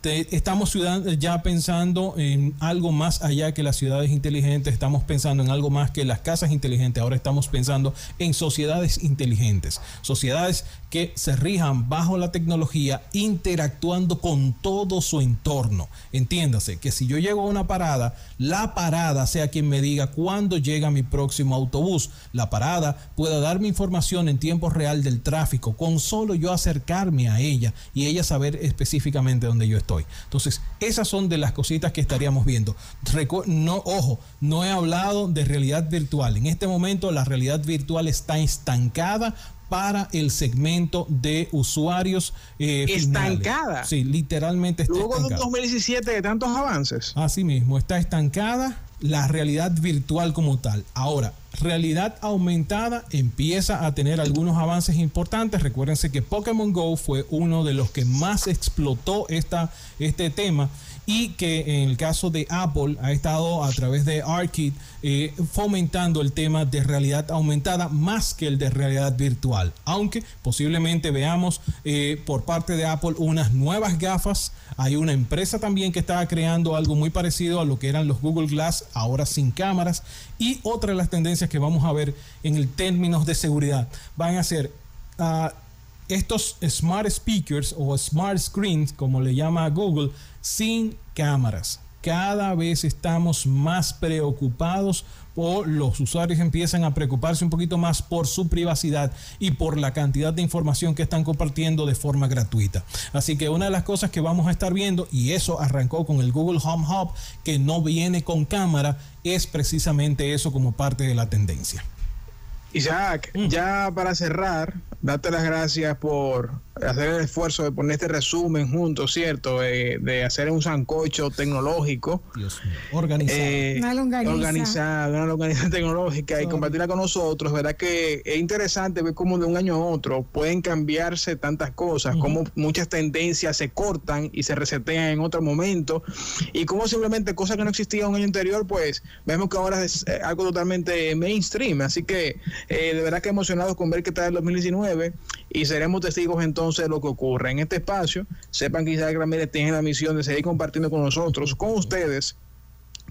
estamos ya pensando en algo más allá que las ciudades inteligentes, estamos pensando en algo más que las casas inteligentes, ahora estamos pensando en sociedades inteligentes, sociedades que se rijan bajo la tecnología, interactuando con todo su entorno. Entiéndase que si yo llego a una parada, la parada sea quien me diga cuándo llega mi próximo autobús, la parada pueda darme información en tiempo real del tráfico, con solo yo acercarme a ella y ella saber específicamente dónde yo estoy. Entonces, esas son de las cositas que estaríamos viendo. no, ojo, no he hablado de realidad virtual. En este momento la realidad virtual está estancada para el segmento de usuarios. Eh, estancada. Sí, literalmente está Luego de 2017 de tantos avances. Así mismo, está estancada la realidad virtual como tal. Ahora, realidad aumentada empieza a tener algunos avances importantes. Recuérdense que Pokémon Go fue uno de los que más explotó esta, este tema y que en el caso de Apple ha estado a través de ARKit eh, fomentando el tema de realidad aumentada más que el de realidad virtual. Aunque posiblemente veamos eh, por parte de Apple unas nuevas gafas. Hay una empresa también que estaba creando algo muy parecido a lo que eran los Google Glass, ahora sin cámaras. Y otra de las tendencias que vamos a ver en el términos de seguridad van a ser... Uh, estos smart speakers o smart screens, como le llama Google, sin cámaras. cada vez estamos más preocupados o los usuarios empiezan a preocuparse un poquito más por su privacidad y por la cantidad de información que están compartiendo de forma gratuita. Así que una de las cosas que vamos a estar viendo, y eso arrancó con el Google Home Hub, que no viene con cámara, es precisamente eso como parte de la tendencia. Isaac, mm. ya para cerrar, date las gracias por hacer el esfuerzo de poner este resumen juntos, ¿cierto? de hacer un sancocho tecnológico. Dios mío. Organizado. Eh, una longaniza. Organizado, una longaniza [laughs] tecnológica y compartirla con nosotros. ¿Verdad que es interesante ver cómo de un año a otro pueden cambiarse tantas cosas, cómo muchas tendencias se cortan y se resetean en otro momento y cómo simplemente cosas que no existían un año anterior, pues vemos que ahora es eh, algo totalmente mainstream. Así que eh, de verdad que emocionados con ver qué tal el 2019 y seremos testigos entonces de lo que ocurre en este espacio. Sepan que Isaac Ramírez tiene la misión de seguir compartiendo con nosotros, con ustedes,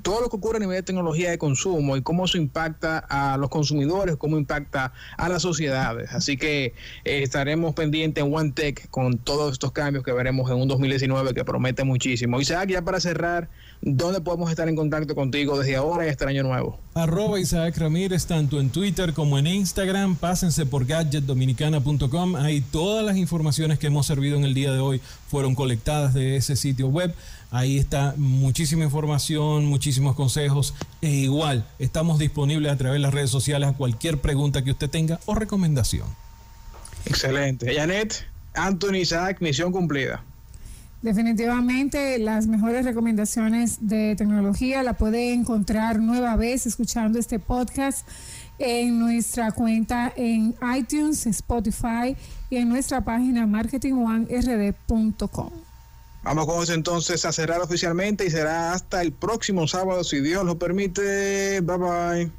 todo lo que ocurre a nivel de tecnología de consumo y cómo eso impacta a los consumidores, cómo impacta a las sociedades. Así que eh, estaremos pendientes en OneTech con todos estos cambios que veremos en un 2019 que promete muchísimo. Isaac, ya para cerrar, ¿dónde podemos estar en contacto contigo desde ahora y este año nuevo? Arroba Isaac Ramírez, tanto en Twitter como en Instagram. Pásense por gadgetdominicana.com. Ahí todas las informaciones que hemos servido en el día de hoy fueron colectadas de ese sitio web. Ahí está muchísima información, muchísimos consejos. E igual, estamos disponibles a través de las redes sociales a cualquier pregunta que usted tenga o recomendación. Excelente. Janet, Anthony Isaac, misión cumplida. Definitivamente las mejores recomendaciones de tecnología la puede encontrar nueva vez escuchando este podcast en nuestra cuenta en iTunes, Spotify y en nuestra página marketingonerd.com. Vamos con eso entonces a cerrar oficialmente y será hasta el próximo sábado, si Dios lo permite. Bye bye.